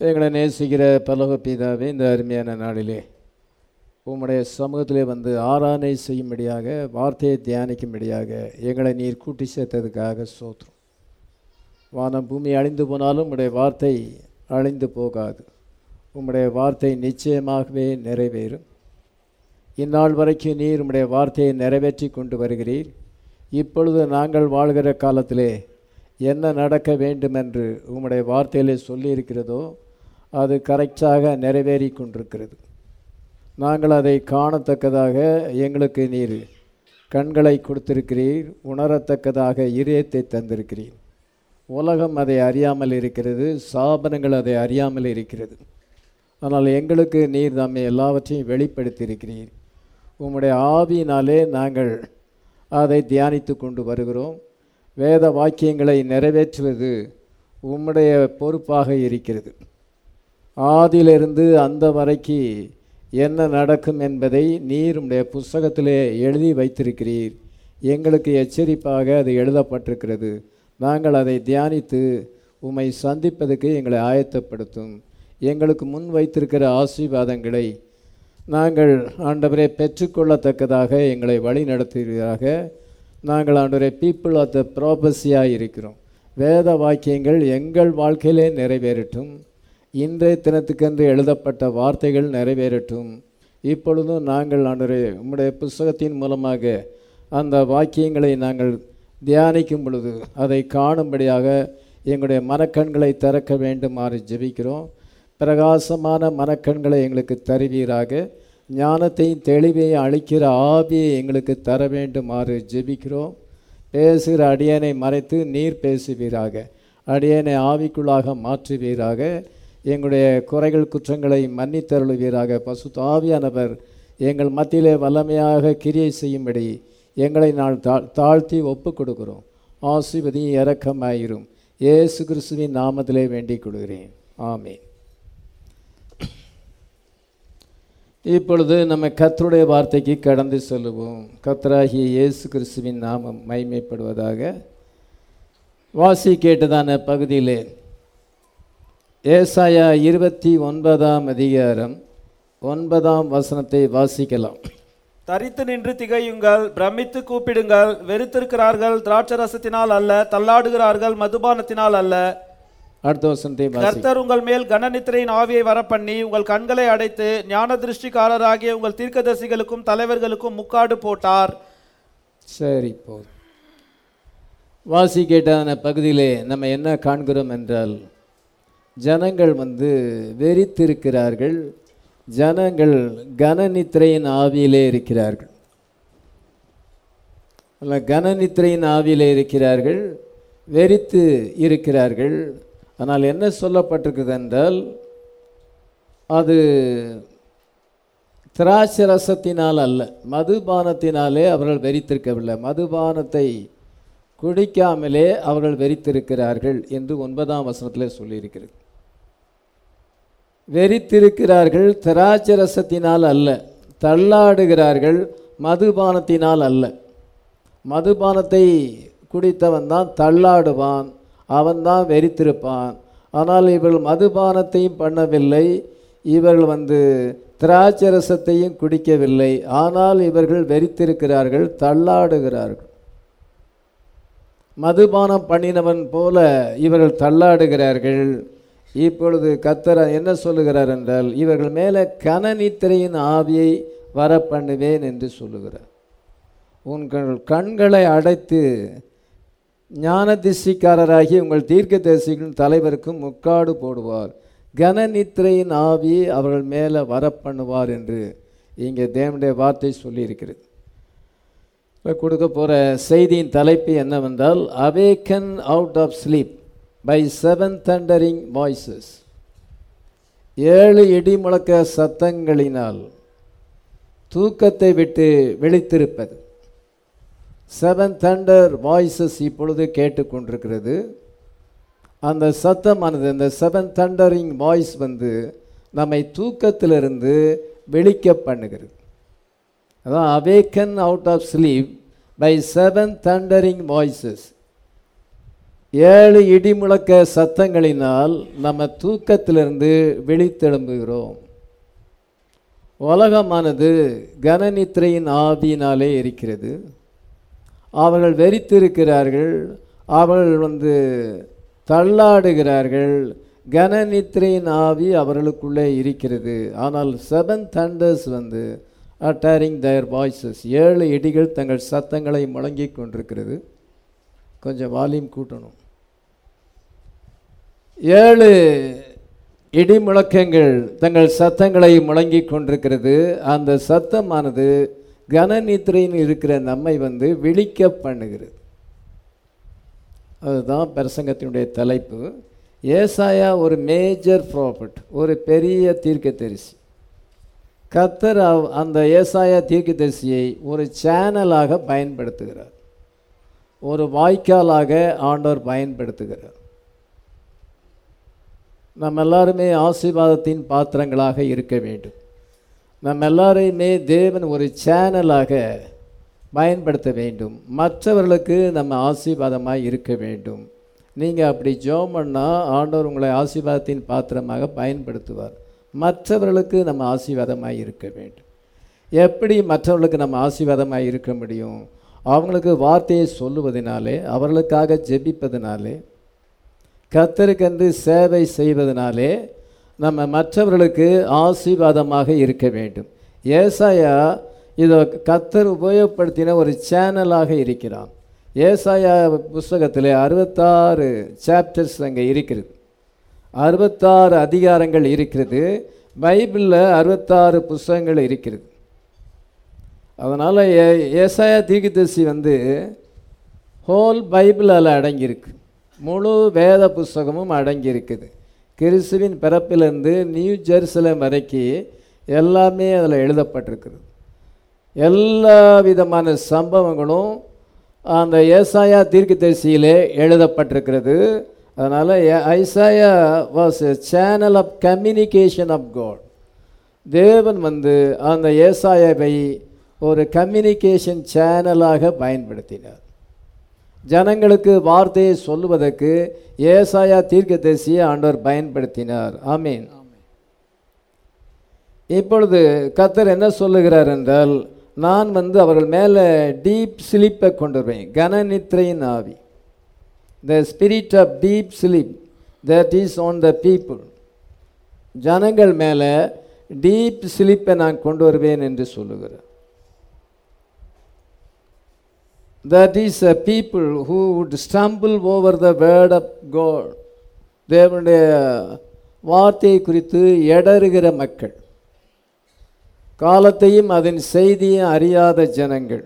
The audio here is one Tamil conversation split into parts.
எங்களை நேசிக்கிற பலக பிதாவே இந்த அருமையான நாளிலே உம்முடைய சமூகத்திலே வந்து ஆராதனை செய்யும்படியாக வார்த்தையை தியானிக்கும்படியாக எங்களை நீர் கூட்டி சேர்த்ததுக்காக சோற்றும் வானம் பூமி அழிந்து போனாலும் உங்களுடைய வார்த்தை அழிந்து போகாது. உம்முடைய வார்த்தை நிச்சயமாகவே நிறைவேறும். இந்நாள் வரைக்கும் நீர் உம்முடைய வார்த்தையை நிறைவேற்றி கொண்டு வருகிறீர். இப்பொழுது நாங்கள் வாழ்கிற காலத்திலே என்ன நடக்க வேண்டுமென்று உம்முடைய வார்த்தையிலே சொல்லியிருக்கிறதோ அது கரெக்டாக நிறைவேறி கொண்டிருக்கிறது. நாங்கள் அதை காணத்தக்கதாக எங்களுக்கு நீர் கண்களை கொடுத்திருக்கிறீர் உணரத்தக்கதாக இதயத்தை தந்திருக்கிறீர். உலகம் அதை அறியாமல் இருக்கிறது சாபனங்கள் அதை அறியாமல் இருக்கிறது. ஆனால் எங்களுக்கு நீர் நம்மை எல்லாவற்றையும் வெளிப்படுத்தியிருக்கிறீர். உம்முடைய ஆவியினாலே நாங்கள் அதை தியானித்து கொண்டு வருகிறோம். வேத வாக்கியங்களை நிறைவேற்றுவது உம்முடைய பொறுப்பாக இருக்கிறது. ஆதியிலிருந்து அந்த வரைக்கு என்ன நடக்கும் என்பதை நீர் புஸ்தகத்திலே எழுதி வைத்திருக்கிறீர். எங்களுக்கு எச்சரிப்பாக அது எழுதப்பட்டிருக்கிறது. நாங்கள் அதை தியானித்து உம்மை சந்திப்பதற்கு எங்களை ஆயத்தப்படுத்தும். எங்களுக்கு முன் வைத்திருக்கிற ஆசீர்வாதங்களை நாங்கள் ஆண்டவரை பெற்றுக்கொள்ளத்தக்கதாக எங்களை வழி நடத்துகிறதாக நாங்கள் ஆண்டவரை பீப்புள் ஆஃப் த ப்ராபஸியாக இருக்கிறோம். வேத வாக்கியங்கள் எங்கள் வாழ்க்கையிலே நிறைவேறட்டும். இன்றைய தினத்துக்கென்று எழுதப்பட்ட வார்த்தைகள் நிறைவேறட்டும். இப்பொழுதும் நாங்கள் ஆண்டவரே உம்முடைய புஸ்தகத்தின் மூலமாக அந்த வாக்கியங்களை நாங்கள் தியானிக்கும் பொழுது அதை காணும்படியாக எங்களுடைய மனக்கண்களை திறக்க வேண்டுமாறு ஜெபிக்கிறோம். பிரகாசமான மனக்கண்களை எங்களுக்கு தருவீராக. ஞானத்தையும் தெளிவையும் அளிக்கிற ஆவியை எங்களுக்கு தர வேண்டுமாறு ஜெபிக்கிறோம். பேசுகிற அடியனை மறைத்து நீர் பேசுவீராக. அடியனை ஆவிக்குள்ளாக மாற்றுவீராக. எங்களுடைய குறைகள் குற்றங்களை மன்னித்தருளுவீராக. பசு ஆவியானவர் எங்கள் மத்தியிலே வல்லமையாக கிரியை செய்யும்படி எங்களை நான் தா தாழ்த்தி ஒப்பு கொடுக்கிறோம் ஆசிபதி இறக்கமாயிரும் இயேசு கிறிஸ்துவின் நாமத்திலே வேண்டிக் கொள்கிறேன். ஆமே இப்பொழுது நம்ம கத்தருடைய வார்த்தைக்கு கடந்து செல்லுவோம். கத்தராகிய இயேசு கிறிஸ்துவின் நாமம் மைமைப்படுவதாக வாசி கேட்டதான பகுதியிலே ஏசாயா இருபத்தி ஒன்பதாம் அதிகாரம் ஒன்பதாம் வசனத்தை வாசிக்கலாம். தரித்து நின்று திகையுங்கள் பிரமித்து கூப்பிடுங்கள் வெறுத்திருக்கிறார்கள் திராட்சரசத்தினால் அல்ல தள்ளாடுகிறார்கள் மதுபானத்தினால் அல்ல. அடுத்த வசனத்தை வாசி கர்த்தர் உங்கள் மேல் கனநித்திரையின் ஆவியை வரப்பண்ணி உங்கள் கண்களை அடைத்து ஞான திருஷ்டிக்காரராகிய உங்கள் தீர்க்கதரிசிகளுக்கும் தலைவர்களுக்கும் முக்காடு போட்டார். சரி போதும் வாசி கேட்டதான பகுதியிலே நம்ம என்ன காண்கிறோம் என்றால் ஜனங்கள் வந்து வெறித்திருக்கிறார்கள். ஜனங்கள் கனநித்திரையின் ஆவியிலே இருக்கிறார்கள். அல்ல கனநித்திரையின் ஆவியிலே இருக்கிறார்கள் வெறித்து இருக்கிறார்கள். ஆனால் என்ன சொல்லப்பட்டிருக்குது என்றால் அது திராட்சை ரசத்தினால் அல்ல மதுபானத்தினாலே அவர்கள் வெறித்திருக்கவில்லை. மதுபானத்தை குடிக்காமலே அவர்கள் வெறித்திருக்கிறார்கள் என்று ஒன்பதாம் வசனத்தில் சொல்லியிருக்கிறது. வெறித்திருக்கிறார்கள் திராட்சை ரசத்தினால் அல்ல தள்ளாடுகிறார்கள் மதுபானத்தினால் அல்ல. மதுபானத்தை குடித்தவன் தான் தள்ளாடுவான் அவன்தான் வெறித்திருப்பான். ஆனால் இவள் மதுபானத்தையும் பண்ணவில்லை இவர்கள் வந்து திராட்சரசத்தையும் குடிக்கவில்லை. ஆனால் இவர்கள் வெறித்திருக்கிறார்கள் தள்ளாடுகிறார்கள். மதுபானம் பண்ணினவன் போல இவர்கள் தள்ளாடுகிறார்கள். இப்பொழுது கத்தர் என்ன சொல்லுகிறார் என்றால் இவர்கள் மேலே கனநித்திரையின் ஆவியை வர பண்ணுவேன் என்று சொல்லுகிறார். உங்கள் கண்களை அடைத்து ஞான திசிக்காரராகி உங்கள் தீர்க்க தரிசிகளின் தலைவருக்கும் முக்காடு போடுவார். கனநித்திரையின் ஆவி அவர்கள் மேலே வர பண்ணுவார் என்று இங்கே தேவனுடைய வார்த்தை சொல்லியிருக்கிறது. இப்போ கொடுக்க போகிற செய்தியின் தலைப்பு என்னவென்றால் awaken out of sleep by seven thundering voices ஏழு இடி முழக்க சத்தங்களினால் தூக்கத்தை விட்டு விழித்திருப்பது. செவன் தண்டர் வாய்ஸஸ் இப்பொழுது கேட்டுக்கொண்டிருக்கிறது. அந்த சத்தமானது இந்த செவன் தண்டரிங் வாய்ஸ் வந்து நம்மை தூக்கத்திலிருந்து விழிக்க பண்ணுகிறது. அதான் awaken out of sleep by seven thundering voices ஏழு இடி முழக்க சத்தங்களினால் நம்ம தூக்கத்திலிருந்து விழித்தெழும்புகிறோம் உலகமானது கனநித்திரையின் ஆவியினாலே இருக்கிறது. அவர்கள் வெறித்திருக்கிறார்கள் அவர்கள் வந்து தள்ளாடுகிறார்கள். கனநித்திரையின் ஆவி அவர்களுக்குள்ளே இருக்கிறது. ஆனால் செவன் தண்டர்ஸ் வந்து அட்டாரிங் தயர் வாய்ஸஸ் ஏழு இடிகள் தங்கள் சத்தங்களை முழங்கிக் கொண்டிருக்கிறது. கொஞ்சம் வால்யூம் கூட்டணும். ஏழு இடி முழக்கங்கள் தங்கள் சத்தங்களை முழங்கிக் கொண்டிருக்கிறது. அந்த சத்தமானது கனநித்திரையில் இருக்கிற நம்மை வந்து விழிக்க பண்ணுகிறது. அதுதான் பிரசங்கத்தினுடைய தலைப்பு. ஏசாயா ஒரு மேஜர் ப்ராஃபிட் ஒரு பெரிய தீர்க்கதரிசி. கத்தர் அவ்- அந்த ஏசாயா தீர்க்கதரிசியை ஒரு சேனலாக பயன்படுத்துகிறார். ஒரு வாய்க்காலாக ஆண்டவர் பயன்படுத்துகிறார். நம்ம எல்லாருமே ஆசீர்வாதத்தின் பாத்திரங்களாக இருக்க வேண்டும். நம்ம எல்லாரையுமே தேவன் ஒரு சேனலாக பயன்படுத்த வேண்டும். மற்றவர்களுக்கு நம்ம ஆசீர்வாதமாக இருக்க வேண்டும். நீங்கள் அப்படி ஜெபம் பண்ணால் ஆண்டவர் உங்களை ஆசீர்வாதத்தின் பாத்திரமாக பயன்படுத்துவார். மற்றவர்களுக்கு நம்ம ஆசீர்வாதமாக இருக்க வேண்டும். எப்படி மற்றவர்களுக்கு நம்ம ஆசீர்வாதமாக இருக்க முடியும்? அவங்களுக்கு வார்த்தையை சொல்லுவதனாலே அவர்களுக்காக ஜெபிப்பதனாலே கத்தருக்கென்று சேவை செய்வதனாலே நம்ம மற்றவர்களுக்கு ஆசீர்வாதமாக இருக்க வேண்டும். ஏசாயா இதை கத்தர் உபயோகப்படுத்தின ஒரு சேனலாக இருக்கிறான். ஏசாயா புஸ்தகத்தில் அறுபத்தாறு சாப்டர்ஸ் அங்கே இருக்கிறது. அறுபத்தாறு அதிகாரங்கள் இருக்கிறது. பைபிளில் அறுபத்தாறு புஸ்தகங்கள் இருக்கிறது. அதனால் ஏ ஏசாயா தீர்க்கதரிசி வந்து ஹோல் பைபிள் அதில் அடங்கியிருக்கு. முழு வேத புஸ்தகமும் அடங்கியிருக்குது. கிறிஸ்துவின் பிறப்பிலிருந்து நியூ ஜெருசலம் வரைக்கும் எல்லாமே அதில் எழுதப்பட்டிருக்குது. எல்லா விதமான சம்பவங்களும் அந்த ஏசாயா தீர்க்கதரிசியிலே எழுதப்பட்டிருக்கிறது. அதனால் Isaiah was a channel of communication of God தேவன் வந்து அந்த ஏசாயாவை ஒரு கம்யூனிகேஷன் சேனலாக பயன்படுத்தினார். ஜனங்களுக்கு வார்த்தையை சொல்லுவதற்கு ஏசாயா தீர்க்கதரிசியை ஆண்டவர் பயன்படுத்தினார். ஆமீன். இப்பொழுது கத்தர் என்ன சொல்லுகிறார் என்றால் நான் வந்து அவர்கள் மேலே டீப் ஸ்லீப்பை கொண்டு வருவேன். கனநித்திரையின் ஆவி. The spirit of deep sleep that is on the people ஜனங்கள் மேலே டீப் ஸ்லீப்பை நான் கொண்டு வருவேன் என்று சொல்லுகிறார். That is a people who would stumble over the word of God. தேவனுடைய வார்த்தையை குறித்து எடறுகிற மக்கள். காலத்தையும் அதன் செய்தியும் அறியாத ஜனங்கள்.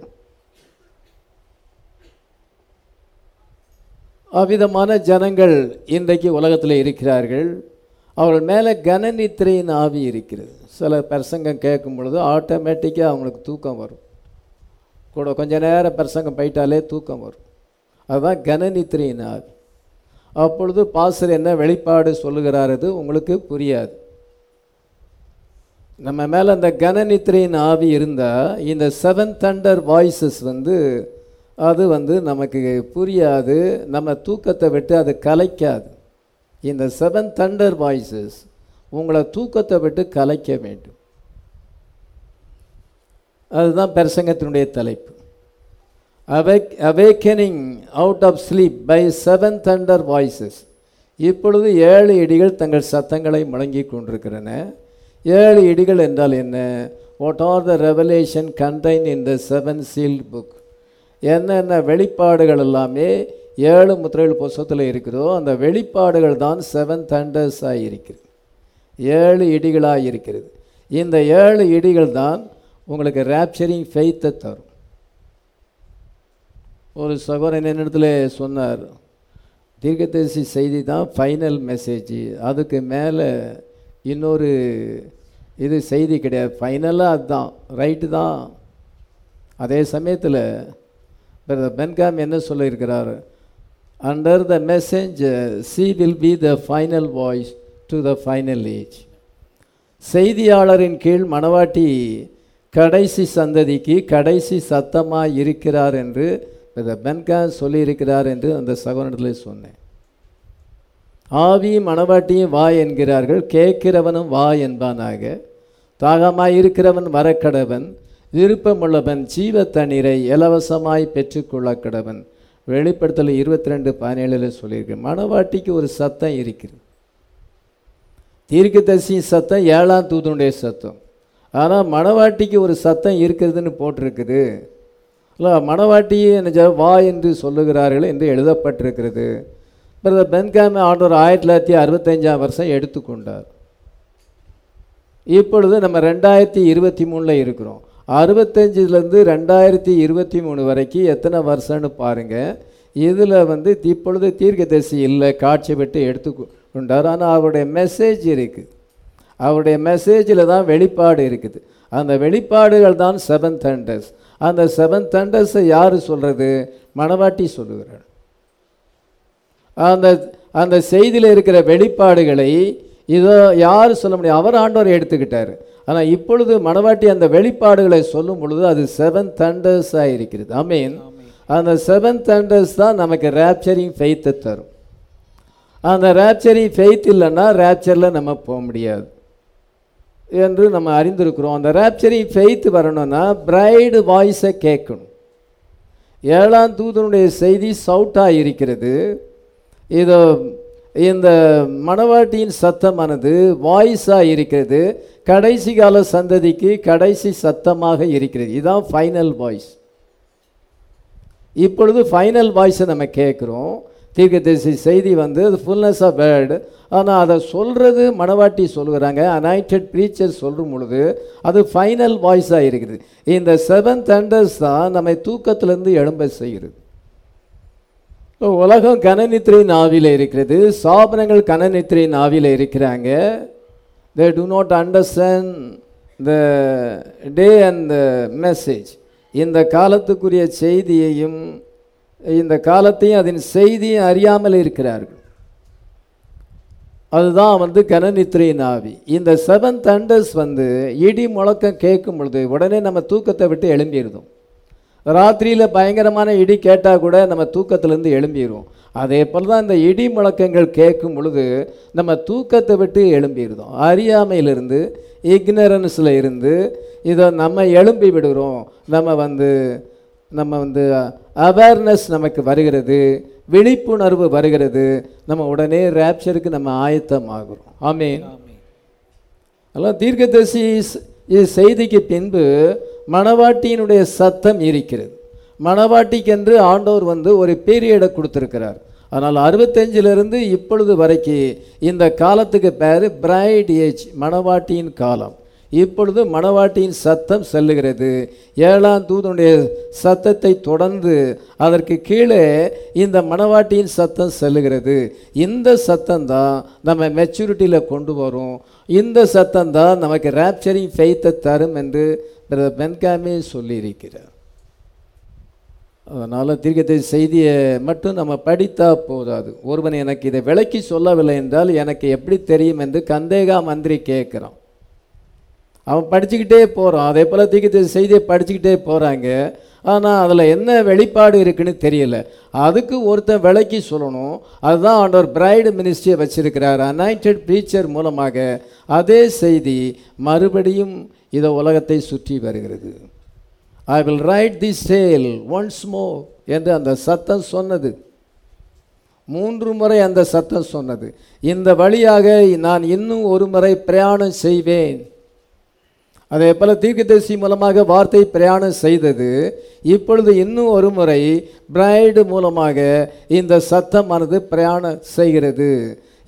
அவ்விதமான ஜனங்கள் இன்றைக்கு உலகத்தில் இருக்கிறார்கள். அவர்கள் மேலே கனநித்திரையின் ஆவி இருக்கிறது. சில பிரசங்கம் கேட்கும் பொழுது ஆட்டோமேட்டிக்காக அவங்களுக்கு தூக்கம் வரும். கூட கொஞ்ச நேரம் பிரசங்கம் போயிட்டாலே தூக்கம் வரும். அதுதான் கனநித்திரையின் ஆவி அப்பொழுது பாசர் என்ன வெளிப்பாடு சொல்லுகிறாரது உங்களுக்கு புரியாது. நம்ம மேலே அந்த கனநித்திரையின் ஆவி இருந்தால் இந்த செவன் தண்டர் வாய்ஸஸ் வந்து அது வந்து நமக்கு புரியாது. நம்ம தூக்கத்தை விட்டு அது கலைக்காது. இந்த செவன் தண்டர் வாய்ஸஸ் உங்களை தூக்கத்தை விட்டு கலைக்க வேண்டும். அதுதான் பிரசங்கத்தினுடைய தலைப்பு. Awake awakening out of sleep by seven thunder voices இப்பொழுது ஏழு இடிகள் தங்கள் சத்தங்களை முழங்கி கொண்டிருக்கிறன ஏழு இடிகள் என்றால் என்ன? What are the revelation contained in the seven sealed book என்னென்ன வெளிப்பாடுகள் எல்லாமே ஏழு முத்திரைகள் புஸ்தத்தில் இருக்கிறதோ அந்த வெளிப்பாடுகள் தான் செவன் தண்டர்ஸாக இருக்கிறது ஏழு இடிகளாக இருக்கிறது இந்த ஏழு இடிகள் தான் உங்களுக்கு ரேப்சரிங் ஃபெய்த்தை தரும். ஒரு சகோதரன் என்னிடத்துல சொன்னார்? தீர்க்கதரிசி செய்தி தான் ஃபைனல் மெசேஜ் அதுக்கு மேலே இன்னொரு இது செய்தி கிடையாது. ஃபைனலாக அதுதான். ரைட்டு தான். அதே சமயத்தில் பிரதர் பென்காம் என்ன சொல்லியிருக்கிறார்? Under the messenger she will be the final voice to the final age செய்தியாளரின் கீழ் மணவாட்டி கடைசி சந்ததிக்கு கடைசி சத்தமாக இருக்கிறார் என்று இந்த பென்கா சொல்லியிருக்கிறார் என்று அந்த சகோதரத்தில் சொன்னேன். ஆவியும் மணவாட்டியும் வா என்கிறார்கள் கேட்கிறவனும் வா என்பானாக. தாகமாய் இருக்கிறவன் வரக்கடவன் விருப்பமுள்ளவன் ஜீவ தண்ணீரை இலவசமாய் பெற்றுக்கொள்ள கடவன் வெளிப்படுத்தல் இருபத்தி ரெண்டு பதினேழில் சொல்லியிருக்கு மணவாட்டிக்கு ஒரு சத்தம் இருக்குது தீர்க்கதரிசி சத்தம் ஏழாம் தூதனுடைய சத்தம். ஆனால் மணவாட்டிக்கு ஒரு சத்தம் இருக்கிறதுன்னு போட்டிருக்குது. இல்லை மணவாட்டியை என்ன வா என்று சொல்லுகிறார்கள் என்று எழுதப்பட்டிருக்கிறது. பிரதர் பென்காமி ஆண்டவர் ஆயிரத்தி தொள்ளாயிரத்தி அறுபத்தஞ்சாம் வருஷம் எடுத்துக்கொண்டார். இப்பொழுது நம்ம ரெண்டாயிரத்தி இருபத்தி மூணில் இருக்கிறோம். அறுபத்தஞ்சிலேருந்து ரெண்டாயிரத்தி இருபத்தி மூணு வரைக்கும் எத்தனை வருஷம்னு பாருங்கள் இதில் வந்து இப்பொழுது தீர்க்கதரிசி இல்லை காட்சி விட்டு எடுத்துக்கொண்டார். ஆனால் அவருடைய மெசேஜ் இருக்குது அவருடைய மெசேஜில் தான் வெளிப்பாடு இருக்குது. அந்த வெளிப்பாடுகள் தான் செவன் தண்டர்ஸ் அந்த செவன் தண்டர்ஸை யார் சொல்கிறது மணவாட்டி சொல்லுகிறார். அந்த அந்த செய்தியில் இருக்கிற வெளிப்பாடுகளை இதோ யார் சொல்ல முடியும்? அவர் ஆண்டவர் எடுத்துக்கிட்டார். ஆனால் இப்பொழுது மணவாட்டி அந்த வெளிப்பாடுகளை சொல்லும் பொழுது அது செவன் தண்டர்ஸாக இருக்கிறது. ஐ மீன் அந்த செவன் தண்டர்ஸ் தான் நமக்கு ரேப்சரிங் ஃபெய்த்தை தரும். அந்த ரேப்சரிங் ஃபெய்த் இல்லைன்னா ரேப்சரில் நம்ம போக முடியாது. என்று நம்ம அறிந்திருக்கிறோம். அந்த ரேப்சரிங் ஃபெய்த் வரணும்னா பிரைடு வாய்ஸை கேட்கணும். ஏழாம் தூதனுடைய செய்தி சவுட்டாக இருக்கிறது. இதோ இந்த மணவாட்டியின் சத்தமானது வாய்ஸாக இருக்கிறது. கடைசி கால சந்ததிக்கு கடைசி சத்தமாக இருக்கிறது. இதுதான் ஃபைனல் வாய்ஸ் இப்பொழுது ஃபைனல் வாய்ஸை நம்ம கேட்குறோம். தீர்க்கதரிசி செய்தி வந்து அது ஃபுல்னஸ் ஆஃப் வேர்டு ஆனால் அதை சொல்கிறது மணவாட்டி சொல்கிறாங்க அனாய்டட் ப்ரீச்சர் சொல்லும் பொழுது அது ஃபைனல் வாய்ஸாக இருக்குது. இந்த செவன் தண்டர்ஸ் தான் நம்மை தூக்கத்திலேருந்து எழும்ப செய்கிறது. உலகம் கனநித்திரை ஆவியில் இருக்கிறது. சாபனங்கள் கனநித்திரை நாவில் இருக்கிறாங்க. They do not understand the day and the message இந்த காலத்துக்குரிய செய்தியையும் இந்த காலத்தையும் அதன் செய்தியும் அறியாமல் இருக்கிறார்கள். அதுதான் வந்து கனநித்திரையின் ஆவி. இந்த செவன் தண்டர்ஸ் வந்து இடி முழக்கம் கேட்கும் பொழுது உடனே நம்ம தூக்கத்தை விட்டு எழும்பிடுதோம் ராத்திரியில் பயங்கரமான இடி கேட்டால் கூட நம்ம தூக்கத்திலேருந்து எழும்பிடுவோம் அதே போல் தான் இந்த இடி முழக்கங்கள் கேட்கும் பொழுது நம்ம தூக்கத்தை விட்டு எழும்பிடுதோம் அறியாமையிலிருந்து இக்னரன்ஸில் இருந்து இதை நம்ம எழும்பி விடுகிறோம் நம்ம வந்து நம்ம வந்து அவேர்னஸ் நமக்கு வருகிறது விழிப்புணர்வு வருகிறது நம்ம உடனே ரேப்சருக்கு நம்ம ஆயத்தம் ஆகிறோம் ஆமீன். அதெல்லாம் தீர்க்கதரிசி செய்திக்கு பின்பு மணவாட்டியினுடைய சத்தம் இருக்கிறது. மணவாட்டிக்கென்று ஆண்டவர் வந்து ஒரு பீரியடை கொடுத்துருக்கிறார். அதனால் அறுபத்தஞ்சிலிருந்து இப்பொழுது வரைக்கும் இந்த காலத்துக்கு பேர் பிரைட் ஏஜ் மணவாட்டியின் காலம். இப்பொழுது மணவாட்டியின் சத்தம் செல்லுகிறது. ஏழாம் தூதனுடைய சத்தத்தை தொடர்ந்து அதற்கு கீழே இந்த மணவாட்டியின் சத்தம் செல்லுகிறது. இந்த சத்தம் தான் நம்ம மெச்சூரிட்டியில் கொண்டு வரும். இந்த சத்தம் தான் நமக்கு ரேப்சரிங் ஃபெய்த்தை தரும் என்று பென்காமே சொல்லியிருக்கிறார். அதனால் தீர்க்கத்தை செய்தியை மட்டும் நம்ம படித்தா போதாது. ஒருவன் எனக்கு இதை விளக்கி சொல்லவில்லை என்றால் எனக்கு எப்படி தெரியும் என்று கந்தேகா மந்திரி கேட்குறான். அவன் படிச்சுக்கிட்டே போகிறான் அதே போல் தீர்க்கதரிசி செய்தியை படிச்சுக்கிட்டே போகிறாங்க ஆனால் அதில் என்ன வெளிப்பாடு இருக்குன்னு தெரியல. அதுக்கு ஒருத்தன் விளக்கி சொல்லணும். அதுதான் ஆண்டவர் பிரைடு மினிஸ்ட்ரியை வச்சுருக்கிறார். அனாயிண்டட் ப்ரீச்சர் மூலமாக அதே செய்தி மறுபடியும் இதை உலகத்தை சுற்றி வருகிறது. I will write the seal once more என்று அந்த சத்தம் சொன்னது. மூன்று முறை அந்த சத்தம் சொன்னது. இந்த வழியாக நான் இன்னும் ஒரு முறை பிரயாணம் செய்வேன். அதே போல் தீர்க்கதரிசி மூலமாக வார்த்தை பிரயாணம் செய்தது இப்பொழுது இன்னும் ஒரு முறை பிரைடு மூலமாக இந்த சத்தமானது பிரயாணம் செய்கிறது.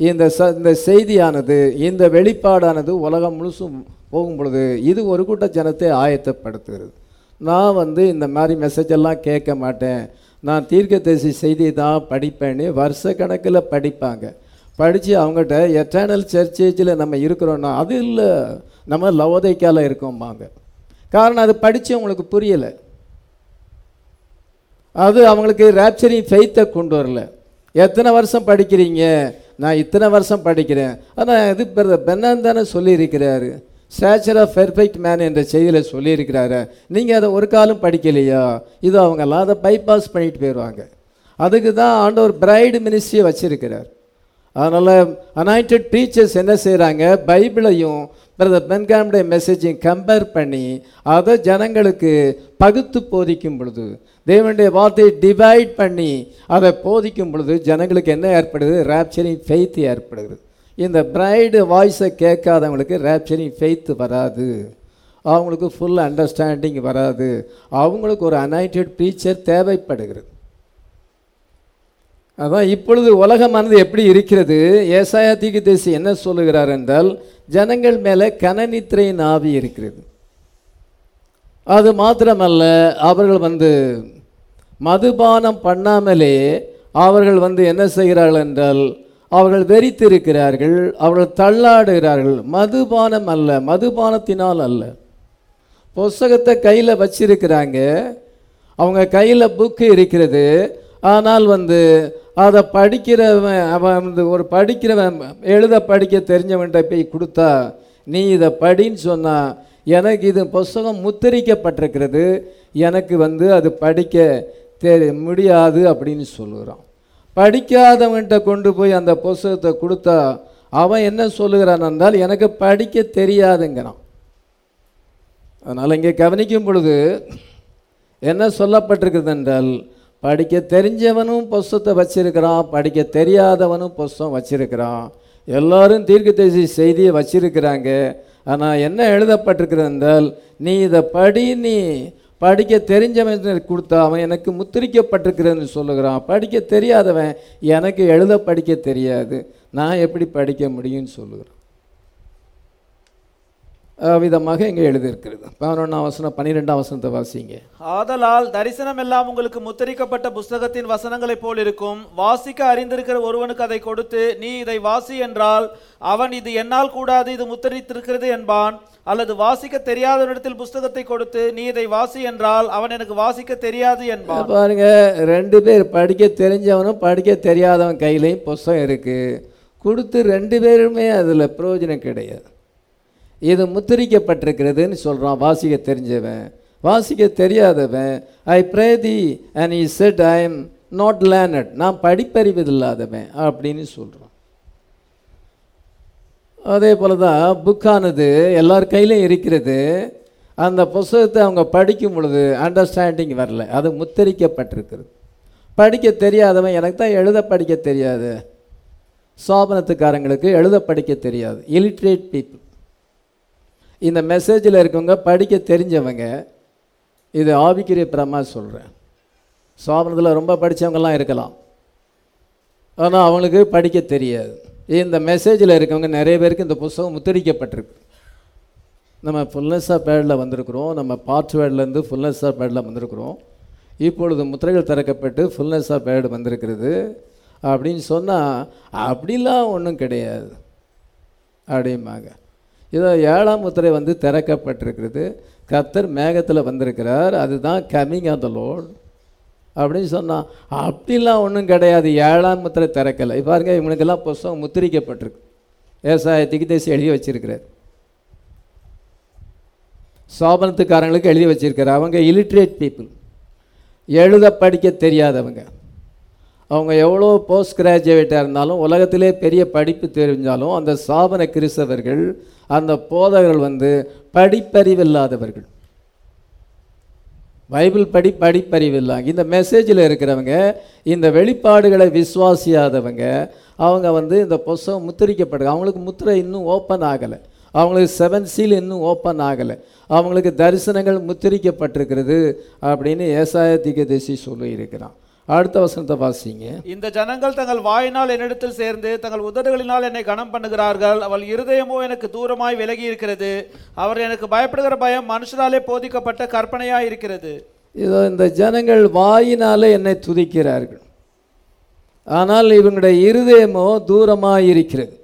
இந்த ச இந்த செய்தியானது இந்த வெளிப்பாடானது உலகம் முழுசும் போகும் பொழுது இது ஒரு கூட்ட ஜனத்தை ஆயத்தப்படுத்துகிறது. நான் வந்து இந்த மாதிரி மெசேஜ் எல்லாம் கேட்க மாட்டேன். நான் தீர்க்கதரிசி செய்தி தான் படிப்பேன்னு வருஷ கணக்கில் படிப்பாங்க. படித்து அவங்ககிட்ட எட்டர்னல் சர்ச்சேஜில் நம்ம இருக்கிறோன்னா அது இல்லை. நம்ம லவோதைக்கால இருக்கோம்பாங்க காரணம் அது படித்து அவங்களுக்கு புரியலை. அது அவங்களுக்கு ரேப்சரிங் ஃபெய்த்தை கொண்டு வரல. எத்தனை வருஷம் படிக்கிறீங்க? நான் இத்தனை வருஷம் படிக்கிறேன். ஆனால் இது பென்னன் தானே சொல்லியிருக்கிறாரு. ஸ்டாச்சர் ஆஃப் பெர்ஃபெக்ட் மேன் என்ற செய்தியில் சொல்லியிருக்கிறாரு. நீங்கள் அதை ஒரு காலம் படிக்கலையா? இது அவங்கெல்லாம் அதை பைபாஸ் பண்ணிட்டு போயிடுவாங்க அதுக்கு தான் ஆண்டவர் பிரைடு மினிஸ்ட்ரியை வச்சுருக்கிறார். அதனால் அனாயிண்டட் டீச்சர்ஸ் என்ன செய்கிறாங்க பைபிளையும் பிரதர் பென்காமுடைய மெசேஜையும் கம்பேர் பண்ணி அதை ஜனங்களுக்கு பகுத்து போதிக்கும் பொழுது தேவனுடைய வார்த்தையை டிவைட் பண்ணி அதை போதிக்கும் பொழுது ஜனங்களுக்கு என்ன ஏற்படுது? ரேப்சரிங் ஃபெய்த் ஏற்படுகிறது. இந்த பிரைடு வாய்ஸை கேட்காதவங்களுக்கு ரேப்சரிங் ஃபெய்த் வராது. அவங்களுக்கு ஃபுல் அண்டர்ஸ்டாண்டிங் வராது. அவங்களுக்கு ஒரு அனாயிண்டட் ப்ரீச்சர் தேவைப்படுகிறது. அதான் இப்பொழுது உலகமானது எப்படி இருக்கிறது? ஏசாயா தீர்க்கதரிசி என்ன சொல்லுகிறார் என்றால் ஜனங்கள் மேலே கனநித்திரையின் ஆவி இருக்கிறது. அது மாத்திரமல்ல அவர்கள் வந்து மதுபானம் பண்ணாமலே அவர்கள் வந்து என்ன செய்கிறார்கள் என்றால் அவர்கள் வெறித்திருக்கிறார்கள் அவர்கள் தள்ளாடுகிறார்கள். மதுபானம் அல்ல மதுபானத்தினால் அல்ல. புஸ்தகத்தை கையில் வச்சிருக்கிறாங்க. அவங்க கையில் புக்கு இருக்கிறது. ஆனால் வந்து அதை படிக்கிறவன் அவன் வந்து ஒரு படிக்கிறவன் எழுத படிக்க தெரிஞ்சவன்கிட்ட போய் கொடுத்தா நீ இதை படின்னு சொன்னால் எனக்கு இது புஸ்தகம் முத்திரிக்கப்பட்டிருக்கிறது. எனக்கு வந்து அது படிக்க தெரி முடியாது அப்படின்னு சொல்லுகிறான் படிக்காதவன்கிட்ட கொண்டு போய் அந்த புஸ்தகத்தை கொடுத்தா அவன் என்ன சொல்லுகிறான் என்றால் எனக்கு படிக்க தெரியாதுங்கிறான். அதனால் இங்கே கவனிக்கும் பொழுது என்ன சொல்லப்பட்டிருக்கிறது என்றால் படிக்க தெரிஞ்சவனும் புஸ்தத்தை வச்சிருக்கிறான் படிக்க தெரியாதவனும் புஸ்தகம் வச்சிருக்கிறான். எல்லாரும் தீர்க்கதரிசி செய்தியை வச்சிருக்கிறாங்க. ஆனால் என்ன எழுதப்பட்டிருக்கிறது என்றால் நீ இதை படி நீ படிக்க தெரிஞ்சவன் கொடுத்தா அவன் எனக்கு முத்திரிக்கப்பட்டிருக்கிறதுன்னு சொல்லுகிறான். படிக்க தெரியாதவன் எனக்கு எழுத படிக்க தெரியாது. நான் எப்படி படிக்க முடியும்னு சொல்லுகிறான். விதமாக இங்கே எழுதியிருக்கிறது. பதினொன்றாம் வசனம் பன்னிரெண்டாம் வசனத்தை வாசிங்க. ஆதலால் தரிசனம் எல்லாம் உங்களுக்கு முத்திரிக்கப்பட்ட புஸ்தகத்தின் வசனங்களைப் போல் இருக்கும். வாசிக்க அறிந்திருக்கிற ஒருவனுக்கு அதை கொடுத்து நீ இதை வாசி என்றால் அவன் இது என்னால் கூடாது இது முத்திரித்திருக்கிறது என்பான். அல்லது வாசிக்க தெரியாதவனிடத்தில் புஸ்தகத்தை கொடுத்து நீ இதை வாசி என்றால் அவன் எனக்கு வாசிக்க தெரியாது என்பான். பாருங்க ரெண்டு பேர் படிக்க தெரிஞ்சவனும் படிக்க தெரியாதவன் கையிலையும் புஸ்தகம் இருக்குது கொடுத்து ரெண்டு பேருமே அதில் பிரயோஜனம் கிடையாது. இது முத்திரிக்கப்பட்டிருக்கிறதுன்னு சொல்கிறான் வாசிக்க தெரிஞ்சவன். வாசிக்க தெரியாதவன் I pray thee and he said I am not learned நான் படிப்பறிவு இல்லாதவன் அப்படின்னு சொல்கிறான் அதே போல தான் புக்கானது எல்லார் கையிலையும் இருக்கிறது. அந்த புஸ்தகத்தை அவங்க படிக்கும் பொழுது அண்டர்ஸ்டாண்டிங் வரல. அது முத்தரிக்கப்பட்டிருக்கிறது. படிக்க தெரியாதவன் எனக்கு தான் எழுத படிக்க தெரியாது. சோபனத்துக்காரங்களுக்கு எழுத படிக்க தெரியாது. இலிட்ரேட் பீப்புள் இந்த மெசேஜில் இருக்கவங்க படிக்க தெரிஞ்சவங்க இது ஆவிக்கிரிய பிரமா சொல்கிறேன் சோபனத்தில் ரொம்ப படித்தவங்கலாம் இருக்கலாம். ஆனால் அவங்களுக்கு படிக்க தெரியாது. இந்த மெசேஜில் இருக்கவங்க நிறைய பேருக்கு இந்த புஸ்தகம் முத்திரிக்கப்பட்டிருக்கு. நம்ம ஃபுல்னஸ் ஆஃப் பேடில் வந்திருக்கிறோம். நம்ம பார்ட் வேர்ட்லேருந்து ஃபுல்னஸ் ஆஃப் பேடில் வந்திருக்கிறோம். இப்பொழுது முத்திரைகள் திறக்கப்பட்டு ஃபுல்னஸ் ஆஃப் பேடு வந்திருக்கிறது. அப்படின்னு சொன்னால் அப்படிலாம் ஒன்றும் கிடையாது. அப்படிம்பாங்க. இதோ ஏழாம் முத்திரை வந்து திறக்கப்பட்டிருக்கிறது. கர்த்தர் மேகத்தில் வந்திருக்கிறார். அதுதான் கமிங் ஆஃப் த லோட் அப்படின்னு சொன்னான். அப்படிலாம் ஒன்றும் கிடையாது. ஏழாம் முத்திரை திறக்கலை. பாருங்க இவனுக்கெல்லாம் புஸ்தகம் முத்திரிக்கப்பட்டிருக்கு. விவசாயத்துக்கு தேசி எழுதி வச்சிருக்கிறார். சோபனத்துக்காரங்களுக்கு எழுதி வச்சிருக்கிறார். அவங்க இலிட்ரேட் பீப்புள் எழுத படிக்க தெரியாதவங்க. அவங்க எவ்வளோ போஸ்ட் கிராஜுவேட்டாக இருந்தாலும் உலகத்திலே பெரிய படிப்பு தெரிஞ்சாலும் அந்த சாபன கிறிஸ்தவர்கள் அந்த போதகர்கள் வந்து படிப்பறிவில்லாதவர்கள் பைபிள் படி படிப்பறிவில்லாங்க இந்த மெசேஜில் இருக்கிறவங்க இந்த வெளிப்பாடுகளை விசுவாசியாதவங்க அவங்க வந்து இந்த புஸ்தகம் முத்திரிக்கப்பட்டு அவங்களுக்கு முத்திரை இன்னும் ஓப்பன் ஆகலை. அவங்களுக்கு செவன் சீல் இன்னும் ஓப்பன் ஆகலை. அவங்களுக்கு தரிசனங்கள் முத்திரிக்கப்பட்டிருக்கிறது அப்படின்னு ஏசாய திகதேசி சொல்லியிருக்கிறான். அடுத்த வசனத்தை வாசிங்க. இந்த ஜனங்கள் தங்கள் வாயினால் என்னிடத்தில் சேர்ந்து தங்கள் உதடுகளினால் என்னை கனம் பண்ணுகிறார்கள். அவள் இருதயமோ எனக்கு தூரமாய் விலகி இருக்கிறது அவர் எனக்கு பயப்படுகிற பயம் மனுஷராலே போதிக்கப்பட்ட கற்பனையாய் இருக்கிறது இதோ இந்த ஜனங்கள் வாயினாலே என்னை துதிக்கிறார்கள். ஆனால் இவங்களுடைய இருதயமோ தூரமாக இருக்கிறது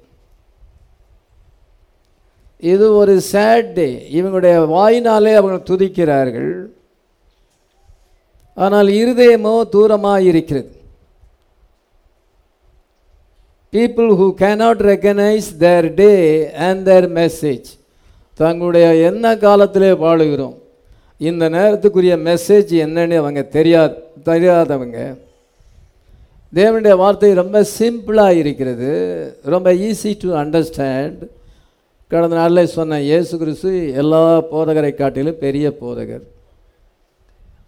இது ஒரு சேட் டே இவங்களுடைய வாயினாலே அவங்க துதிக்கிறார்கள். ஆனால் இருதயமோ தூரமாக இருக்கிறது people who cannot recognise their day and their message தங்களுடைய என்ன காலத்திலே வாழுகிறோம். இந்த நேரத்துக்குரிய மெசேஜ் என்னன்னு அவங்க தெரியா தெரியாதவங்க. தேவனுடைய வார்த்தை ரொம்ப சிம்பிளாக இருக்கிறது ரொம்ப ஈஸி டு அண்டர்ஸ்டாண்ட் கடந்த நாளில் சொன்ன இயேசு கிறிஸ்து எல்லா போதகரை காட்டிலும் பெரிய போதகர்.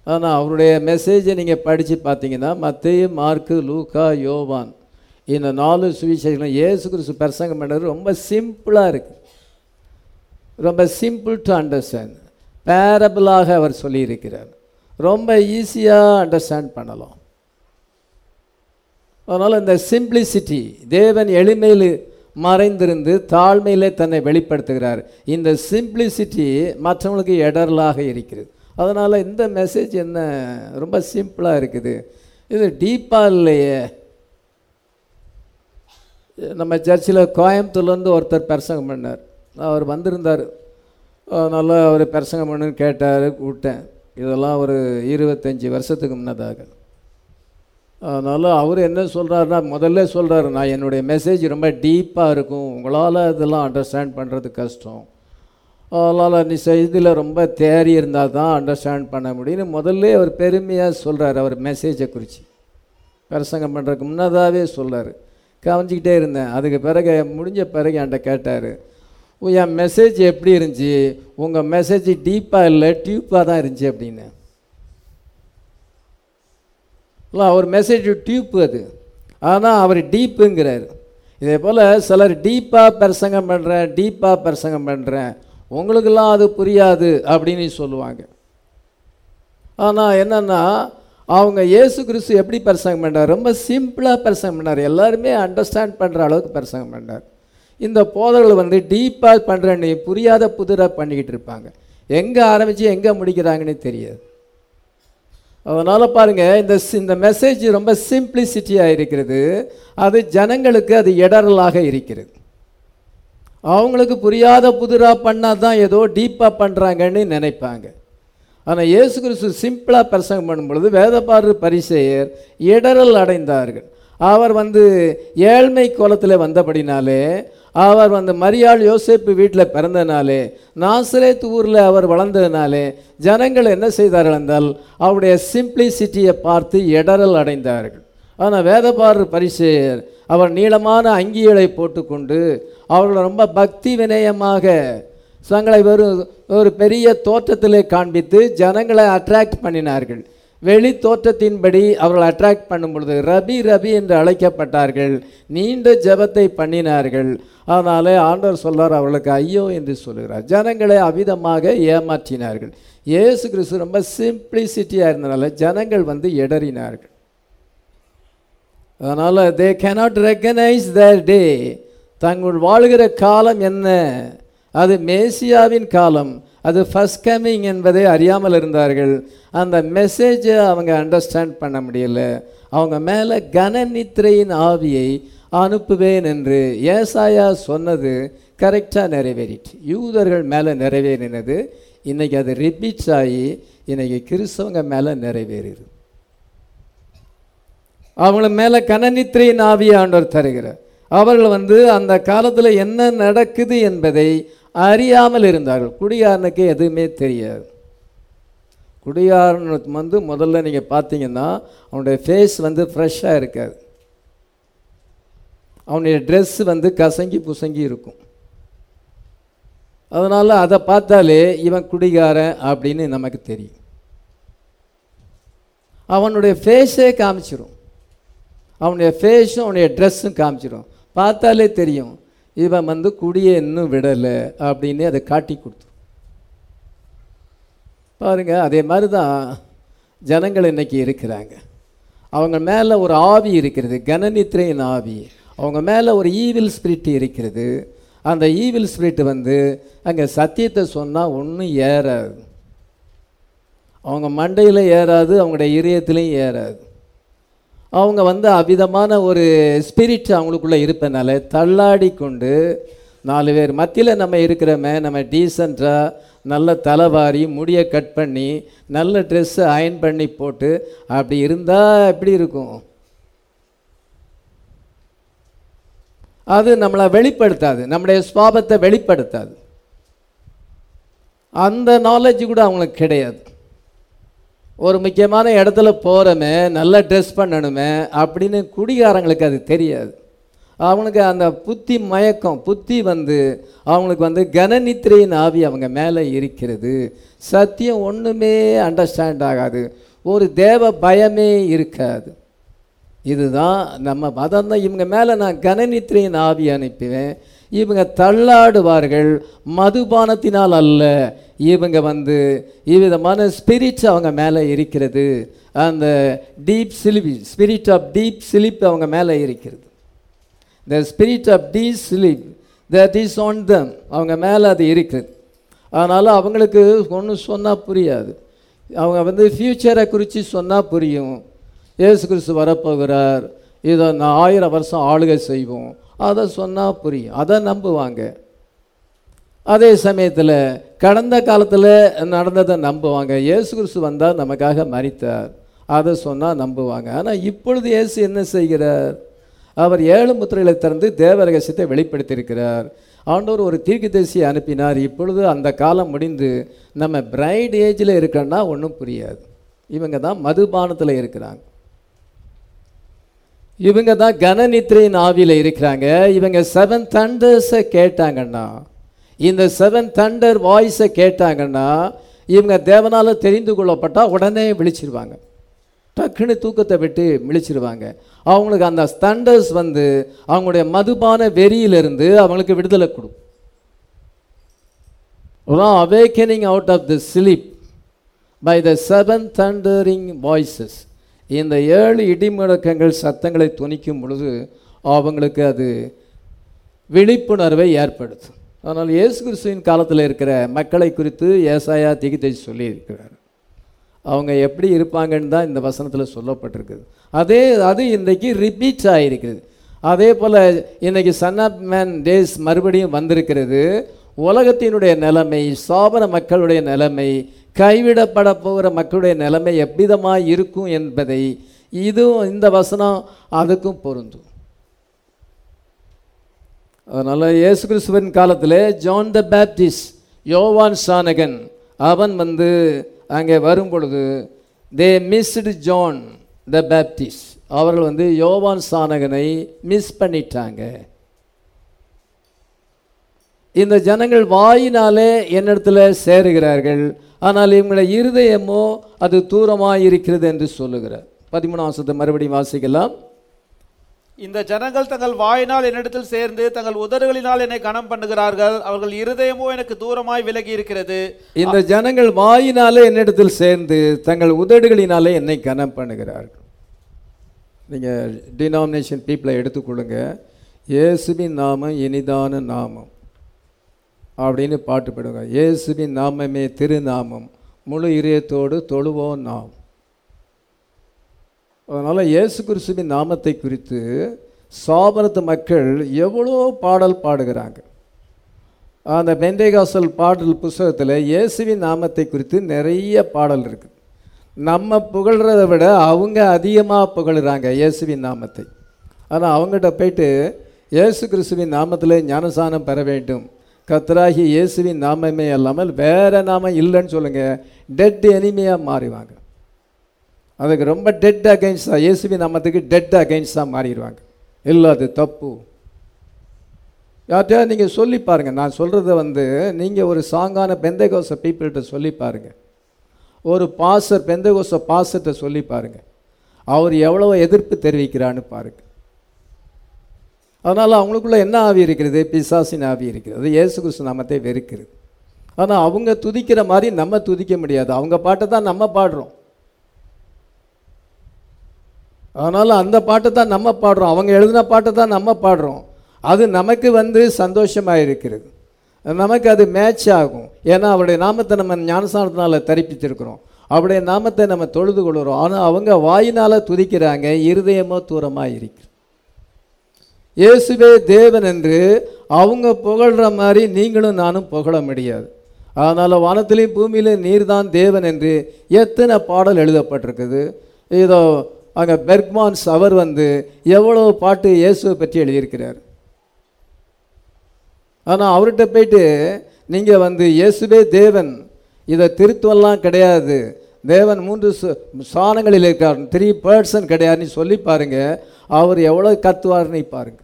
ஆனால் அவருடைய மெசேஜை நீங்கள் படித்து பார்த்தீங்கன்னா மத்திய மார்க்கு லூக்கா யோவான் இந்த நாலு சுவிசேஷங்களும் ஏசு கிறிஸ்து பிரசங்கம் பண்ணுறது ரொம்ப சிம்பிளாக இருக்குது ரொம்ப சிம்பிள் டு அண்டர்ஸ்டாண்ட். பேரபிளாக அவர் சொல்லியிருக்கிறார். ரொம்ப ஈஸியாக அண்டர்ஸ்டாண்ட் பண்ணலாம். அதனால் இந்த சிம்பிளிசிட்டி தேவன் எளிமையில் மறைந்திருந்து தாழ்மையிலே தன்னை வெளிப்படுத்துகிறார். இந்த சிம்பிளிசிட்டி மற்றவங்களுக்கு இடரலாக இருக்கிறது. அதனால் இந்த மெசேஜ் என்ன? ரொம்ப சிம்பிளாக இருக்குது. இது டீப்பாக இல்லையே. நம்ம சர்ச்சில் கோயம்புத்தூர்லேருந்து ஒருத்தர் பிரசங்கம் பண்ணார். அவர் வந்திருந்தார். நல்லா அவர் பிரசங்கம் பண்ணுன்னு கேட்டார் கூப்பிட்டேன். இதெல்லாம் ஒரு இருபத்தஞ்சி வருஷத்துக்கு முன்னதாக. அதனால் அவர் என்ன சொல்கிறாருன்னா முதல்ல சொல்கிறாரு நான் என்னுடைய மெசேஜ் ரொம்ப டீப்பாக இருக்கும். உங்களால் இதெல்லாம் அண்டர்ஸ்டாண்ட் பண்ணுறது கஷ்டம். அதனால் நீ செய்தியில் ரொம்ப தேறி இருந்தால் தான் அண்டர்ஸ்டாண்ட் பண்ண முடியும்னு முதல்ல அவர் பெருமையாக சொல்கிறார் அவர் மெசேஜை குறித்து பிரசங்கம் பண்ணுறதுக்கு முன்னதாகவே சொல்கிறார் கவனிச்சிக்கிட்டே இருந்தேன். அதுக்கு பிறகு முடிஞ்ச பிறகு என்கிட்ட கேட்டார். என் மெசேஜ் எப்படி இருந்துச்சு? உங்கள் மெசேஜ் டீப்பாக இல்லை டியூப்பாக தான் இருந்துச்சு அப்படின்னு. இல்லை அவர் மெசேஜ் டியூப் அது. ஆனால் அவர் டீப்புங்கிறார் இதே போல் சிலர் டீப்பாக பிரசங்கம் பண்ணுறேன் டீப்பாக பிரசங்கம் பண்ணுறேன் உங்களுக்கெல்லாம் அது புரியாது அப்படின்னு சொல்லுவாங்க. ஆனால் என்னென்னா அவங்க இயேசு கிறிஸ்து எப்படி பிரசங்கம் பண்ணார்? ரொம்ப சிம்பிளாக பிரசங்கம் பண்ணார். எல்லாருமே அண்டர்ஸ்டாண்ட் பண்ணுற அளவுக்கு பிரசங்கம் பண்ணார். இந்த போதர்கள் வந்து டீப்பாக பண்ணுறேன்னு புரியாத புதிராக பண்ணிக்கிட்டு இருப்பாங்க. எங்கே ஆரம்பித்து எங்கே முடிக்கிறாங்கன்னு தெரியாது. அதனால் பாருங்கள் இந்த இந்த மெசேஜ் ரொம்ப சிம்பிளிசிட்டியாக இருக்கிறது. அது ஜனங்களுக்கு அது இடரலாக இருக்கிறது. அவங்களுக்கு புரியாத புதிராக பண்ணால் தான் ஏதோ டீப்பாக பண்ணுறாங்கன்னு நினைப்பாங்க. ஆனால் இயேசு கிறிஸ்து சிம்பிளாக பிரசங்கம் பண்ணும் பொழுது பரிசெயர் இடரல் அடைந்தார்கள். அவர் வந்து ஏழ்மை கோலத்தில் வந்தபடினாலே அவர் வந்து மரியாள் யோசேப்பு வீட்டில் பிறந்தனாலே நாசரேத் ஊரில் அவர் வளர்ந்ததுனாலே ஜனங்கள் என்ன செய்தார்கள் என்றால் அவருடைய சிம்பிளிசிட்டியை பார்த்து இடரல் அடைந்தார்கள். ஆனால் வேதபாரு பரிசெயர் அவர் நீளமான அங்கிகளை போட்டுக்கொண்டு அவர்கள் ரொம்ப பக்தி வினயமாக தங்களை ஒரு ஒரு பெரிய தோற்றத்திலே காண்பித்து ஜனங்களை அட்ராக்ட் பண்ணினார்கள். வெளி தோற்றத்தின்படி அவர்கள் அட்ராக்ட் பண்ணும் பொழுது ரபி ரபி என்று அழைக்கப்பட்டார்கள். நீண்ட ஜெபத்தை பண்ணினார்கள். அதனாலே ஆண்டவர் சொல்லார் அவர்களுக்கு ஐயோ என்று சொல்லுகிறார். ஜனங்களை அவிதமாக ஏமாற்றினார்கள். இயேசு கிறிஸ்து ரொம்ப சிம்பிளிசிட்டியாக இருந்தனால ஜனங்கள் வந்து இடறினார்கள் அதனால் தே கேனாட் ரெக்கனைஸ் த டே தங்கள் வாழ்கிற காலம் என்ன? அது மேசியாவின் காலம். அது ஃபஸ்ட் கமிங் என்பதை அறியாமல் இருந்தார்கள். அந்த மெசேஜை அவங்க அண்டர்ஸ்டாண்ட் பண்ண முடியல. அவங்க மேலே கனநித்திரையின் ஆவியை அனுப்புவேன் என்று ஏசாயா சொன்னது கரெக்டாக நிறைவேறிட்டு யூதர்கள் மேலே நிறைவேறினது. இன்றைக்கி அது ரிப்பீட்ஸ் ஆகி இன்றைக்கி கிறிஸ்தவங்க மேலே நிறைவேறுது அவங்கள மேலே கனநித்திரையின் ஆவியாண்டவர் தருகிறார். அவர்கள் வந்து அந்த காலத்தில் என்ன நடக்குது என்பதை அறியாமல் இருந்தார்கள். குடியாரனுக்கு எதுவுமே தெரியாது. குடியாரன் வந்து முதல்ல நீங்கள் பார்த்தீங்கன்னா அவனுடைய ஃபேஸ் வந்து ஃப்ரெஷ்ஷாக இருக்காது. அவனுடைய ட்ரெஸ் வந்து கசங்கி புசங்கி இருக்கும். அதனால் அதை பார்த்தாலே இவன் குடிகாரன் அப்படின்னு நமக்கு தெரியும். அவனுடைய ஃபேஸே காமிச்சிரும். அவனுடைய ஃபேஸும் அவனுடைய ட்ரெஸ்ஸும் காமிச்சிடும் பார்த்தாலே தெரியும். இவன் வந்து குடியே இன்னும் விடலை அப்படின்னு அதை காட்டி கொடுத்து. பாருங்க அதே மாதிரி தான் ஜனங்கள் இன்றைக்கி இருக்கிறாங்க. அவங்க மேலே ஒரு ஆவி இருக்கிறது கனநித்திரையின் ஆவி. அவங்க மேலே ஒரு ஈவில் ஸ்பிரிட் இருக்கிறது. அந்த ஈவில் ஸ்பிரிட் வந்து அங்கே சத்தியத்தை சொன்னால் ஒன்றும் ஏறாது. அவங்க மண்டையில் ஏறாது அவங்களுடைய இதயத்துலேயும் ஏறாது. அவங்க வந்து அவ்விதமான ஒரு ஸ்பிரிட் அவங்களுக்குள்ளே இருப்பதுனால தள்ளாடி கொண்டு நாலு பேர். மத்தியில் நம்ம இருக்கிறோமே நம்ம டீசெண்டாக நல்ல தலைவாரி முடியை கட் பண்ணி நல்ல ட்ரெஸ்ஸை அயன் பண்ணி போட்டு அப்படி இருந்தால் எப்படி இருக்கும்? அது நம்மளை வெளிப்படுத்தாது. நம்முடைய சுவாபத்தை வெளிப்படுத்தாது. அந்த நாலேஜ் கூட அவங்களுக்கு கிடையாது. ஒரு முக்கியமான இடத்துல போகிறோமே நல்லா ட்ரெஸ் பண்ணணுமே அப்படின்னு குடிகாரங்களுக்கு அது தெரியாது. அவனுக்கு அந்த புத்தி மயக்கம் புத்தி வந்து அவங்களுக்கு வந்து கனநித்திரையின் ஆவி அவங்க மேலே இருக்கிறது. சத்தியம் ஒன்றுமே அண்டர்ஸ்டாண்ட் ஆகாது. ஒரு தேவ பயமே இருக்காது. இதுதான் நம்ம மதம் தான். இவங்க மேலே நான் கனநித்திரையின் ஆவி அனுப்புவேன். இவங்க தள்ளாடுவார்கள் மதுபானத்தினால் அல்ல. இவங்க வந்து இவ்விதமான ஸ்பிரிட்ஸ் அவங்க மேலே இருக்கிறது. அந்த deep sleep spirit of deep sleep அவங்க மேலே இருக்கிறது. The spirit of deep sleep that is on them அவங்க மேலே அது இருக்குது. அதனால் அவங்களுக்கு ஒன்றும் சொன்னால் புரியாது. அவங்க வந்து ஃப்யூச்சரை குறித்து சொன்னால் புரியும். ஏசு கிறிஸ்து வரப்போகிறார். இதை நான் ஆயிரம் வருஷம் ஆளுகை செய்வோம். அதை சொன்னால் புரியும். அதை நம்புவாங்க. அதே சமயத்தில் கடந்த காலத்தில் நடந்ததை நம்புவாங்க. இயேசு கிறிஸ்து வந்தால் நமக்காக மறித்தார் அதை சொன்னால் நம்புவாங்க. ஆனால் இப்பொழுது இயேசு என்ன செய்கிறார்? அவர் ஏழு முத்திரைகளை திறந்து தேவ ரகசியத்தை வெளிப்படுத்தியிருக்கிறார். ஆண்டவர் ஒரு தீர்க்கதரிசியை அனுப்பினார். இப்பொழுது அந்த காலம் முடிந்து நம்ம பிரைட் ஏஜில் இருக்கிறோன்னா ஒன்றும் புரியாது. இவங்க தான் மதுபானத்தில் இருக்கிறாங்க. இவங்க தான் கனநித்திரையின் ஆவியில் இருக்கிறாங்க. இவங்க செவன் தண்டர்ஸை கேட்டாங்கன்னா இந்த செவன் தண்டர் வாய்ஸை கேட்டாங்கன்னா இவங்க தேவனால் தெரிந்து கொள்ளப்பட்டால் உடனே விழிச்சிருவாங்க. டக்குன்னு தூக்கத்தை விட்டு விழிச்சிருவாங்க. அவங்களுக்கு அந்த தண்டர்ஸ் வந்து அவங்களுடைய மதுபான வெறியிலிருந்து அவங்களுக்கு விடுதலை கொடுக்கும் awakening out of the sleep by the seven thundering voices இந்த ஏழு இடிமுழக்கங்கள் சத்தங்களை துணிக்கும் பொழுது அவங்களுக்கு அது விழிப்புணர்வை ஏற்படுத்தும். அதனால் இயேசு கிறிஸ்துவின் காலத்தில் இருக்கிற மக்களை குறித்து ஏசாயா திகித்தை சொல்லியிருக்கிறார். அவங்க எப்படி இருப்பாங்கன்னு தான் இந்த வசனத்தில் சொல்லப்பட்டிருக்குது. அதே அது இன்றைக்கு ரிப்பீட் ஆகிருக்கிறது அதே போல் இன்றைக்கி சன் ஆஃப் மேன் டேஸ் மறுபடியும் வந்திருக்கிறது. உலகத்தினுடைய நிலைமை சாபன மக்களுடைய நிலைமை கைவிடப்பட போகிற மக்களுடைய நிலைமை எவ்விதமாக இருக்கும் என்பதை இதுவும் இந்த வசனம் அதுக்கும் பொருந்தும். அதனால் இயேசு கிறிஸ்துவின் காலத்தில் ஜான் த பேப்டிஸ்ட் யோவான் சானகன் அவன் வந்து அங்கே வரும் பொழுது they missed John the Baptist அவர்கள் வந்து யோவான் சானகனை மிஸ் பண்ணிட்டாங்க. இந்த ஜனங்கள் வாயினாலே என்னிடத்துல சேருகிறார்கள். ஆனால் இவங்களுடைய இருதயமோ அது தூரமாக இருக்கிறது என்று சொல்லுகிறார். பதிமூணாம் வசத்தை மறுபடியும் வாசிக்கலாம். இந்த ஜனங்கள் தங்கள் வாயினால் என்னிடத்தில் சேர்ந்து தங்கள் உதடுகளினால் என்னை கனம் பண்ணுகிறார்கள். அவர்கள் இருதயமோ எனக்கு தூரமாய் விலகி இருக்கிறது இந்த ஜனங்கள் வாயினாலே என்னிடத்தில் சேர்ந்து தங்கள் உதடுகளினாலே என்னை கனம் பண்ணுகிறார்கள். நீங்கள் டினாமினேஷன் பீப்புளை எடுத்துக்கொள்ளுங்க. இயேசுவின் நாமம் இனிதான நாமம். அப்படின்னு பாட்டு பாடுங்க இயேசுவின் நாமமே திருநாமம். முழு இதயத்தோடு தொழுவோம் நாம். அதனால் இயேசு கிறிஸ்துவின் நாமத்தை குறித்து சாபனத்து மக்கள் எவ்வளோ பாடல் பாடுகிறாங்க. அந்த பெந்தைகாசல் பாடல் புஸ்தகத்தில் இயேசுவின் நாமத்தை குறித்து நிறைய பாடல் இருக்குது நம்ம புகழ்கிறத விட அவங்க அதிகமாக புகழ்கிறாங்க இயேசுவின் நாமத்தை. ஆனால் அவங்ககிட்ட போயிட்டு இயேசு கிறிஸ்துவின் நாமத்தில் ஞானசானம் பெற வேண்டும். கத்தராகி இயேசுவின் நாமமே அல்லாமல் வேறு நாமம் இல்லைன்னு சொல்லுங்கள் டெட் எனிமையாக மாறிவாங்க அதுக்கு ரொம்ப டெட் அகைன்ஸ்டாக இயேசுவின் நாமத்துக்கு டெட் அகைன்ஸ்டாக மாறிடுவாங்க. இல்லை அது தப்பு. யார்கிட்டயா நீங்கள் சொல்லி பாருங்கள் நான் சொல்கிறத வந்து நீங்கள் ஒரு சாங்கான பெந்தகோச பீப்புள்கிட்ட சொல்லி பாருங்கள் ஒரு பாசர் பெந்தகோச பாசத்தை சொல்லி பாருங்கள் அவர் எவ்வளோ எதிர்ப்பு தெரிவிக்கிறான்னு பாருங்கள் அதனால் அவங்களுக்குள்ள என்ன ஆவி இருக்கிறது? பிசாசின் ஆவி இருக்கிறது. இயேசு கிறிஸ்து நாமத்தை வெறுக்கிறது. ஆனால் அவங்க துதிக்கிற மாதிரி நம்ம துதிக்க முடியாது. அவங்க பாட்டை தான் நம்ம பாடுறோம். அதனால் அந்த பாட்டை தான் நம்ம பாடுறோம். அவங்க எழுதின பாட்டை தான் நம்ம பாடுறோம். அது நமக்கு வந்து சந்தோஷமாக இருக்கிறது நமக்கு அது மேட்ச் ஆகும். ஏன்னா அவருடைய நாமத்தை நம்ம ஞானசானத்தினால் தரிப்பிச்சிருக்கிறோம். அவருடைய நாமத்தை நம்ம தொழுது கொள்கிறோம். ஆனால் அவங்க வாயினால் துதிக்கிறாங்க இருதயமோ தூரமாக இருக்குது இயேசுவே தேவன் என்று அவங்க புகழ்கிற மாதிரி நீங்களும் நானும் புகழ முடியாது. அதனால் வானத்திலையும் பூமியிலும் நீர்தான் தேவன் என்று எத்தனை பாடல் எழுதப்பட்டிருக்குது. இதோ அங்கே பெர்க்மான்ஸ் அவர் வந்து எவ்வளோ பாட்டு இயேசுவை பற்றி எழுதியிருக்கிறார். ஆனால் அவர்கிட்ட போயிட்டு நீங்கள் வந்து இயேசுவே தேவன் இதை திருத்துவெல்லாம் கிடையாது. தேவன் மூன்று சு- சாணங்களில் இருக்கார் த்ரீ பர்சன் கிடையாதுன்னு சொல்லி பாருங்க. அவர் எவ்வளோ கத்துவார்னு பாருங்க.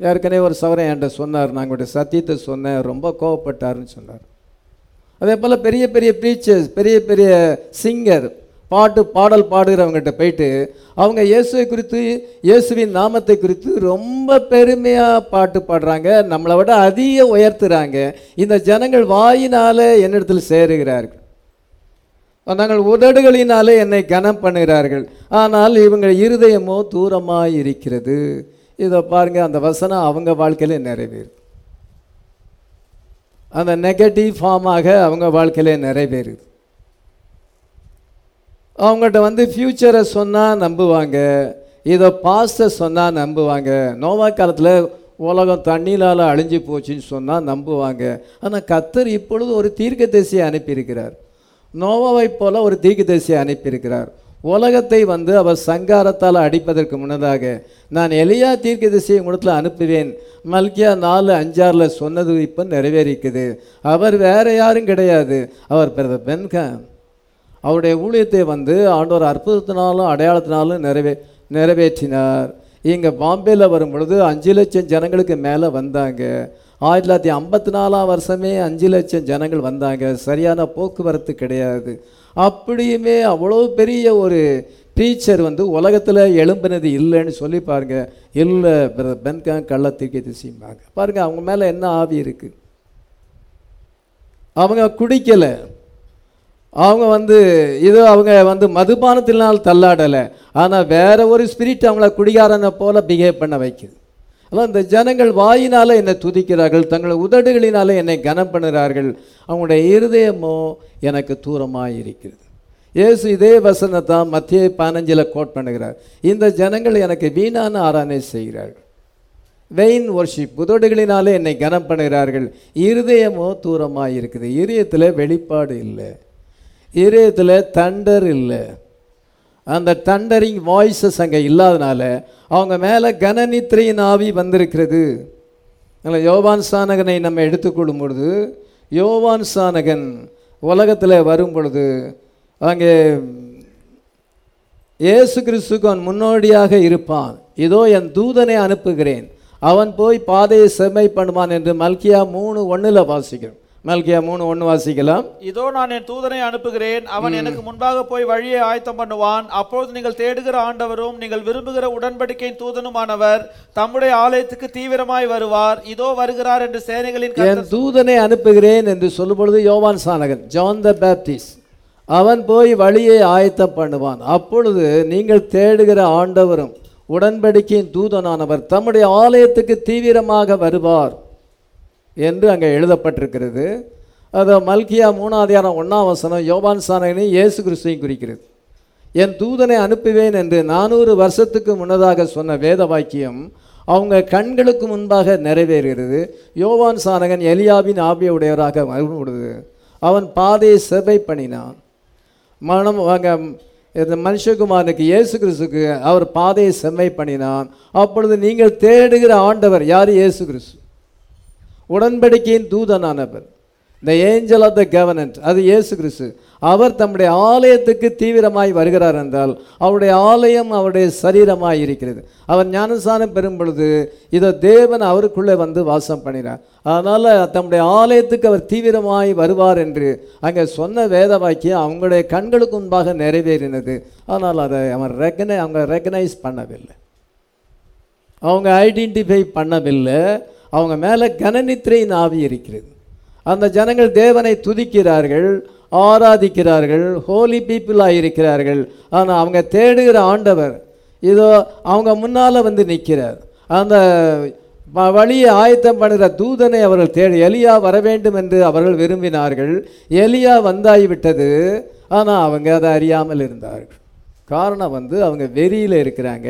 ஏற்கனவே ஒரு சவரன் என்கிட்ட சொன்னார். நான் உங்களுடைய சத்தியத்தை சொன்னேன். ரொம்ப கோவப்பட்டாருன்னு சொன்னார். அதே போல் பெரிய பெரிய ப்ரீச்சர்ஸ் பெரிய பெரிய சிங்கர் பாட்டு பாடல் பாடுகிறவங்ககிட்ட போயிட்டு அவங்க இயேசுவை குறித்து இயேசுவின் நாமத்தை குறித்து ரொம்ப பெருமையாக பாட்டு பாடுறாங்க. நம்மளை விட அதிக உயர்த்துறாங்க. இந்த ஜனங்கள் வாயினால் என்னிடத்தில் சேருகிறார்கள். நாங்கள் உதடுகளினாலே என்னை கனம் பண்ணுகிறார்கள். ஆனால் இவங்க இருதயமோ தூரமாக இருக்கிறது இதை பாருங்க அந்த வசனம் அவங்க வாழ்க்கையிலே நிறைவேறும். அந்த நெகட்டிவ் ஃபார்மாக அவங்க வாழ்க்கையிலே நிறைவேறுது அவங்கள்ட்ட வந்து ஃப்யூச்சரை சொன்னால் நம்புவாங்க. இதை பாஸ்ட்டை சொன்னால் நம்புவாங்க. நோவா காலத்தில் உலகம் தண்ணீரால் அழிஞ்சு போச்சுன்னு சொன்னால் நம்புவாங்க. ஆனால் கத்தர் இப்பொழுது ஒரு தீர்க்கதரிசியை அனுப்பியிருக்கிறார். நோவாவைப் போல ஒரு தீக்குதரிசியை அனுப்பியிருக்கிறார். உலகத்தை வந்து அவர் சங்காரத்தால் அடிப்பதற்கு முன்னதாக நான் எளியா தீர்க்கதரிசியை உடத்தில் அனுப்புவேன். மல்கியா நாலு அஞ்சாறில் சொன்னது இப்போ நிறைவேறிக்குது. அவர் வேற யாரும் கிடையாது. அவர் பிறந்த பென்காம் அவருடைய ஊழியத்தை வந்து ஆண்டவர் அற்புதத்தினாலும் அடையாளத்தினாலும் நிறைவே நிறைவேற்றினார். இங்கே பாம்பேயில் வரும் பொழுது அஞ்சு லட்சம் ஜனங்களுக்கு மேலே வந்தாங்க. ஆயிரத்தி தொள்ளாயிரத்தி ஐம்பத்தி நாலாம் வருஷமே அஞ்சு லட்சம் ஜனங்கள் வந்தாங்க. சரியான போக்குவரத்து கிடையாது. அப்படியுமே அவ்வளோ பெரிய ஒரு டீச்சர் வந்து உலகத்தில் எழும்பினது இல்லைன்னு சொல்லி பாருங்க. இல்லை பென்கா கள்ள தூக்கி திசிம்பாங்க பாருங்க அவங்க மேலே என்ன ஆவி இருக்குது அவங்க குடிக்கலை. அவங்க வந்து இது அவங்க வந்து மதுபானத்தினால் தள்ளாடலை. ஆனால் வேற ஒரு ஸ்பிரிட் அவங்கள குடிகாரனை போல பிஹேவ் பண்ண வைக்குது. அதான் இந்த ஜனங்கள் வாயினால் என்னை துதிக்கிறார்கள் தங்கள் உதடுகளினால் என்னை கனம் பண்ணுகிறார்கள். அவங்களுடைய இருதயமோ எனக்கு தூரமாக இருக்கிறது இயேசு இதே வசனத்தான் மத்திய பதினஞ்சில் கோட் பண்ணுகிறார். இந்த ஜனங்கள் எனக்கு வீணான ஆராதனை செய்கிறார்கள். வெயின் ஒர்ஷிப் உதடுகளினாலே என்னை கனம் பண்ணுகிறார்கள். இருதயமோ தூரமாக இருக்குது இருதயத்தில் வெளிப்பாடு இல்லை. இருதயத்தில் தண்டர் இல்லை. அந்த தண்டரிங் வாய்ஸஸ் அங்கே இல்லாதனால அவங்க மேலே கனநித்திரையின் ஆவி வந்திருக்கிறது. அதனால் யோவான் சானகனை நம்ம எடுத்துக்கொள்ளும் பொழுது யோவான் சானகன் உலகத்தில் வரும் பொழுது அங்கே இயேசு கிறிஸ்துக்கு அவன் முன்னோடியாக இருப்பான். இதோ என் தூதனை அனுப்புகிறேன். அவன் போய் பாதையை செம்மை பண்ணுவான் என்று மல்கியா மூணு ஒன்றில் வாசிக்கிறோம். மல்கியா மூணு ஒன்று வாசிக்கலாம். இதோ நான் என் தூதனை அனுப்புகிறேன். அவன் எனக்கு முன்பாக போய் வழியை ஆயத்தம் பண்ணுவான். அப்பொழுது நீங்கள் தேடுகிற ஆண்டவரும் நீங்கள் விரும்புகிற உடன்படிக்கையின் தூதனுமானவர் தம்முடைய ஆலயத்துக்கு தீவிரமாய் வருவார். இதோ வருகிறார் என்று சேனைகளின் என் தூதனை அனுப்புகிறேன் என்று சொல்லும் பொழுது யோவான் சானகன் ஜான் த பேப்டிஸ்ட் அவன் போய் வழியை ஆயத்தம் பண்ணுவான். அப்பொழுது நீங்கள் தேடுகிற ஆண்டவரும் உடன்படிக்கையின் தூதனானவர் தம்முடைய ஆலயத்துக்கு தீவிரமாக வருவார். என்று அங்கே எழுதப்பட்டிருக்கிறது. அது மல்கியா மூணாதிகாரம் ஒன்றாம் வசனம் யோவான் சானகனை இயேசு கிறிஸ்துவையும் குறிக்கிறது. என் தூதனை அனுப்புவேன் என்று நானூறு வருஷத்துக்கு முன்னதாக சொன்ன வேத வாக்கியம் அவங்க கண்களுக்கு முன்பாக நிறைவேறுகிறது. யோவான் சானகன் எலியாவின் ஆவியுடையவராக வரும்பொழுது அவன் பாதையை செவை பண்ணினான். மனம் அங்கே இந்த மனுஷகுமாரனுக்கு இயேசு கிறிஸ்துக்கு அவர் பாதையை செம்மை பண்ணினான். அப்பொழுது நீங்கள் தேடுகிற ஆண்டவர் யார்? இயேசு கிறிஸ்து. உடன்படிக்கையின் தூதனானவர். த ஏஞ்சல் ஆஃப் த கவர்னன்ட் அது இயேசு கிறிஸ்து. அவர் தம்முடைய ஆலயத்துக்கு தீவிரமாய் வருகிறார் என்றால் அவருடைய ஆலயம் அவருடைய சரீரமாய் இருக்கிறது. அவர் ஞானசானம் பெறும் பொழுது இதை தேவன் அவருக்குள்ளே வந்து வாசம் பண்ணினார் அதனால் தம்முடைய ஆலயத்துக்கு அவர் தீவிரமாய் வருவார் என்று அங்கே சொன்ன வேத வாக்கியம் அவங்களுடைய கண்களுக்கு முன்பாக நிறைவேறினது. ஆனால் அதை அவன் ரெக்கனை அவங்க ரெக்கனைஸ் பண்ணவில்லை. அவங்க ஐடென்டிஃபை பண்ணவில்லை. அவங்க மேலே கனநித்திரையின் ஆவி இருக்கிறது. அந்த ஜனங்கள் தேவனை துதிக்கிறார்கள் ஆராதிக்கிறார்கள் ஹோலி பீப்புளாக இருக்கிறார்கள். ஆனால் அவங்க தேடுகிற ஆண்டவர் இதோ அவங்க முன்னால் வந்து நிற்கிறார் அந்த வ- வழியை ஆயத்தம் பண்ணுகிற தூதனை அவர்கள் தேடி எலியா வர வேண்டும் என்று அவர்கள் விரும்பினார்கள். எலியா வந்தாகிவிட்டது ஆனால் அவங்க அதை அறியாமல் இருந்தார்கள். காரணம் வந்து அவங்க வெறியில் இருக்கிறாங்க.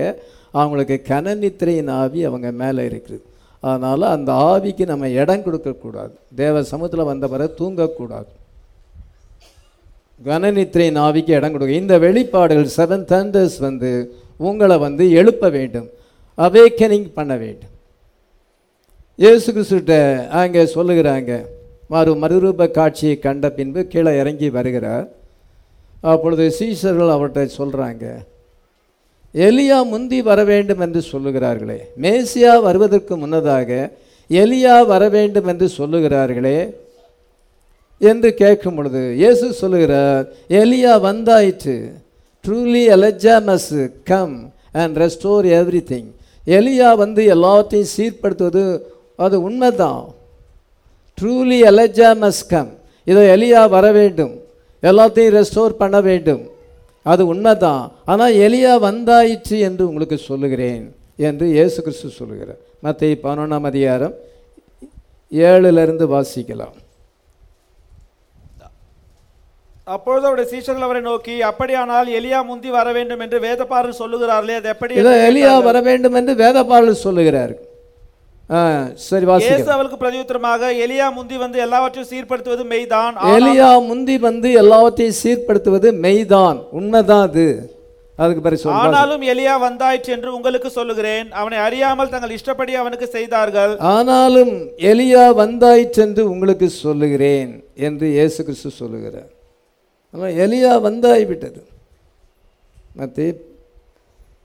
அவங்களுக்கு கனநித்திரையின் ஆவி அவங்க மேலே இருக்குது. அதனால் அந்த ஆவிக்கு நம்ம இடம் கொடுக்கக்கூடாது தேவ சமூகத்தில் வந்தவரை தூங்கக்கூடாது கனநித்திரையின் ஆவிக்கு இடம் கொடுக்க இந்த வெளிப்பாடுகள் செவன் தண்டர்ஸ் வந்து உங்களை வந்து எழுப்ப வேண்டும். அவேக்கனிங் பண்ண வேண்டும். இயேசு கிறிஸ்துட்ட அங்கே சொல்லுகிறாங்க. மறு மறுரூப காட்சியை கண்ட பின்பு கீழே இறங்கி வருகிறார். அப்பொழுது சீசர்கள் அவர்கிட்ட சொல்கிறாங்க எலியா முந்தி வர வேண்டும் என்று சொல்லுகிறார்களே. மேசியா வருவதற்கு முன்னதாக எலியா வர வேண்டும் என்று சொல்லுகிறார்களே என்று கேட்கும் பொழுது இயேசு சொல்லுகிறார் எலியா வந்தாயிற்று. Truly Elijah must come and restore every thing எலியா வந்து எல்லாத்தையும் சீர்படுத்துவது அது உண்மைதான். ட்ரூலி எலஜா மஸ் கம் இதோ எலியா வர வேண்டும். எல்லாத்தையும் ரெஸ்டோர் பண்ண வேண்டும். அது உண்மைதான். ஆனால் எலியா வந்தாயிற்று என்று உங்களுக்கு சொல்லுகிறேன் என்று இயேசு கிறிஸ்து சொல்லுகிறார். மற்ற பதினொன்றாம் அதிகாரம் ஏழுலேருந்து வாசிக்கலாம். அப்பொழுது அவருடைய சீஷர்கள் அவரை நோக்கி அப்படியானால் எலியா முந்தி வர வேண்டும் என்று வேதப்பாரர் சொல்லுகிறார்களே அது எப்படி? எலியா வர வேண்டும் என்று வேதபாடல் சொல்லுகிறார் ஆ சரி வாசிக்கலாம் அவளுக்கு பிரதியுத்தரமாக எலியா முந்தி வந்து எல்லாவற்றையும் சீர்படுத்துவது மெய்தான். எலியா முந்தி வந்து எல்லாவற்றையும் சீர்படுத்துவது மெய்தான். உண்மைதான் அது. அதுக்கு பிறகு ஆனாலும் எலியா வந்தாயிற்று என்று உங்களுக்கு சொல்லுகிறேன். அவனை அறியாமல் தங்கள் இஷ்டப்படி அவனுக்கு செய்தார்கள். ஆனாலும் எலியா வந்தாயிற்றென்று உங்களுக்கு சொல்லுகிறேன் என்று இயேசு கிறிஸ்து சொல்லுகிறார். ஆனால் எலியா வந்தாய்விட்டது. மத்திய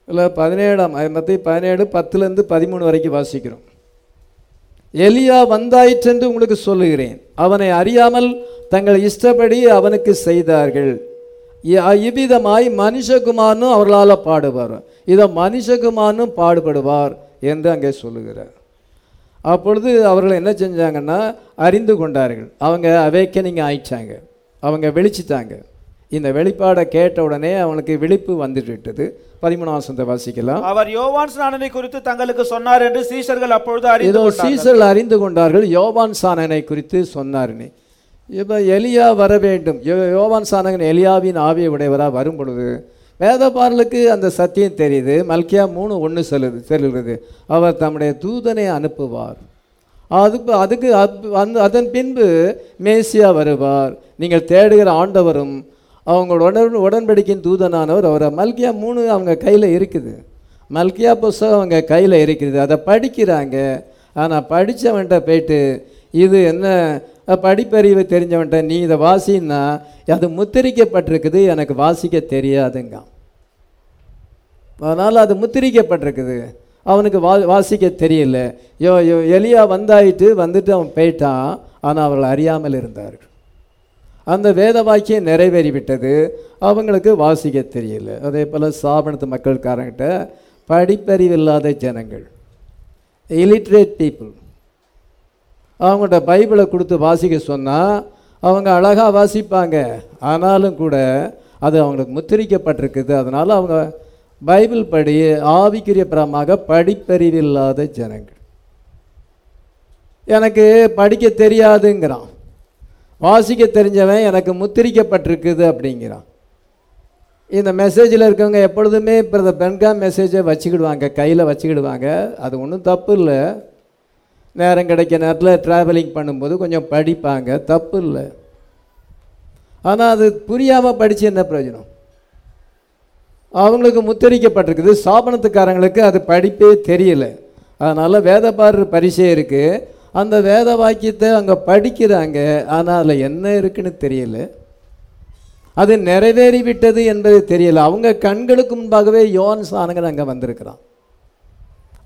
இல்லை பதினேழாம் மத்திய பதினேழு பத்துலேருந்து பதிமூணு வரைக்கும் வாசிக்கிறோம். எலியா வந்தாயிற்றென்று உங்களுக்கு சொல்லுகிறேன். அவனை அறியாமல் தங்கள் இஷ்டப்படி அவனுக்கு செய்தார்கள். இவ்விதமாய் மனுஷகுமாரனும் அவர்களால் பாடுவார். இதை மனுஷகுமாரனும் பாடுபடுவார் என்று அங்கே சொல்லுகிறார். அப்பொழுது அவர்கள் என்ன செஞ்சாங்கன்னா அறிந்து கொண்டார்கள். அவங்க அவேக்கனிங் ஆயிட்டாங்க. அவங்க வெளிச்சிட்டாங்க இந்த வெளிப்பாடை கேட்ட உடனே அவனுக்கு விழிப்பு வந்துட்டு விட்டது பதிமூணாம் வாசிக்கலாம். அவர் யோவான் ஸ்நானனை குறித்து தங்களுக்கு சொன்னார் என்று சீஷர்கள் அப்பொழுது அறிந்து ஏதோ. சீசர்கள் அறிந்து கொண்டார்கள் யோவான் சானனை குறித்து சொன்னார்னு. இப்போ எலியா வர வேண்டும். யோவான் சானகன் எலியாவின் ஆவியை உடையவராக வரும் பொழுது வேதபாரலுக்கு அந்த சத்தியம் தெரியுது. மல்கியா மூணு ஒன்று சொல்லுது சொல்லுகிறது. அவர் தம்முடைய தூதனை அனுப்புவார். அதுக்கு அதுக்கு அப்- அந்த அதன் பின்பு மேசியா வருவார். நீங்கள் தேடுகிற ஆண்டவரும் அவங்களோட உடன் உடன்படிக்கையின் தூதனானவர் அவரை மல்கியா மூணு அவங்க கையில் இருக்குது. மல்கியா புஸ்தகம் அவங்க கையில் இருக்குது. அதை படிக்கிறாங்க. ஆனால் படித்தவன்கிட்ட போயிட்டு இது என்ன படிப்பறிவு தெரிஞ்சவன்கிட்ட நீ இதை வாசின்னா அது முத்திரிக்கப்பட்டிருக்குது எனக்கு வாசிக்க தெரியாதுங்க. அதனால் அது முத்திரிக்கப்பட்டிருக்குது. அவனுக்கு வா வாசிக்க தெரியல. யோ யோ எலியா வந்தாயிட்டு வந்துட்டு அவன் போயிட்டான். ஆனால் அவர்கள் அறியாமல் இருந்தார்கள். அந்த வேத வாக்கியம் நிறைவேறிவிட்டது. அவங்களுக்கு வாசிக்க தெரியல. அதே போல் சாபனத்து மக்கள்காரங்கிட்ட படிப்பறிவில்லாத ஜனங்கள். இலிட்ரேட் பீப்புள் அவங்கள்ட்ட பைபிளை கொடுத்து வாசிக்க சொன்னால் அவங்க அழகாக வாசிப்பாங்க. ஆனாலும் கூட அது அவங்களுக்கு முத்திரிக்கப்பட்டிருக்குது. அதனால் அவங்க பைபிள் படி ஆவிக்குரிய பிரமாக படிப்பறிவில்லாத ஜனங்கள். எனக்கு படிக்க தெரியாதுங்கிறான். வாசிக்க தெரிஞ்சவன் எனக்கு முத்திரிக்கப்பட்டிருக்குது அப்படிங்கிறான். இந்த மெசேஜில் இருக்கவங்க எப்பொழுதுமே இப்போ இந்த மெசேஜை வச்சுக்கிடுவாங்க கையில் வச்சுக்கிடுவாங்க. அது ஒன்றும் தப்பு இல்லை. நேரம் கிடைக்க நேரத்தில் ட்ராவலிங் பண்ணும்போது கொஞ்சம் படிப்பாங்க தப்பு இல்லை. ஆனால் அது புரியாமல் படித்து என்ன பிரயோஜனம்? அவங்களுக்கு முத்தரிக்கப்பட்டிருக்குது சாபனத்துக்காரங்களுக்கு அது படிப்பே தெரியல. அதனால் வேதப்பாடு பரிசே இருக்குது அந்த வேத வாக்கியத்தை அங்கே படிக்கிறாங்க. ஆனால் அதில் என்ன இருக்குன்னு தெரியல. அது நிறைவேறி விட்டது என்பது தெரியல. அவங்க கண்களுக்கு முன்பாகவே யோன் சாணங்கள் அங்கே வந்திருக்கிறான்.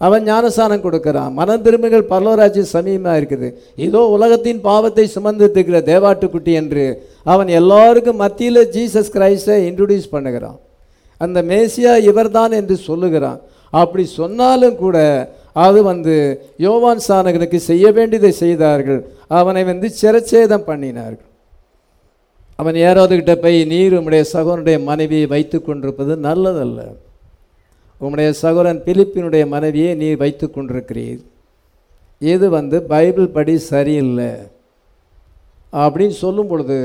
அவன் ஞானசானம் கொடுக்கிறான். மன திரும்புகள் பரலோராட்சி சமீபமாக இருக்குது. இதோ உலகத்தின் பாவத்தை சுமந்திருக்கிற தேவாட்டுக்குட்டி என்று அவன் எல்லாருக்கும் மத்தியில் ஜீசஸ் கிரைஸ்டை இன்ட்ரடியூஸ் பண்ணுகிறான். அந்த மேசியா இவர்தான் என்று சொல்லுகிறான். அப்படி சொன்னாலும் கூட அது வந்து யோவான் சானகனுக்கு செய்ய வேண்டியதை செய்தார்கள். அவனை வந்து சிரச்சேதம் பண்ணினார்கள். அவன் ஏறாவதுகிட்ட போய் நீர் உம்முடைய சகோனுடைய மனைவியை வைத்து கொண்டிருப்பது நல்லதல்ல. உம்முடைய சகோதரன் பிலிப்பினுடைய மனைவியை நீர் வைத்து கொண்டிருக்கிறீர் இது வந்து பைபிள் படி சரியில்லை. அப்படின்னு சொல்லும் பொழுது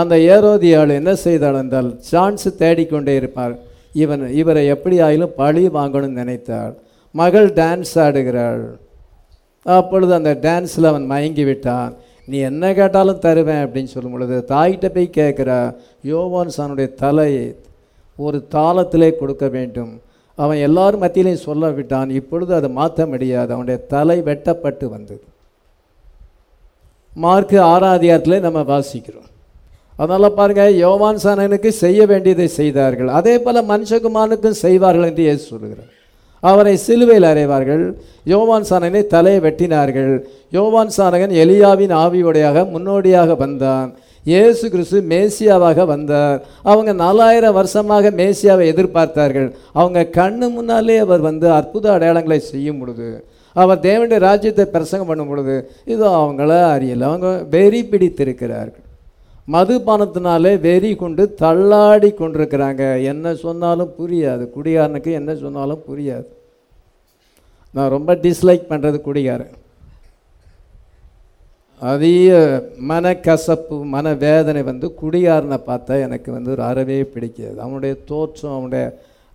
அந்த ஏரோதியாள் என்ன செய்தாள் என்றால் சான்ஸ் தேடிக்கொண்டே இருப்பார். இவன் இவரை எப்படி ஆயிலும் பழி வாங்கணும்னு நினைத்தாள். மகள் டான்ஸ் ஆடுகிறாள். அப்பொழுது அந்த டான்ஸில் அவன் மயங்கி விட்டான் நீ என்ன கேட்டாலும் தருவேன் அப்படின்னு சொல்லும் பொழுது தாய்கிட்ட போய் கேட்குற யோவான் சானுடைய தலையை ஒரு தாளத்திலே கொடுக்க வேண்டும். அவன் எல்லாரும் மத்தியிலையும் சொல்ல விட்டான். இப்பொழுது அதை மாற்ற முடியாது. அவனுடைய தலை வெட்டப்பட்டு வந்தது. மார்க்கு ஆறாம் நம்ம வாசிக்கிறோம். அதனால் பாருங்கள் யோவான் சானனுக்கு செய்ய வேண்டியதை செய்தார்கள். அதே போல் மனுஷகுமானுக்கும் செய்வார்கள் என்று இயேசு சொல்கிறார் அவரை சிலுவையில் அறைவார்கள். யோவான் சானனை தலையை வெட்டினார்கள். யோவான் சானகன் எலியாவின் ஆவியுடையாக முன்னோடியாக வந்தான். இயேசு கிறிஸ்து மேசியாவாக வந்தார். அவங்க நாலாயிரம் வருஷமாக மேசியாவை எதிர்பார்த்தார்கள். அவங்க கண்ணு முன்னாலே அவர் வந்து அற்புத அடையாளங்களை செய்யும் பொழுது அவர் தேவனுடைய ராஜ்யத்தை பிரசங்கம் பண்ணும் பொழுது இது அவங்கள அறியல. அவங்க வெறி பிடித்திருக்கிறார்கள். மதுபானத்தினாலே வெறி கொண்டு தள்ளாடி கொண்டிருக்கிறாங்க. என்ன சொன்னாலும் புரியாது. குடிகாரனுக்கு என்ன சொன்னாலும் புரியாது. நான் ரொம்ப டிஸ்லைக் பண்ணுறது குடிகாரன். அதிக மனக்கசப்பு மனவேதனை வந்து குடிகாரனை பார்த்தா எனக்கு வந்து ஒரு அறவே பிடிக்காது. அவனுடைய தோற்றம் அவனுடைய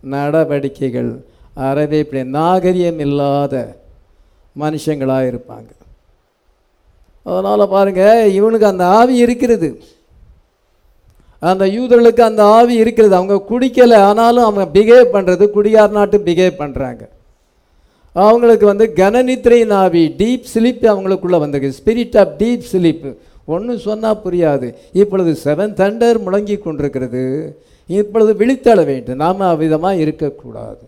நடவடிக்கைகள் அறவே பிடி நாகரியம் இல்லாத மனுஷங்களாக இருப்பாங்க. அதனால் பாருங்கள் இவனுக்கு அந்த ஆவி இருக்கிறது. அந்த யூதர்களுக்கு அந்த ஆவி இருக்கிறது. அவங்க குடிக்கலை ஆனாலும் அவங்க பிஹேவ் பண்ணுறது குடியார் நாட்டு பிஹேவ் பண்ணுறாங்க அவங்களுக்கு வந்து கனநித்திரையின் ஆவி டீப் ஸ்லீப் அவங்களுக்குள்ளே வந்திருக்கு. ஸ்பிரிட் ஆஃப் டீப் ஸ்லீப் ஒன்றும் சொன்னால் புரியாது. இப்பொழுது செவன் தண்டர் முழங்கி கொண்டிருக்கிறது. இப்பொழுது விழித்தள வேண்டும். நாம் அவ்விதமாக இருக்கக்கூடாது.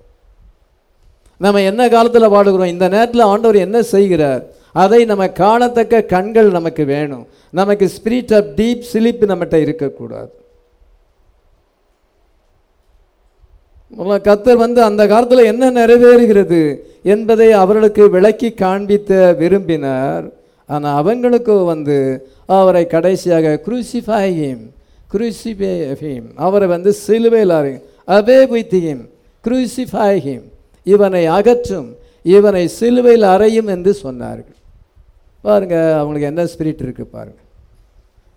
நம்ம என்ன காலத்தில் வாடுகிறோம் இந்த நேரத்தில் ஆண்டவர் என்ன செய்கிறார்? அதை நம்ம காணத்தக்க கண்கள் நமக்கு வேணும். நமக்கு ஸ்பிரிட் ஆஃப் டீப் சிலிப்பு நம்மகிட்ட இருக்கக்கூடாது. கத்தர் வந்து அந்த காலத்தில் என்ன நிறைவேறுகிறது என்பதை அவர்களுக்கு விளக்கி காண்பித்த விரும்பினார். ஆனால் அவங்களுக்கு வந்து அவரை கடைசியாக குரூசிஃபை ஹிம் அவரை வந்து சிலுவையில் அவே குய்த்தியும் ஹிம் இவனை அகற்றும் இவனை சிலுவையில் அறையும் என்று சொன்னார்கள். பாருங்கள் அவங்களுக்கு என்ன ஸ்பிரிட் இருக்குது பாருங்கள்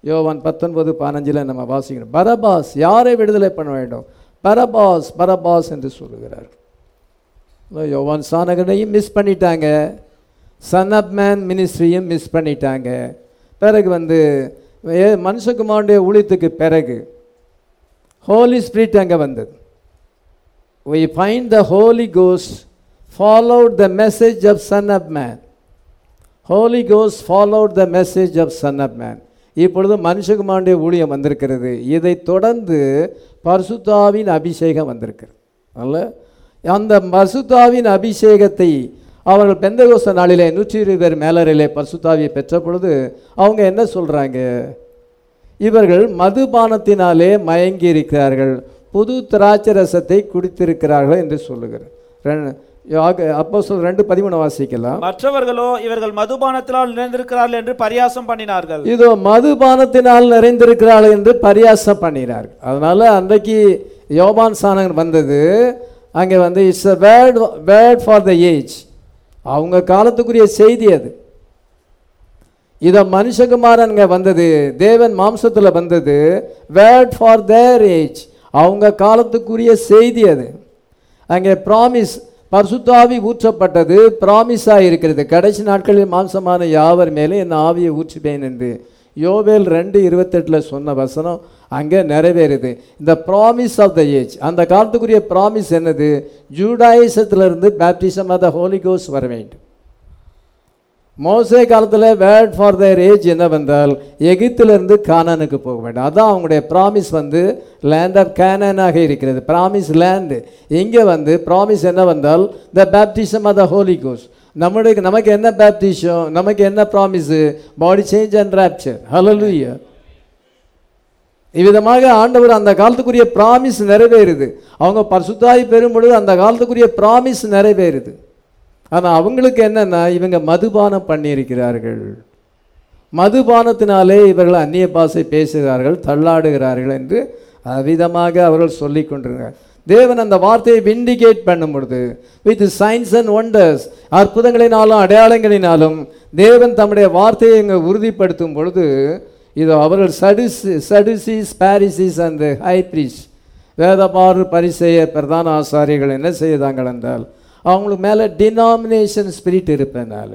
யோவான் பத்தொன்பது பதினஞ்சில் நம்ம வாசிக்கணும் பரபாஸ் யாரை விடுதலை பண்ண வேண்டும்? பரபாஸ் பரபாஸ் என்று சொல்லுகிறார். யோவான் சானகனையும் மிஸ் பண்ணிட்டாங்க. சன் ஆப் மேன் மினிஸ்ட்ரியும் மிஸ் பண்ணிட்டாங்க. பிறகு வந்து மனுஷகுமாருடைய ஊழியத்துக்கு பிறகு ஹோலி ஸ்பிரிட் அங்கே வந்தது. We find the holy cos followed the message of son of man holy cos followed the message of son of man இப்பொழுது மனுஷகுமாருடைய ஊழியம் வந்திருக்கிறது. இதை தொடர்ந்து பர்சுத்தாவின் அபிஷேகம் வந்திருக்கிறது. அல்ல? அந்த பர்சுத்தாவின் அபிஷேகத்தை அவர்கள் பெந்தகோச நாளிலே நூற்றி இருபது பேர் மேலரிலே பர்சுத்தாவியை பெற்ற பொழுது அவங்க என்ன சொல்கிறாங்க இவர்கள் மதுபானத்தினாலே மயங்கி இருக்கிறார்கள். புது திராட்சை ரசத்தை குடித்திருக்கிறார்கள் என்று சொல்லுகிறார். அப்போ சொல் ரெண்டு பதிமூணு வாசிக்கலாம். மற்றவர்களோ இவர்கள் மதுபானத்தினால் நிறைந்திருக்கிறார்கள் என்று பரியாசம் பண்ணினார்கள். இதோ மதுபானத்தினால் நிறைந்திருக்கிறார்கள் என்று பரியாசம் பண்ணினார்கள். அதனால அன்றைக்கு யோபான் சாணகன் வந்தது. அங்கே வந்து it's a word word for the age அவங்க காலத்துக்குரிய செய்தி அது. இதை மனுஷகுமாரன் வந்தது. தேவன் மாம்சத்தில் வந்தது. வேர்ட் ஃபார் தேர் ஏஜ் அவங்க காலத்துக்குரிய செய்தி அது. அங்கே ப்ராமிஸ் பரிசுத்தாவி ஊற்றப்பட்டது பிராமிஸாக இருக்கிறது. கடைசி நாட்களில் மாம்சமான யாவர் மேலே என் ஆவியை ஊற்றுவேன் என்று யோவேல் ரெண்டு இருபத்தெட்டில் சொன்ன வசனம் அங்கே நிறைவேறுது. இந்த ப்ராமிஸ் ஆஃப் த ஏஜ் அந்த காலத்துக்குரிய ப்ராமிஸ் என்னது? ஜூடாயிசத்திலிருந்து பேப்டிசம் ஆஃப் த ஹோலிகோஸ் வர வேண்டும். மோசே காலத்தில் வேர்ட் ஃபார் தயர் ஏஜ் என்னவென்றால் எகிப்திலிருந்து கானானுக்கு போக வேண்டும். அதான் அவங்களுடைய ப்ராமிஸ் வந்து லேண்ட் ஆஃப் கேனானாக இருக்கிறது. ப்ராமிஸ் லேண்டு இங்கே வந்து ப்ராமிஸ் என்னவென்றால் the baptism of the holy கோஸ் நம்மளுக்கு நமக்கு என்ன பேப்டிஷம் நமக்கு என்ன promise body change and rapture hallelujah இவ்விதமாக ஆண்டவர் அந்த காலத்துக்குரிய ப்ராமிஸ் நிறைவேறுது. அவங்க பரிசுத்தாய் பெறும் பொழுது அந்த காலத்துக்குரிய ப்ராமிஸ் நிறைவேறுது. ஆனால் அவங்களுக்கு என்னென்னா இவங்க மதுபானம் பண்ணியிருக்கிறார்கள். மதுபானத்தினாலே இவர்கள் அந்நிய பாசை பேசுகிறார்கள் தள்ளாடுகிறார்கள் என்று விதமாக அவர்கள் சொல்லி கொண்டிருக்கிறார் தேவன் அந்த வார்த்தையை விண்டிகேட் பண்ணும் பொழுது வித் சயின்ஸ் அண்ட் ஒண்டர்ஸ் அற்புதங்களினாலும் அடையாளங்களினாலும் தேவன் தம்முடைய வார்த்தையை இங்கே உறுதிப்படுத்தும் பொழுது இதோ அவர்கள் சடுசி சடுசிஸ் பாரிசிஸ் அண்ட் ஹைப்ரிஸ் வேதபாறு பரிசெய பிரதான ஆசாரிகள் என்ன செய்தாங்கள் என்றால் அவங்களுக்கு மேலே டினாமினேஷன் ஸ்பிரிட் இருப்பதுனால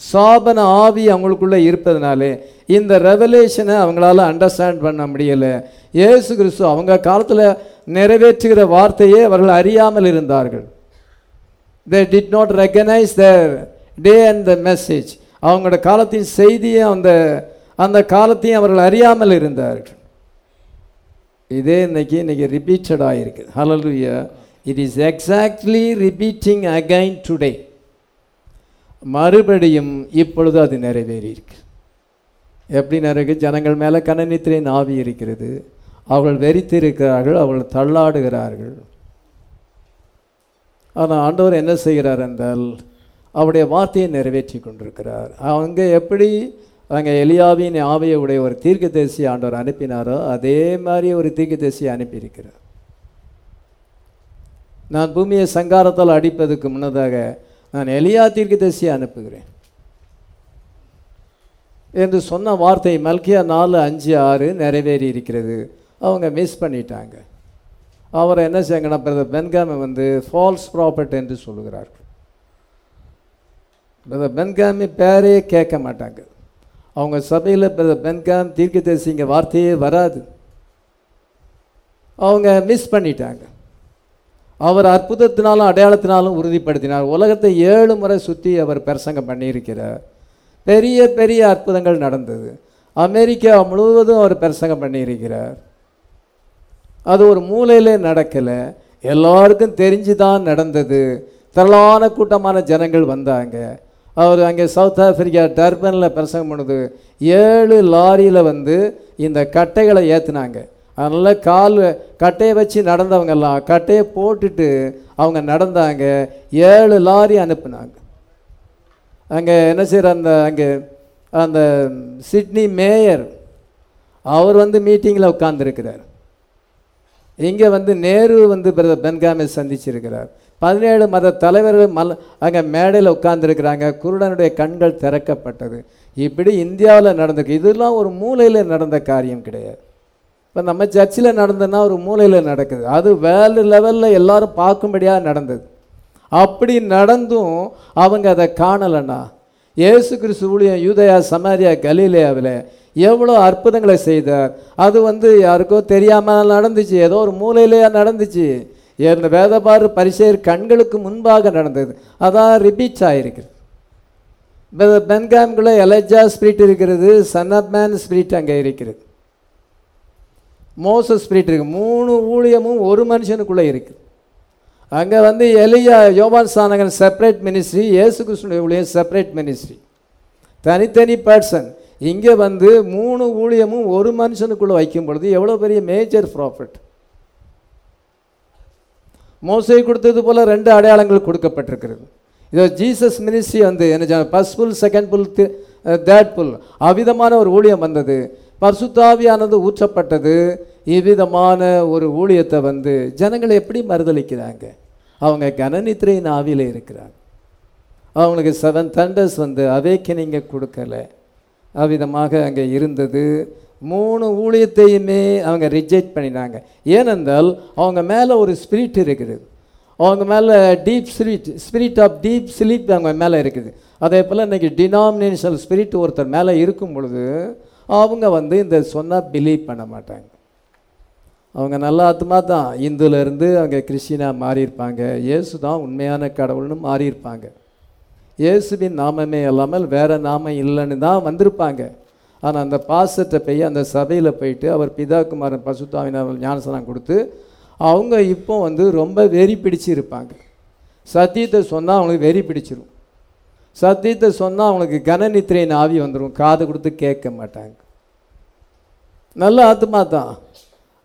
சாபன ஆவி அவங்களுக்குள்ளே இருப்பதுனாலே இந்த ரெவலேஷனை அவங்களால அண்டர்ஸ்டாண்ட் பண்ண முடியலை. ஏசு கிறிஸ்து அவங்க காலத்தில் நிறைவேற்றுகிற வார்த்தையே அவர்கள் அறியாமல் இருந்தார்கள். They did not recognise the day and the message அவங்களோட காலத்தின் செய்தியும் அந்த அந்த காலத்தையும் அவர்கள் அறியாமல் இருந்தார்கள். இதே இன்னைக்கு இன்னைக்கு ரிப்பீட்டடாக இருக்குது hallelujah it is exactly repeating again today மறுபடியும் இப்பொழுது அது நிறைவேறி இருக்கு எப்படி நிறைய ஜனங்கள் மேலே கனநித்திரையின் ஆவி இருக்கிறது. அவர்கள் வெறித்திருக்கிறார்கள் அவர்கள் தள்ளாடுகிறார்கள். ஆனால் ஆண்டவர் என்ன செய்கிறார் என்றால் அவருடைய வார்த்தையை நிறைவேற்றி கொண்டிருக்கிறார். அவங்க எப்படி? அங்கே எலியாவின் ஆவியை உடைய ஒரு தீர்க்கதரிசி ஆண்டவர் அனுப்பினாரோ அதே மாதிரி ஒரு தீர்க்க தேசியை அனுப்பியிருக்கிறார். நான் பூமியை சங்காரத்தால் அடிப்பதற்கு முன்னதாக நான் எலியா தீர்க்கதரிசியை அனுப்புகிறேன். என்று சொன்ன வார்த்தை மல்கியா நாலு அஞ்சு ஆறு நிறைவேறி இருக்கிறது. அவங்க மிஸ் பண்ணிட்டாங்க. அவரை என்ன செய்யங்கன்னா பிரதர் பென்காமை வந்து ஃபால்ஸ் ப்ராப்பர்ட் என்று சொல்லுகிறார்கள் பிரதர் பென்காமி பேரே கேட்க மாட்டாங்க. அவங்க சபையில் பிரதர் பென்காம் தீர்க்கதரிசிங்க வார்த்தையே வராது. அவங்க மிஸ் பண்ணிட்டாங்க. அவர் அற்புதத்தினாலும் அடையாளத்தினாலும் உறுதிப்படுத்தினார். உலகத்தை ஏழு முறை சுற்றி அவர் பிரசங்கம் பண்ணியிருக்கிறார். பெரிய பெரிய அற்புதங்கள் நடந்தது. அமெரிக்கா முழுவதும் அவர் பிரசங்கம் பண்ணியிருக்கிறார். அது ஒரு மூலையிலே நடக்கலை. எல்லாருக்கும் தெரிஞ்சு தான் நடந்தது. திரளான கூட்டமான ஜனங்கள் வந்தாங்க. அவர் அங்கே சவுத் ஆஃப்ரிக்கா டர்பனில் பிரசங்கம் பண்ணுது. ஏழு லாரியில் வந்து இந்த கட்டைகளை ஏற்றுனாங்க அதனால் கால் கட்டையை வச்சு நடந்தவங்கெல்லாம் கட்டையை போட்டுட்டு அவங்க நடந்தாங்க. ஏழு லாரி அனுப்புனாங்க. அங்கே என்ன செய்கிற அந்த அங்கே அந்த சிட்னி மேயர் அவர் வந்து மீட்டிங்கில் உட்காந்துருக்கிறார் இங்கே வந்து நேரு வந்து பிரதர் பென்காமை சந்திச்சிருக்கிறார். பதினேழு மத தலைவர்கள் மல் அங்கே மேடையில் உட்கார்ந்துருக்கிறாங்க. குருடனுடைய கண்கள் திறக்கப்பட்டது. இப்படி இந்தியாவில் நடந்திருக்கு. இதெல்லாம் ஒரு மூலையில் நடந்த காரியம் கிடையாது. இப்போ நம்ம சர்ச்சில் நடந்ததுன்னா ஒரு மூலையில் நடக்குது. அது வேர்ல்டு லெவலில் எல்லாரும் பார்க்கும்படியாக நடந்தது. அப்படி நடந்தும் அவங்க அதை காணலைன்னா இயேசு கிறிஸ்து ஊழியம் யூதயா சமாரியா கலீலியாவில் எவ்வளோ அற்புதங்களை செய்தார். அது வந்து யாருக்கோ தெரியாமல் நடந்துச்சு. ஏதோ ஒரு மூலையிலேயே நடந்துச்சு. இந்த வேதபாறு பரிசெயர் கண்களுக்கு முன்பாக நடந்தது. அதான் ரிபீச் ஆகிருக்குது பென்காம்குள்ளே எலஜா ஸ்பிரிட் இருக்கிறது சன் ஆஃப் மேன் ஸ்பிரிட் அங்கே இருக்கிறது. மோச ஸ்பிரிட் இருக்குது மூணு ஊழியமும் ஒரு மனுஷனுக்குள்ளே இருக்குது அங்கே வந்து எலியா யோவான் சானகன் செப்பரேட் மினிஸ்ட்ரி இயேசு கிருஷ்ணனுடைய ஊழியம் செப்பரேட் மினிஸ்ட்ரி தனித்தனி பர்சன் இங்கே வந்து மூணு ஊழியமும் ஒரு மனுஷனுக்குள்ளே வைக்கும் பொழுது எவ்வளோ பெரிய மேஜர் ப்ராஃபிட் மோசை கொடுத்தது போல் ரெண்டு அடையாளங்கள் கொடுக்கப்பட்டிருக்கிறது. இதோ ஜீசஸ் மினிஸ்ட்ரி வந்து என்ன first pull second pull third pull அவ்விதமான ஒரு ஊழியம் வந்தது. பர்சுத்தாவியானது ஊற்றப்பட்டது. இவ்விதமான ஒரு ஊழியத்தை வந்து ஜனங்களை எப்படி மறுதளிக்கிறாங்க? அவங்க கனநித்திரையின் ஆவியில் இருக்கிறாங்க. அவங்களுக்கு செவன் தண்டர்ஸ் வந்து அவேக்கனிங்க கொடுக்கல. அவ்விதமாக அங்கே இருந்தது. மூணு ஊழியத்தையுமே அவங்க ரிஜெக்ட் பண்ணினாங்க. ஏனென்றால் அவங்க மேலே ஒரு ஸ்பிரிட் இருக்குது. அவங்க மேலே deep spirit spirit of deep sleep அவங்க மேலே இருக்குது. அதே போல் இன்றைக்கி டினாமினேஷனல் ஸ்பிரிட் ஒருத்தர் மேலே இருக்கும் பொழுது அவங்க வந்து இந்த சொன்னால் பிலீவ் பண்ண மாட்டாங்க. அவங்க நல்ல ஆத்மா தான். இந்துலேருந்து அவங்க கிறிஸ்டினாக மாறியிருப்பாங்க. இயேசு தான் உண்மையான கடவுள்னு மாறியிருப்பாங்க. இயேசுவின் நாமமே இல்லாமல் வேறு நாமம் இல்லைன்னு தான் வந்திருப்பாங்க. ஆனால் அந்த பாசத்தை போய் அந்த சபையில் போயிட்டு அவர் பிதாகுமாரன் குமாரன் ஞானசனம் கொடுத்து அவங்க இப்போ வந்து ரொம்ப வெறி பிடிச்சிருப்பாங்க. சத்தியத்தை சொன்னால் அவங்களுக்கு வெறி பிடிச்சிரும். சத்தியத்தை சொன்னால் அவங்களுக்கு கனநித்திரையின் ஆவி வந்துடும் காது கொடுத்து கேட்க மாட்டாங்க. நல்ல ஆத்மா தான்.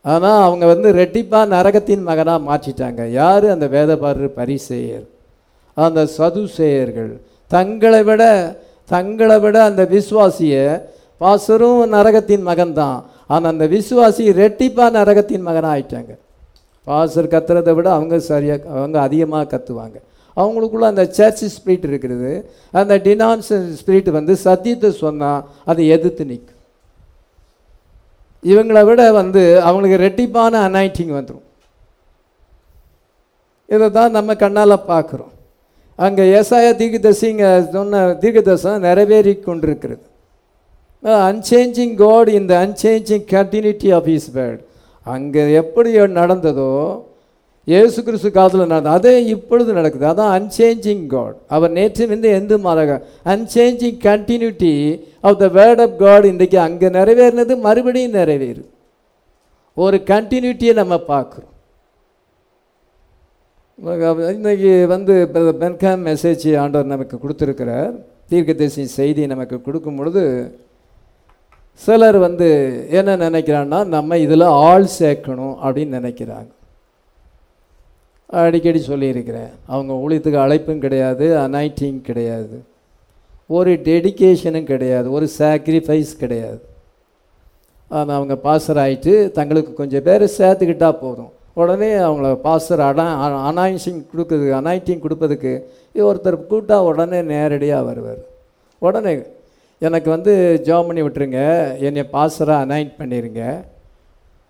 ஆனால் அவங்க வந்து ரெட்டிப்பாக நரகத்தின் மகனாக மாற்றிட்டாங்க. யார்? அந்த வேதபாரர் பரிசெயர். அந்த சதுசேயர்கள். தங்களை விட தங்களை விட அந்த விசுவாசியை பாசரும் நரகத்தின் மகன்தான் ஆனால் அந்த விசுவாசி ரெட்டிப்பாக நரகத்தின் மகனாக ஆயிட்டாங்க. பாசர் கத்துறதை விட அவங்க சரியாக அவங்க அதிகமாக கத்துவாங்க. அவங்களுக்குள்ள அந்த சர்ச் ஸ்பிரிட் இருக்கிறது அந்த டினான்சன் ஸ்பிரிட் வந்து சத்தியத்தை சொன்னால் அதை எதிர்த்து நிற்கும் இவங்களை விட வந்து அவங்களுக்கு ரெட்டிப்பான அனாயிட்டிங் வந்துடும் இதை தான் நம்ம கண்ணால் பார்க்குறோம். அங்கே ஏசாய தீர்க்கதரிசிங்க சொன்ன தீர்க்கதசம் நிறைவேறி கொண்டிருக்கிறது அன்சேஞ்சிங் காட் இந்த unchanging continuity of his word அங்கே எப்படி நடந்ததோ இயேசு கிறிஸ்து காலத்தில் நடந்தது அதே இப்பொழுது நடக்குது. அதான் அன்சேஞ்சிங் காட் அவர் நேற்று வந்து எந்த மாறாக unchanging continuity of the word of God இன்றைக்கு அங்கே நிறைவேறினது மறுபடியும் நிறைவேறும் ஒரு கண்டினியூட்டியை நம்ம பார்க்குறோம். இன்னைக்கு வந்து பென்காம் மெசேஜ் ஆண்டவர் நமக்கு கொடுத்துருக்கிறார். தீர்க்கதரிசி செய்தி நமக்கு கொடுக்கும் பொழுது சிலர் வந்து என்ன நினைக்கிறான்னா நம்ம இதில் ஆள் சேர்க்கணும் அப்படின்னு நினைக்கிறாங்க. அடிக்கடி சொல்லியிருக்கிறேன். அவங்க ஊழியத்துக்கு அழைப்பும் கிடையாது அனைட்டிங் கிடையாது. ஒரு டெடிகேஷனும் கிடையாது ஒரு சாக்ரிஃபைஸ் கிடையாது. ஆனால் அவங்க பாசர் ஆகிட்டு தங்களுக்கு கொஞ்சம் பேர் சேர்த்துக்கிட்டால் போதும். உடனே அவங்கள பாஸ்டர் அடா அனாயின்சிங் கொடுக்குறது அனாயிட்டிங் கொடுப்பதுக்கு ஒருத்தர் கூப்பிட்டா உடனே நேரடியாக வருவார். உடனே எனக்கு வந்து ஜாம் பண்ணி விட்டுருங்க என்னை பாஸ்டராக அனாயின்ட் பண்ணிடுங்க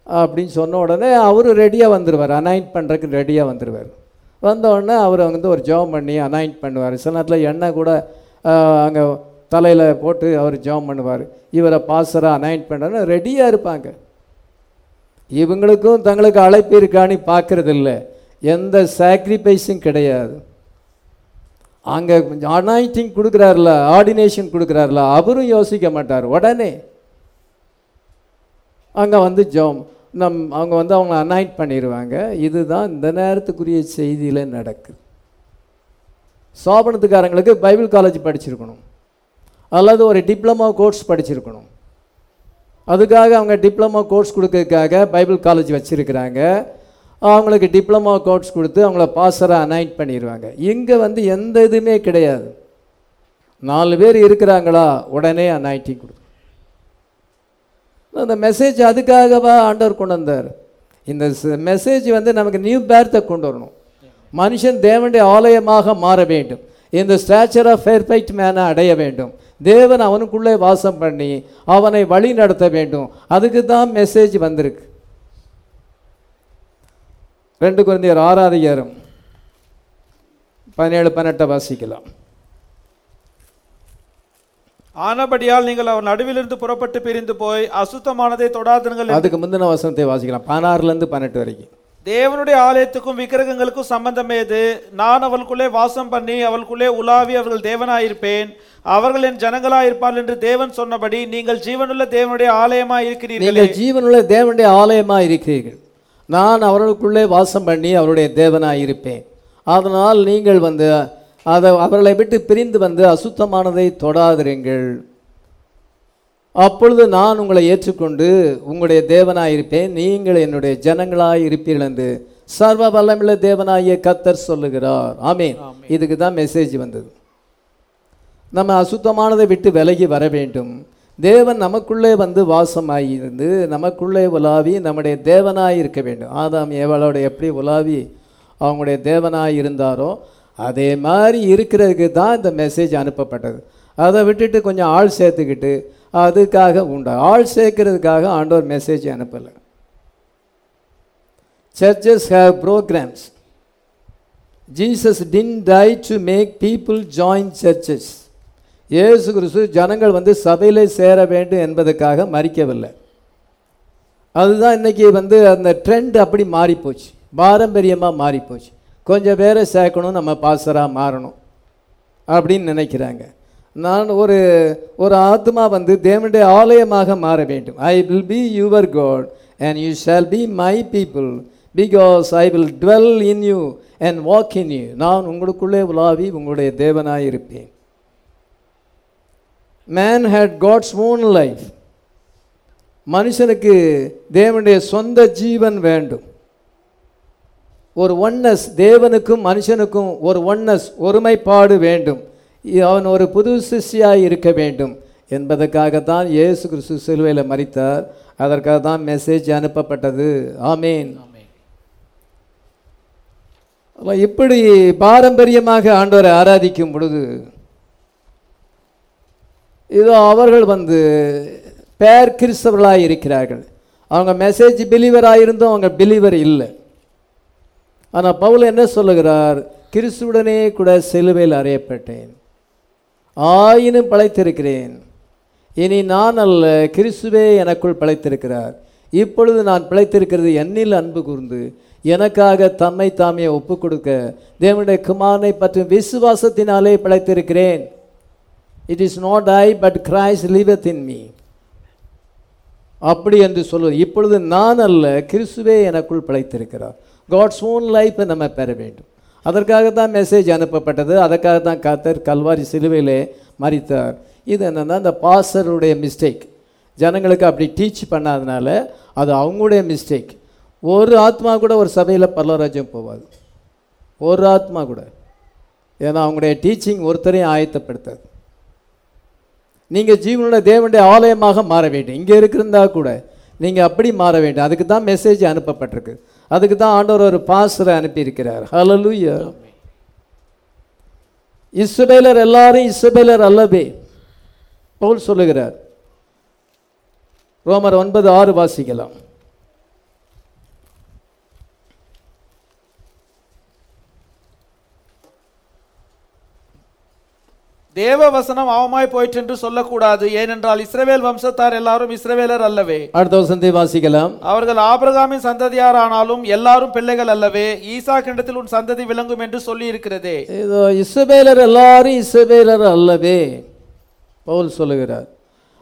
அப்படின்னு சொன்ன உடனே அவர் ரெடியாக வந்துடுவார் அனாயின்ட் பண்ணுறதுக்கு ரெடியாக வந்துடுவார் வந்த அவர் வந்து ஒரு ஜாம் பண்ணி அனாயின்ட் பண்ணுவார். சில நேரத்தில் எண்ணெய் கூட அங்கே தலையில் போட்டு அவர் ஜாம் பண்ணுவார். இவரை பாசராக அனாயின்ட் பண்ணுறன்னு ரெடியாக இருப்பாங்க. இவங்களுக்கும் தங்களுக்கு அழைப்பு இருக்கான்னு பார்க்கறது இல்லை எந்த சாக்ரிஃபைஸும் கிடையாது. அங்கே அனாயிட்டிங் கொடுக்குறாருல ஆர்டினேஷன் கொடுக்குறாருல அவரும் யோசிக்க மாட்டார். உடனே அங்கே வந்து ஜோம் நம் அவங்க வந்து அவங்க அனாய்ட் பண்ணிடுவாங்க இதுதான் இந்த நேரத்துக்குரிய செய்தியில் நடக்குது. சோபனத்துக்காரங்களுக்கு பைபிள் காலேஜ் படிச்சிருக்கணும். அல்லது ஒரு டிப்ளமா கோர்ஸ் படிச்சிருக்கணும். அதுக்காக அவங்க டிப்ளமோ கோர்ஸ் கொடுக்கறதுக்காக பைபிள் காலேஜ் வச்சுருக்கிறாங்க. அவங்களுக்கு டிப்ளமா கோர்ஸ் கொடுத்து அவங்கள பாசராக அனாயிட் பண்ணிடுவாங்க இங்கே வந்து எந்த இதுவுமே கிடையாது. நாலு பேர் இருக்கிறாங்களா? உடனே அனாயிட்டிங் கொடு அந்த மெசேஜ் அதுக்காகவா ஆண்டவர் கொண்டு வந்தார்? இந்த மெசேஜ் வந்து நமக்கு நியூ பேர்த்தை கொண்டு வரணும். மனுஷன் தேவனுடைய ஆலயமாக மாற வேண்டும். இந்த ஸ்டாச்சர் ஆஃப் பெர்ஃபெக்ட் மேனை அடைய வேண்டும். தேவன் அவனுக்குள்ளே வாசம் பண்ணி அவனை வழி நடத்த வேண்டும். அதுக்கு தான் மெசேஜ் வந்திருக்கு. ரெண்டு குழந்தையர் ஆறாதிகாரம் பதினேழு பதினெட்டை வாசிக்கலாம். ஆனபடியால் நீங்கள் அவர் நடுவிலிருந்து புறப்பட்டு பிரிந்து போய் அசுத்தமானதை தொடாதிருங்கள் அதுக்கு முந்தின வசனத்தை வாசிக்கலாம். பதினாறுலேருந்து பன்னெண்டு வரைக்கும். தேவனுடைய ஆலயத்துக்கும் விக்கிரகங்களுக்கும் சம்பந்தம் ஏது? நான் அவளுக்குள்ளே வாசம் பண்ணி அவளுக்குள்ளே உலாவி அவர்கள் தேவனாயிருப்பேன். அவர்கள் என் ஜனங்களாயிருப்பார்கள் என்று தேவன் சொன்னபடி நீங்கள் ஜீவனுள்ள தேவனுடைய ஆலயமாய் இருக்கிறீர்களே. நீங்கள் ஜீவனுள்ள தேவனுடைய ஆலயமாக இருக்கிறீர்கள். நான் அவர்களுக்குள்ளே வாசம் பண்ணி அவருடைய தேவனாக இருப்பேன் அதனால் நீங்கள் வந்து அதை அவர்களை விட்டு பிரிந்து வந்து அசுத்தமானதை தொடாதிருங்கள். அப்பொழுது நான் உங்களை ஏற்றுக்கொண்டு உங்களுடைய தேவனாய் இருப்பேன் நீங்கள் என்னுடைய ஜனங்களாய் இருப்பீர்கள் என்று சர்வ வல்லமுள்ள தேவனாகிய கத்தர் சொல்லுகிறார். ஆமென். இதுக்கு தான் மெசேஜ் வந்தது. நம்ம அசுத்தமானதை விட்டு விலகி வர வேண்டும். தேவன் நமக்குள்ளே வந்து வாசமாகி இருந்து நமக்குள்ளே உலாவி நம்முடைய தேவனாய் இருக்க வேண்டும். ஆதாம் ஏவலோட எப்படி உலாவி அவங்களுடைய தேவனாய் இருந்தாரோ அதே மாதிரி இருக்கிறதுக்கு தான் இந்த மெசேஜ் அனுப்பப்பட்டது. அதை விட்டுட்டு கொஞ்சம் ஆள் சேர்த்துக்கிட்டு அதுக்காக உண்டு? ஆள் சேர்க்கறதுக்காக ஆண்டவர் மெசேஜ் அனுப்பலை. Churches have programmes Jesus didn't die to make people join churches ஏசு கிறிஸ்து ஜனங்கள் வந்து சபையில் சேர வேண்டும் என்பதற்காக மறிக்கவில்லை. அதுதான் இன்றைக்கி வந்து அந்த ட்ரெண்ட் அப்படி மாறிப்போச்சு. பாரம்பரியமாக மாறிப்போச்சு. கொஞ்சம் பேரை சேர்க்கணும் நம்ம பாசராக மாறணும் அப்படின்னு நினைக்கிறாங்க. நான் ஒரு ஒரு ஆத்மா வந்து தேவனுடைய ஆலயமாக மாற வேண்டும். I will be your God and you shall be my people because I will dwell in you and walk in you நான் உங்களுக்குள்ளே உலாவி உங்களுடைய தேவனாக இருப்பேன். Man had God's own life மனுஷனுக்கு தேவனுடைய சொந்த ஜீவன் வேண்டும். ஒரு ஒன்னஸ் தேவனுக்கும் மனுஷனுக்கும் ஒரு ஒன்னஸ் ஒருமைப்பாடு வேண்டும். அவன் ஒரு புது சிஷ்யாய் இருக்க வேண்டும். என்பதற்காகத்தான் இயேசு கிறிஸ்து சிலுவையில் மரித்தார். அதற்காக தான் மெசேஜ் அனுப்பப்பட்டது. ஆமேன். இப்படி பாரம்பரியமாக ஆண்டவரை ஆராதிக்கும் பொழுது இதோ அவர்கள் வந்து பேர் கிறிஸ்தவர்களாக இருக்கிறார்கள். அவங்க மெசேஜ் பிலீவராக இருந்தும் அவங்க பிலீவர் இல்லை. ஆனால் பவுல் என்ன சொல்லுகிறார்? கிறிஸ்துவுடனே கூட சிலுவையில் அறையப்பட்டேன். ஆயினும் பழைத்திருக்கிறேன். இனி நான் அல்ல கிறிஸ்துவே எனக்குள் பழைத்திருக்கிறார். இப்பொழுது நான் பிழைத்திருக்கிறது என்னில் அன்பு கூர்ந்து எனக்காக தம்மை தாமே ஒப்புக் கொடுக்க தேவனுடைய குமாரனை பற்றும் விசுவாசத்தினாலே பிழைத்திருக்கிறேன். It is not I but Christ liveth in me அப்படி என்று சொல்வது இப்பொழுது நான் அல்ல கிறிஸ்துவே எனக்குள் பிழைத்திருக்கிறார். காட்ஸ் ஓன் லைஃப்பை நம்ம பெற வேண்டும். அதற்காக தான் மெசேஜ் அனுப்பப்பட்டது. அதற்காக தான் கர்த்தர் கல்வாரி சிலுவையிலே மறித்தார் இது என்னென்னா அந்த பாசருடைய மிஸ்டேக் ஜனங்களுக்கு அப்படி டீச் பண்ணாதனால அது அவங்களுடைய மிஸ்டேக் ஒரு ஆத்மா கூட ஒரு சபையில் பல்லவராஜ்யம் போகாது ஒரு ஆத்மா கூட. ஏன்னா அவங்களுடைய டீச்சிங் ஒருத்தரையும் ஆயத்தப்படுத்தாது. நீங்கள் ஜீவனுடைய தேவனுடைய ஆலயமாக மாற வேண்டும். இங்கே இருக்கிறதா கூட நீங்கள் அப்படி மாற வேண்டும். அதுக்கு தான் மெசேஜ் அனுப்பப்பட்டிருக்கு. அதுக்கு தான் ஆண்டவர் ஒரு பாசரை அனுப்பியிருக்கிறார். ஹalleluya இஸ்ரேலர் எல்லாரும் இஸ்ரேலர் அல்லவே. பவுல் சொல்லுகிறார். ரோமர் ஒன்பது ஆறு வாசிக்கலாம். தேவ வசனம் அவமாய் போயிற்று என்று சொல்லக்கூடாது. ஏனென்றால் இஸ்ரவேல் வம்சத்தார் எல்லாரும் இஸ்ரவேலர் அல்லவே. அடுத்த வசனத்தை வாசிக்கலாம் அவர்கள் ஆபிரகாமின் சந்ததியார் ஆனாலும் எல்லாரும் பிள்ளைகள் அல்லவே. ஈசா கிண்டத்தில் உன் சந்ததி விளங்கும் என்று சொல்லி இருக்கிறதே இதோ இஸ்ரவேலர் எல்லாரும் இஸ்ரவேலர் அல்லவே. பவுல் சொல்லுகிறார்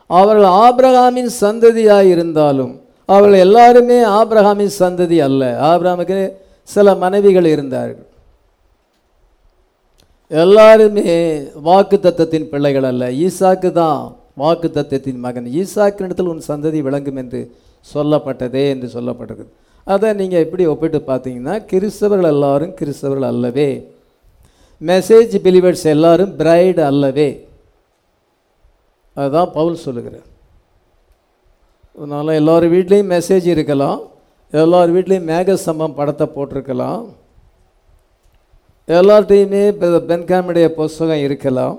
அவர்கள் ஆபிரகாமின் சந்ததியாய் இருந்தாலும் அவர்கள் எல்லாருமே ஆபிரகாமின் சந்ததி அல்ல. ஆபிரகாமுக்கு சில மனைவிகள் இருந்தார்கள். எல்லாருமே வாக்கு தத்தத்தின் பிள்ளைகள் அல்ல. ஈசாக்கு தான் வாக்கு தத்தத்தின் மகன் ஈசாக்கினிடத்தில் உன் சந்ததி விளங்கும் என்று சொல்லப்பட்டதே என்று சொல்லப்பட்டது அதை நீங்கள் எப்படி ஒப்பிட்டு பார்த்தீங்கன்னா கிறிஸ்தவர்கள் எல்லாரும் கிறிஸ்தவர்கள் அல்லவே. மெசேஜ் பிலிவர்ஸ் எல்லாரும் பிரைடு அல்லவே. அதுதான் பவுல் சொல்லுகிறார். அதனால் எல்லோரும் வீட்லேயும் மெசேஜ் இருக்கலாம். எல்லார் வீட்லேயும் மேகசம்பம் படத்தை போட்டிருக்கலாம். எல்லாத்தையுமே பென்காமுடைய புஸ்தகம் இருக்கலாம்.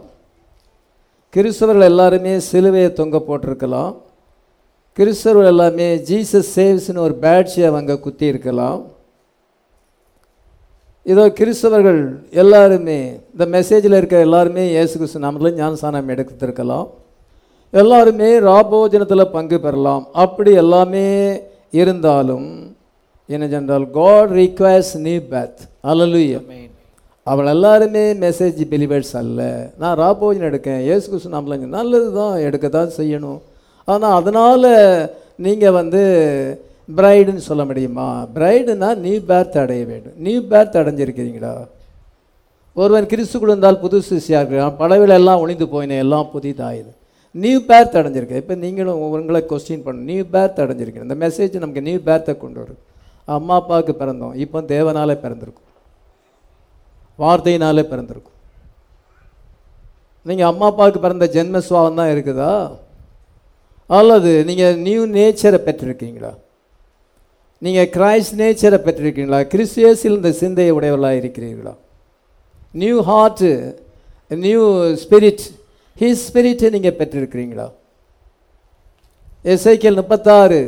கிறிஸ்தவர்கள் எல்லாருமே சிலுவையை தொங்க போட்டிருக்கலாம். கிறிஸ்தவர்கள் எல்லாமே ஜீசஸ் சேவ்ஸ்னு ஒரு பேட்ஜை அவங்க குத்தி இருக்கலாம். இதோ கிறிஸ்தவர்கள் எல்லாருமே இந்த மெசேஜில் இருக்கிற எல்லாருமே இயேசு கிறிஸ்து நாமத்தில் ஞானசானம் எடுத்துருக்கலாம். எல்லாருமே ராபோஜனத்தில் பங்கு பெறலாம். அப்படி எல்லாமே இருந்தாலும் என்ன சென்றால் காட் ரிக்வயர்ஸ் நியூ பேத் அல்லலுயா அவள் எல்லாருமே மெசேஜ் பிலிவர்ஸ் அல்ல. நான் ராபோஜன் எடுக்கேன் ஏசு கிறிஸ்து நாமலங்க நல்லது தான் எடுக்க தான் செய்யணும். ஆனால் அதனால் நீங்கள் வந்து பிரைடுன்னு சொல்ல முடியுமா? பிரைடுனா நியூ பேர்த் அடைய வேண்டும். நியூ பேர்த் அடைஞ்சிருக்கிறீங்களா? ஒருவன் கிறிஸ்துக்குள் இருந்தால் புது சிசியாக இருக்கிறான். படவில் எல்லாம் ஒளிந்து போயினேன் எல்லாம் புதிதாயுது. நியூ பேர்த் அடைஞ்சிருக்கு. இப்போ நீங்களும் உங்களை கொஸ்டின் பண்ணணும் நியூ பேர்த் அடைஞ்சிருக்கீங்க இந்த மெசேஜ் நமக்கு நியூ பேர்த்தை கொண்டு வரும். அம்மா அப்பாவுக்கு பிறந்தோம். இப்போ தேவனாலே பிறந்திருக்கும். வார்த்தையினாலே பிறந்திருக்கும். நீங்கள் அம்மா அப்பாவுக்கு பிறந்த ஜென்மஸ்வாவம் தான் இருக்குதா? அல்லது நீங்கள் நியூ நேச்சரை பெற்றிருக்கீங்களா? நீங்கள் கிரைஸ்ட் நேச்சரை பெற்றிருக்கீங்களா? கிறிஸ்தியஸில் இந்த சிந்தையை உடையவர்களாக இருக்கிறீர்களா? New heart new spirit his ஸ்பிரிட்டை நீங்கள் பெற்றிருக்கிறீங்களா? எஸ்ஐக்கியல் முப்பத்தாறு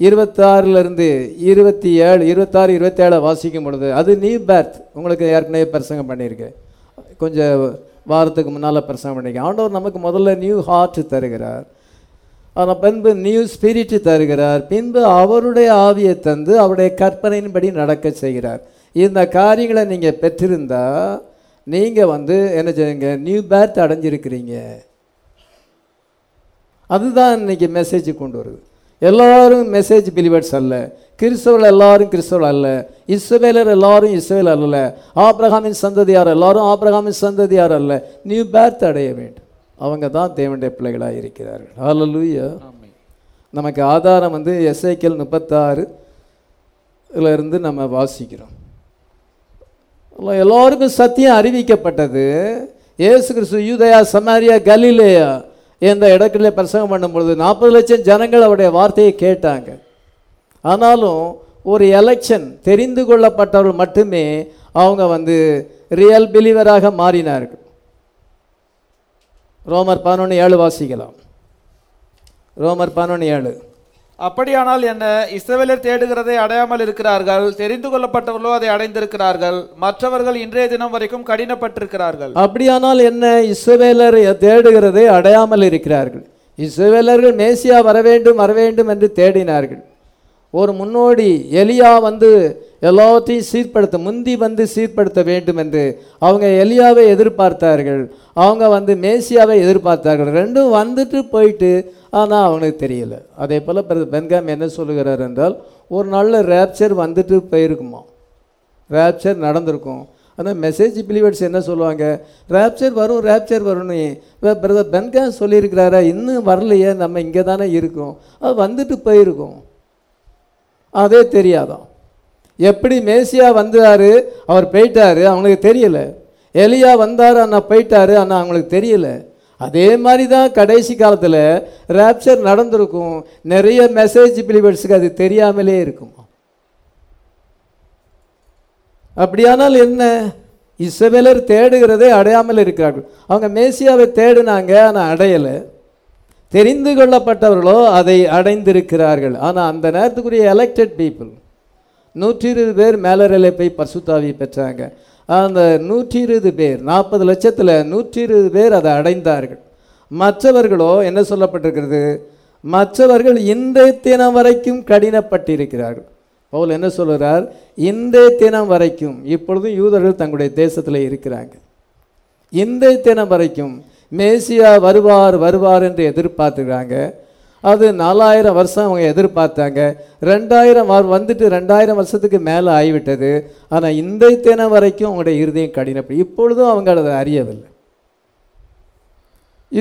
இருபத்தாறுலேருந்து இருபத்தி ஏழு இருபத்தாறு இருபத்தேழை வாசிக்கும் பொழுது அது நியூ பேர்த் உங்களுக்கு ஏற்கனவே பிரசங்கம் பண்ணியிருக்கேன் கொஞ்சம் வாரத்துக்கு முன்னால் பிரசங்கம் பண்ணியிருக்கேன் ஆண்டவர் நமக்கு முதல்ல நியூ ஹார்ட் தருகிறார். ஆனால் பின்பு நியூ ஸ்பிரிட் தருகிறார். பின்பு அவருடைய ஆவியை தந்து அவருடைய கற்பனையின்படி நடக்க செய்கிறார். இந்த காரியங்களை நீங்கள் பெற்றிருந்தால் நீங்கள் வந்து என்ன செய்யுங்க நியூ பேர்த் அடைஞ்சிருக்கிறீங்க. அதுதான் இன்னைக்கு மெசேஜ் கொண்டு வருது. எல்லாரும் மெசேஜ் பிலிவர்ஸ் அல்ல. கிறிஸ்தவர்கள் எல்லாரும் கிறிஸ்தவர்கள் அல்ல. இஸ்ரவேலர் எல்லாரும் இஸ்ரவேல் அல்ல. ஆபிரகாமின் சந்ததியார் எல்லாரும் ஆபிரகாமின் சந்ததியார் அல்ல. நியூ பேர்த் அடைய வேண்டும். அவங்க தான் தேவனுடைய பிள்ளைகளாக இருக்கிறார்கள். ஹalleluya நமக்கு ஆதாரம் வந்து எஸ்ஐக்கியல் முப்பத்தாறு இருந்து நம்ம வாசிக்கிறோம். எல்லாருக்கும் சத்தியம் அறிவிக்கப்பட்டது. இயேசு கிறிஸ்து யூதயா சமாரியா கலிலேயா இந்த இடத்துல பிரசங்கம் பண்ணும்பொழுது நாற்பது லட்சம் ஜனங்கள் அவருடைய வார்த்தையை கேட்டாங்க. ஆனாலும் ஒரு எலெக்ஷன் தெரிந்து கொள்ளப்பட்டவர்கள் மட்டுமே அவங்க வந்து ரியல் பிலீவராக மாறினார்கள். ரோமர் பதினொன்று ஏழு வாசிக்கலாம். ரோமர் பதினொன்று ஏழு. அப்படியானால் என்ன? இஸ்ரவேலர் தேடுகிறதை அடையாமல் இருக்கிறார்கள். தெரிந்து கொள்ளப்பட்டவர்களோ அதை அடைந்திருக்கிறார்கள். மற்றவர்கள் இன்றைய தினம் வரைக்கும் கடினப்பட்டிருக்கிறார்கள். அப்படியானால் என்ன? இஸ்ரவேலர் தேடுகிறதை அடையாமல் இருக்கிறார்கள். இஸ்ரவேலர்கள் மேசியா வர வேண்டும் வர வேண்டும் என்று தேடினார்கள். ஒரு முன்னோடி எலியா வந்து எல்லாத்தையும் சீர்படுத்த முந்தி வந்து சீர்படுத்த வேண்டும் என்று அவங்க எலியாவை எதிர்பார்த்தார்கள். அவங்க வந்து மேசியாவை எதிர்பார்த்தார்கள். ரெண்டும் வந்துட்டு போயிட்டு ஆனால் அவனுக்கு தெரியல. அதே போல் பென்காம் என்ன சொல்லுகிறார் என்றால் ஒரு நாளில் ரேப்சர் வந்துட்டு போயிருக்குமா? ரேப்சர் நடந்திருக்கும். ஆனால் மெசேஜ் பிலிவர்ஸ் என்ன சொல்லுவாங்க? ரேப்சர் வரும் ரேப்சர் வரும்னு. பிரதர் பென்காம் சொல்லியிருக்கிறாரா? இன்னும் வரலையே நம்ம இங்கே தானே இருக்கோம். அது வந்துட்டு போயிருக்கோம். அதே தெரியாதான். எப்படி மேசியா வந்தார்? அவர் போயிட்டார் அவங்களுக்கு தெரியல. எலியா வந்தார் அண்ணா போயிட்டார் ஆனால் அவங்களுக்கு தெரியல. அதே மாதிரி தான் கடைசி காலத்தில் ரேப்சர் நடந்திருக்கும். நிறைய மெசேஜ் பிலிவர்ஸுக்கு அது தெரியாமலே இருக்கும்? அப்படியானால் என்ன? இசவேலர் தேடுகிறதே அடையாமல் இருக்கிறார்கள். அவங்க மேசியாவை தேடினாங்க ஆனால் அடையலை. தெரிந்து கொள்ளப்பட்டவர்களோ அதை அடைந்திருக்கிறார்கள். ஆனால் அந்த நேரத்துக்குரிய எலெக்டட் பீப்புள் நூற்றி இருபது பேர் மேலரலை போய் பசுத்தாவி பெற்றாங்க. அந்த நூற்றி இருபது பேர் நாற்பது லட்சத்தில் நூற்றி இருபது பேர் அதை அடைந்தார்கள். மற்றவர்களோ என்ன சொல்லப்பட்டிருக்கிறது? மற்றவர்கள் இன்றைய தினம் வரைக்கும் கடினப்பட்டிருக்கிறார்கள். பவுல் என்ன சொல்கிறார் இன்றைய தினம் வரைக்கும் இப்பொழுதும் யூதர்கள் தங்களுடைய தேசத்தில் இருக்கிறாங்க. இன்றைய தினம் வரைக்கும் மேசியா வருவார் வருவார் என்று எதிர்பார்த்துக்கிறாங்க அது நாலாயிரம் வருஷம் அவங்க எதிர்பார்த்தாங்க. ரெண்டாயிரம் வந்துட்டு ரெண்டாயிரம் வருஷத்துக்கு மேலே ஆகிவிட்டது. ஆனால் இந்த தினம் வரைக்கும் அவங்களுடைய இருதயம் கடினப்படி இப்பொழுதும் அவங்க அதை அறியவில்லை.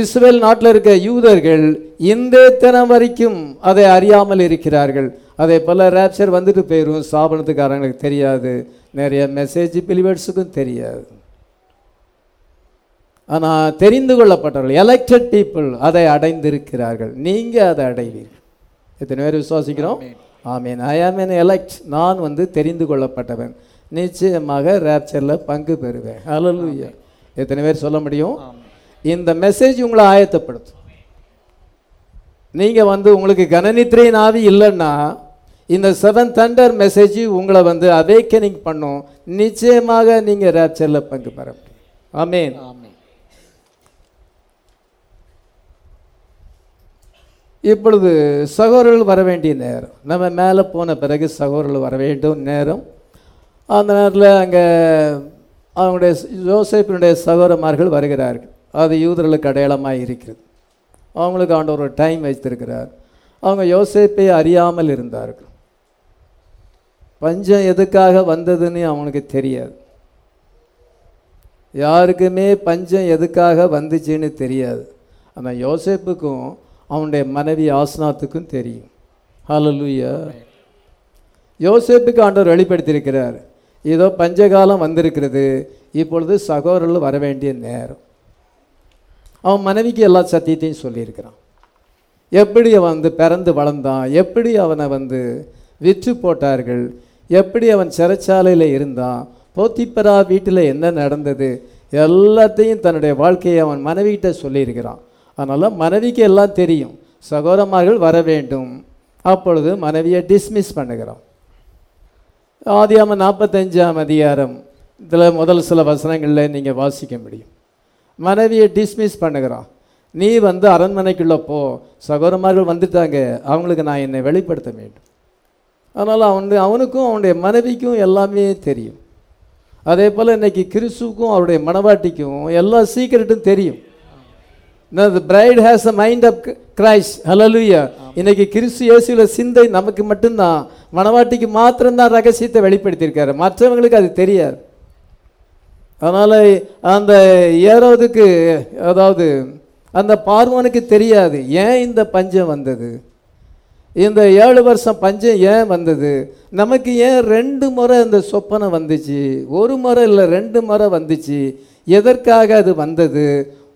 இஸ்ரேல் நாட்டில் இருக்க யூதர்கள் இந்த தினம் வரைக்கும் அதை அறியாமல் இருக்கிறார்கள். அதே போல் ரேப்சர் வந்துட்டு போயிடும் ஸ்தாபனத்துக்காரங்களுக்கு தெரியாது. நிறைய மெசேஜ் பிலிவேட்ஸுக்கும் தெரியாது. ஆனால் தெரிந்து கொள்ளப்பட்டவர்கள் எலெக்டட் பீப்புள் அதை அடைந்திருக்கிறார்கள். நீங்கள் அதை அடைவீர்கள். எத்தனை பேர் விசுவாசிக்கிறோம்? ஆமீன். ஐ ஆம் என் எலெக்ட் நான் வந்து தெரிந்து கொள்ளப்பட்டவன். நிச்சயமாக ரேப்சரில் பங்கு பெறுவேன். ஹalleluya எத்தனை பேர் சொல்ல முடியும்? இந்த மெசேஜ் உங்களை ஆயத்தப்படுத்தும். நீங்கள் வந்து உங்களுக்கு கனநித்திரையின் ஆவி இல்லைன்னா இந்த செவன் தண்டர் மெசேஜ் உங்களை வந்து அவேக்கனிங் பண்ணும். நிச்சயமாக நீங்கள் ரேப்சரில் பங்கு பெற முடியும். ஆமீன். ஆமென். இப்பொழுது சகோதரர்கள் வர வேண்டிய நேரம். நம்ம மேலே போன பிறகு சகோதரர்கள் வர வேண்டும் நேரம். அந்த நேரத்தில் அங்கே அவங்களுடைய ஜோசப்பினுடைய சகோதரமார்கள் வருகிறார்கள். அது யூதர்களுக்கு அடையாளமாக இருக்கிறது. அவங்களுக்கு ஆண்டவர் ஒரு டைம் வைத்திருக்கிறார். அவங்க யோசிப்பை அறியாமல் இருந்தார்கள். பஞ்சம் எதுக்காக வந்ததுன்னு அவனுக்கு தெரியாது. யாருக்குமே பஞ்சம் எதுக்காக வந்துச்சுன்னு தெரியாது. ஆனால் யோசிப்புக்கும் அவனுடைய மனைவி ஆசனாத்துக்கும் தெரியும். ஹalleluya யோசேப்புக்கு ஆண்டவர் வெளிப்படுத்தியிருக்கிறார். ஏதோ பஞ்சகாலம் வந்திருக்கிறது. இப்பொழுது சகோதரர்கள் வர வேண்டிய நேரம். அவன் மனைவிக்கு எல்லா சத்தியத்தையும் சொல்லியிருக்கிறான். எப்படி அவன் வந்து பிறந்து வளர்ந்தான்? எப்படி அவனை வந்து விற்று போட்டார்கள்? எப்படி அவன் சிறைச்சாலையில் இருந்தான்? போத்திப்பரா வீட்டில் என்ன நடந்தது? எல்லாத்தையும் தன்னுடைய வாழ்க்கையை அவன் மனைவிகிட்ட சொல்லியிருக்கிறான். அதனால் மனைவிக்கு எல்லாம் தெரியும். சகோதரமார்கள் வர வேண்டும். அப்பொழுது மனைவியை டிஸ்மிஸ் பண்ணுகிறான் ஆதியாம நாற்பத்தஞ்சாம் அதிகாரம். இதில் முதல் சில வசனங்களில் நீங்கள் வாசிக்க முடியும். மனைவியை டிஸ்மிஸ் பண்ணுகிறான் நீ வந்து அரண்மனைக்குள்ளே போ. சகோதரமார்கள் வந்துட்டாங்க. அவங்களுக்கு நான் என்னை வெளிப்படுத்த வேண்டும். அதனால் அவன் அவனுக்கும் அவனுடைய மனைவிக்கும் எல்லாமே தெரியும். அதே போல் இன்னைக்கு கிறிஸ்துவுக்கும் அவருடைய மனவாட்டிக்கும் எல்லா சீக்கிரட்டும் தெரியும். The bride has a mind of Christ. Hallelujah. இன்னைக்கு கிறிஸ்து இயேசுல சிந்தை நமக்கு மட்டும்தான். மனவாட்டிக்கு மாத்திரம்தான் ரகசியத்தை வெளிப்படுத்தியிருக்காரு. மற்றவங்களுக்கு அது தெரியாது. அதனால் அந்த ஏறோதுக்கு அதாவது அந்த பார்வனுக்கு தெரியாது. ஏன் இந்த பஞ்சம் வந்தது? இந்த ஏழு வருஷம் பஞ்சம் ஏன் வந்தது? நமக்கு ஏன் ரெண்டு முறை இந்த சொப்பனை வந்துச்சு? ஒரு முறை இல்லை ரெண்டு முறை வந்துச்சு. எதற்காக அது வந்தது?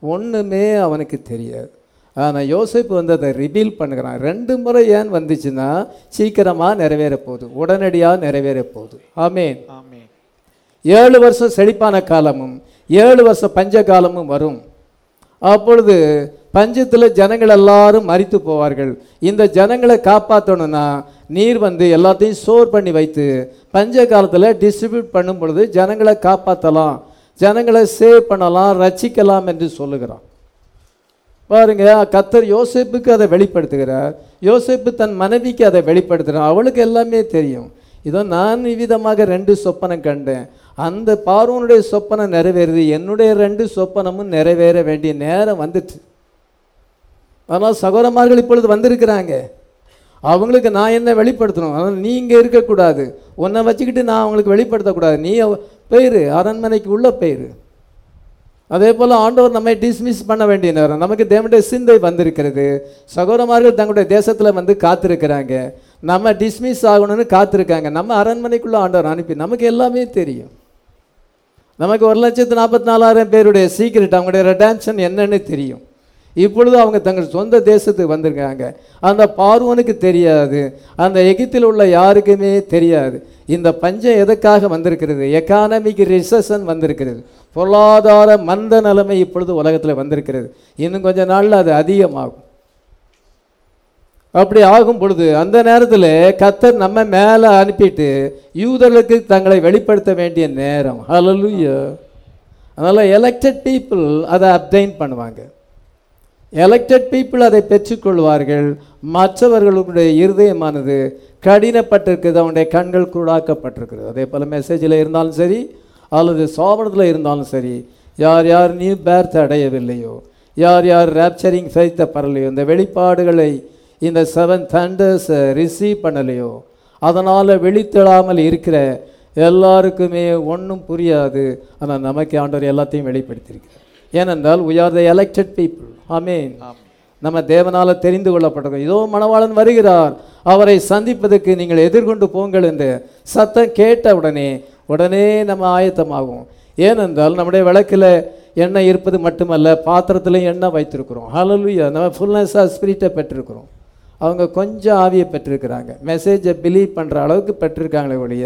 ஒன்றுமே அவனுக்கு தெரியாது. ஆனால் யோசிப்பு வந்து அதை ரிவீல் பண்ணுகிறான். ரெண்டு முறை ஏன் வந்துச்சுன்னா சீக்கிரமாக நிறைவேற போகுது. உடனடியாக நிறைவேற போகுது. ஆமேன். ஆமென். ஏழு வருஷம் செழிப்பான காலமும் ஏழு வருஷம் பஞ்ச காலமும் வரும். அப்பொழுது பஞ்சத்தில் ஜனங்கள் எல்லாரும் மரித்து போவார்கள். இந்த ஜனங்களை காப்பாற்றணும்னா நீர் வந்து எல்லாத்தையும் ஸ்டோர் பண்ணி வைத்து பஞ்ச காலத்தில் டிஸ்ட்ரிபியூட் பண்ணும் பொழுது ஜனங்களை காப்பாற்றலாம் ஜனங்களை சேவ் பண்ணலாம் ரச்சிக்கலாம் என்று சொல்லுகிறான். பாருங்க கத்தர் யோசிப்புக்கு அதை வெளிப்படுத்துகிறார். யோசிப்பு தன் மனைவிக்கு அதை வெளிப்படுத்துகிறார். அவளுக்கு எல்லாமே தெரியும். இதோ நான் விதமாக ரெண்டு சொப்பனம் கண்டேன். அந்த பார்வனுடைய சொப்பனம் நிறைவேறுது. என்னுடைய ரெண்டு சொப்பனமும் நிறைவேற வேண்டிய நேரம் வந்துட்டு. அதனால் சகோதரமார்கள் இப்பொழுது வந்திருக்கிறாங்க. அவங்களுக்கு நான் என்ன வெளிப்படுத்தணும்? அதனால் நீ இங்கே இருக்கக்கூடாது. உன்னை வச்சுக்கிட்டு நான் அவங்களுக்கு வெளிப்படுத்தக்கூடாது. நீ அவ- போயிரு அரண்மனைக்கு உள்ள பெயர் அதே போல் ஆண்டவர் நம்மை டிஸ்மிஸ் பண்ண வேண்டிய நேரம். நமக்கு தேவனுடைய சிந்தை வந்திருக்கிறது. சகோதரமார்கள் தங்களுடைய தேசத்தில் வந்து காத்திருக்கிறாங்க. நம்ம டிஸ்மிஸ் ஆகணும்னு காத்திருக்காங்க. நம்ம அரண்மனைக்குள்ள ஆண்டவர் அனுப்பி நமக்கு எல்லாமே தெரியும். நமக்கு ஒரு லட்சத்து நாற்பத்தி நாலாயிரம் பேருடைய சீக்ரெட் அவங்களுடைய ரெடான்ஷன் என்னன்னு தெரியும். இப்பொழுது அவங்க தங்கள் சொந்த தேசத்துக்கு வந்திருக்காங்க அந்த பார்வனுக்கு தெரியாது. அந்த எகிப்தில் உள்ள யாருக்குமே தெரியாது. இந்த பஞ்சம் எதற்காக வந்திருக்கிறது? எக்கானமிக் ரிசஷன் வந்திருக்கிறது. பொருளாதார மந்த நிலைமை இப்பொழுது உலகத்தில் வந்திருக்கிறது. இன்னும் கொஞ்ச நாளில் அது அதிகமாகும். அப்படி ஆகும் பொழுது அந்த நேரத்தில் கத்தர் நம்ம மேலே அனுப்பிட்டு யூதர்களுக்கு தங்களை வெளிப்படுத்த வேண்டிய நேரம். ஹalleluya அதனால் எலெக்டட் பீப்புள் அதை அப்டைன் பண்ணுவாங்க. எலெக்டட் பீப்புள் அதை பெற்றுக்கொள்வார்கள். மற்றவர்களுடைய இருதயமானது கடினப்பட்டிருக்குது அவனுடைய கண்கள் கூடாக்கப்பட்டிருக்கிறது அதே போல் மெசேஜில் இருந்தாலும் சரி அல்லது சோபனத்தில் இருந்தாலும் சரி யார் யார் நியூ பேர்த் அடையவில்லையோ யார் யார் ரேப்சரிங் சைத்த பரலையோ இந்த வெளிப்பாடுகளை இந்த செவன் தண்டர்ஸ் ரிசீவ் பண்ணலையோ அதனால் வெளித்தெழாமல் இருக்கிற எல்லாருக்குமே ஒன்றும் புரியாது. ஆனால் நமக்கு ஆண்டவர் எல்லாத்தையும் வெளிப்படுத்தியிருக்கிறார். ஏனென்றால் we are the elected people. ஆமென் நம்ம தேவனால் தெரிந்து கொள்ளப்பட்டது. இதோ மணவாளன் வருகிறார். அவரை சந்திப்பதற்கு நீங்கள் எதிர்கொண்டு போங்கள் என்று சத்தம் கேட்ட உடனே உடனே நம்ம ஆயத்தமாகும். ஏனென்றால் நம்முடைய விளக்கில் எண்ணெய் இருப்பது மட்டுமல்ல பாத்திரத்திலையும் எண்ணெய் வைத்திருக்கிறோம். ஹalleluya நம்ம ஃபுல்னஸாக ஸ்பிரிட்டை பெற்றிருக்கிறோம். அவங்க கொஞ்சம் ஆவியை பெற்றிருக்கிறாங்க. மெசேஜை பிலீவ் பண்ணுற அளவுக்கு பெற்றிருக்காங்களே ஒழிய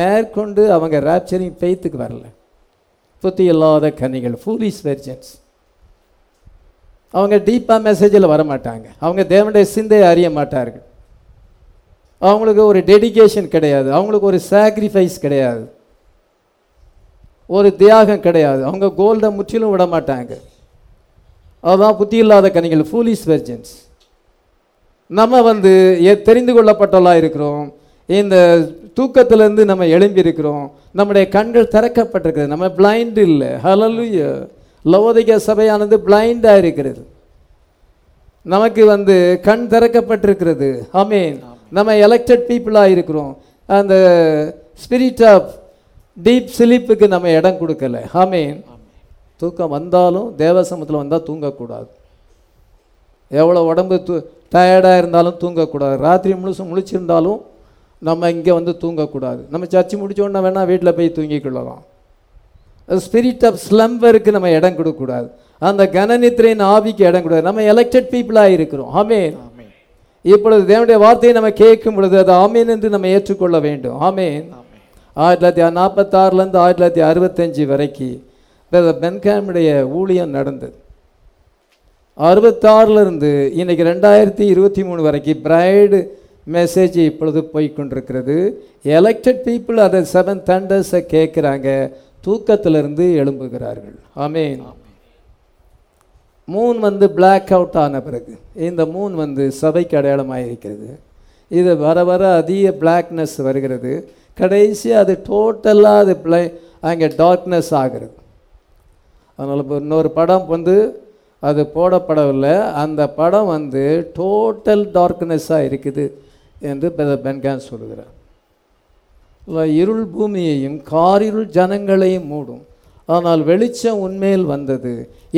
மேற்கொண்டு அவங்க ராப்சரிங் பெய்த்துக்கு வரல. புத்தி இல்லாத கன்னிகள் ஃபூலிஸ் வெர்ஜன்ஸ் அவங்க டீப்பாக மெசேஜில் வர மாட்டாங்க அவங்க தேவனுடைய சிந்தையை அறிய மாட்டார்கள். அவங்களுக்கு ஒரு டெடிகேஷன் கிடையாது. அவங்களுக்கு ஒரு சாக்ரிஃபைஸ் கிடையாது. ஒரு தியாகம் கிடையாது. அவங்க கோல்டை முற்றிலும் விட மாட்டாங்க அதுதான் புத்தி இல்லாத கனிகள் ஃபூலிஸ் வெர்ஜன்ஸ் நம்ம வந்து எ- தெரிந்து கொள்ளப்பட்டவளா இருக்கிறோம். இந்த தூக்கத்திலேருந்து நம்ம எழும்பியிருக்கிறோம். நம்முடைய கண்கள் திறக்கப்பட்டிருக்கிறது. நம்ம பிளைண்ட் இல்லை. ஹலலுய லவோதிக சபையானது பிளைண்டாக இருக்கிறது. நமக்கு வந்து கண் திறக்கப்பட்டிருக்கிறது. ஆமென் நம்ம எலெக்டட் பீப்புளாக இருக்கிறோம். அந்த ஸ்பிரிட் ஆஃப் டீப் ஸ்லீப்புக்கு நம்ம இடம் கொடுக்கல. ஆமென் தூக்கம் வந்தாலும் தேவசமத்தில் வந்தால் தூங்கக்கூடாது. எவ்வளோ உடம்பு தூ டயர்டாக இருந்தாலும் தூங்கக்கூடாது. ராத்திரி முழுசும் முழிச்சிருந்தாலும் நம்ம இங்கே வந்து தூங்கக்கூடாது. நம்ம சர்ச்சு முடிச்ச உடனே வேணால் வீட்டில் போய் தூங்கிக்கொள்ளலாம். ஸ்பிரிட் ஆஃப் ஸ்லம்பருக்கு நம்ம இடம் கொடுக்கக்கூடாது. அந்த கனநித்திரையின் ஆவிக்கு இடம் கொடுக்காது நம்ம எலெக்டட் பீப்புளாக இருக்கிறோம். ஆமென். ஆமென். இப்பொழுது தேவனுடைய வார்த்தையை நம்ம கேட்கும் பொழுது அது ஆமீன் என்று நம்ம ஏற்றுக்கொள்ள வேண்டும். ஆமீன். ஆயிரத்தி தொள்ளாயிரத்தி நாற்பத்தாறுலேருந்து ஆயிரத்தி தொள்ளாயிரத்தி அறுபத்தஞ்சு வரைக்கும் பென்காமுடைய ஊழியம் நடந்தது. அறுபத்தாறுலேருந்து இன்னைக்கு ரெண்டாயிரத்தி இருபத்தி மூணு வரைக்கும் பிரைடு மெசேஜ் இப்பொழுது போய்கொண்டிருக்கிறது எலெக்டட் பீப்புள் அதை செவன் தண்டர்ஸை கேட்குறாங்க. தூக்கத்திலிருந்து எழும்புகிறார்கள். ஆமீன் மூன் வந்து பிளாக் அவுட் ஆன பிறகு இந்த மூன் வந்து சபைக்கு அடையாளமாக இருக்கிறது இது வர வர அதிக பிளாக்னஸ் வருகிறது. கடைசி அது டோட்டலாக அது பிளை அங்கே டார்க்னஸ் ஆகிறது. அதனால் இப்போ இன்னொரு படம் வந்து அது போடப்படவில்லை. அந்த படம் வந்து டோட்டல் டார்க்னஸ்ஸாக இருக்குது. என்று பிரதர் பென்கான் சொல்கிறார் இருள் பூமியையும் காரிருள் ஜனங்களையும் மூடும். ஆனால் வெளிச்சம் உண்மையில் வந்தது.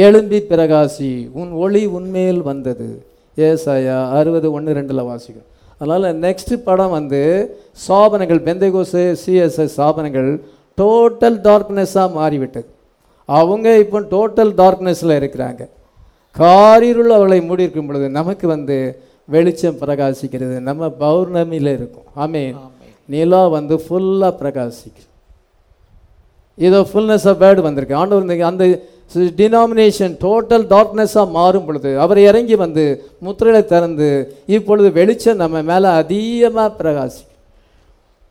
எழும்பி பிரகாசி உன் ஒளி உண்மையில் வந்தது. ஏசாயா அறுபது ஒன்று ரெண்டில் வாசிக்கும். அதனால் நெக்ஸ்ட் படம் வந்து சாபனங்கள் பெந்தைகோசு சிஎஸ்எஸ் சாபனங்கள் டோட்டல் டார்க்னஸ்ஸாக மாறிவிட்டது. அவங்க இப்போ டோட்டல் டார்க்னஸில் இருக்கிறாங்க. காரிருள் அவளை மூடியிருக்கும் பொழுது நமக்கு வந்து வெளிச்சம் பிரகாசிக்கிறது. நம்ம பௌர்ணமியில் இருக்கும். ஆமென். நிலா வந்து ஃபுல்லாக பிரகாசிக்கும். இதோ ஃபுல்னஸ் ஆஃப் வேர்டு வந்திருக்கு. ஆண்டவர் அந்த டினாமினேஷன் டோட்டல் டார்க்னஸாக மாறும் பொழுது அவர் இறங்கி வந்து முத்திரையை திறந்து இப்பொழுது வெளிச்சம் நம்ம மேலே அதிகமாக பிரகாசி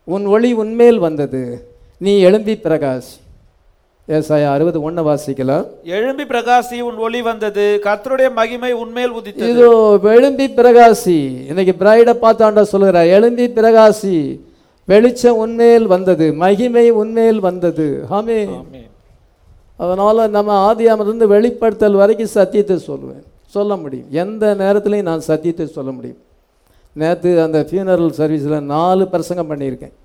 உன் ஒளி உன்மேல் வந்தது. நீ எழும்பி பிரகாசி. ஏசாயா அறுபது ஒன்று வாசிக்கலாம். எழும்பி பிரகாசி உன் ஒளி வந்தது கர்த்தருடைய மகிமை உன்மேல் உதித்தது. இதோ எழும்பி பிரகாசி இன்னைக்கு பிரைடை பார்த்தாண்டா சொல்லுகிறார் எழும்பி பிரகாசி வெளிச்சம் உன்மேல் வந்தது மகிமை உன்மேல் வந்தது. ஆமென். அதனால் நம்ம ஆதியாமிலிருந்து வெளிப்படுத்தல் வரைக்கும் சத்தியத்தை சொல்லுவேன். சொல்ல முடியும். எந்த நேரத்துலையும் நான் சத்தியத்தை சொல்ல முடியும். நேற்று அந்த ஃபியூனரல் சர்வீஸில் நாலு பிரசங்கம் பண்ணியிருக்கேன்.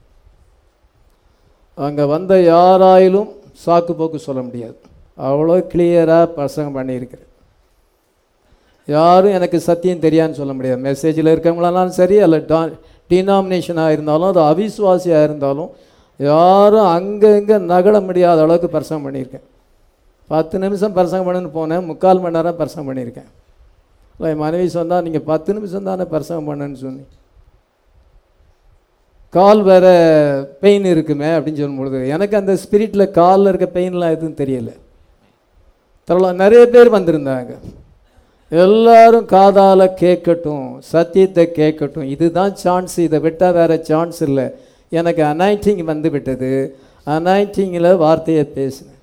அங்கே வந்த யாராயிலும் சாக்கு போக்கு சொல்ல முடியாது. அவ்வளோ கிளியராக பிரசங்கம் பண்ணியிருக்கிறேன் யாரும் எனக்கு சத்தியம் தெரியான்னு சொல்ல முடியாது. மெசேஜில் இருக்கவங்களாலும் சரி அல்ல டா டினாமினேஷனாக இருந்தாலும் அது அவிசுவாசியாக இருந்தாலும் யாரும் அங்கங்கே நகல முடியாத அளவுக்கு பிரசங்கம் பண்ணியிருக்கேன். பத்து நிமிஷம் பிரசங்கம் பண்ணுன்னு போனேன் முக்கால் மணி நேரம் பிரசங்கம் பண்ணியிருக்கேன். இல்லை என் மனைவி சொன்னால் நீங்கள் பத்து நிமிஷம் தானே பிரசங்கம் பண்ணேன்னு சொன்னி கால் வேறு பெயின் இருக்குமே அப்படின்னு சொல்லும்பொழுது எனக்கு அந்த ஸ்பிரிட்டில் காலில் இருக்க பெயின்லாம் எதுவும் தெரியல. தரலாம் நிறைய பேர் வந்திருந்தாங்க. எல்லாரும் காதால் கேட்கட்டும் சத்தியத்தை கேட்கட்டும் இதுதான் சான்ஸ் இதை விட்டால் வேற சான்ஸ் இல்லை. எனக்கு அனைட்டிங் வந்து விட்டது. அனைட்டிங்கில் வார்த்தையை பேசினேன்.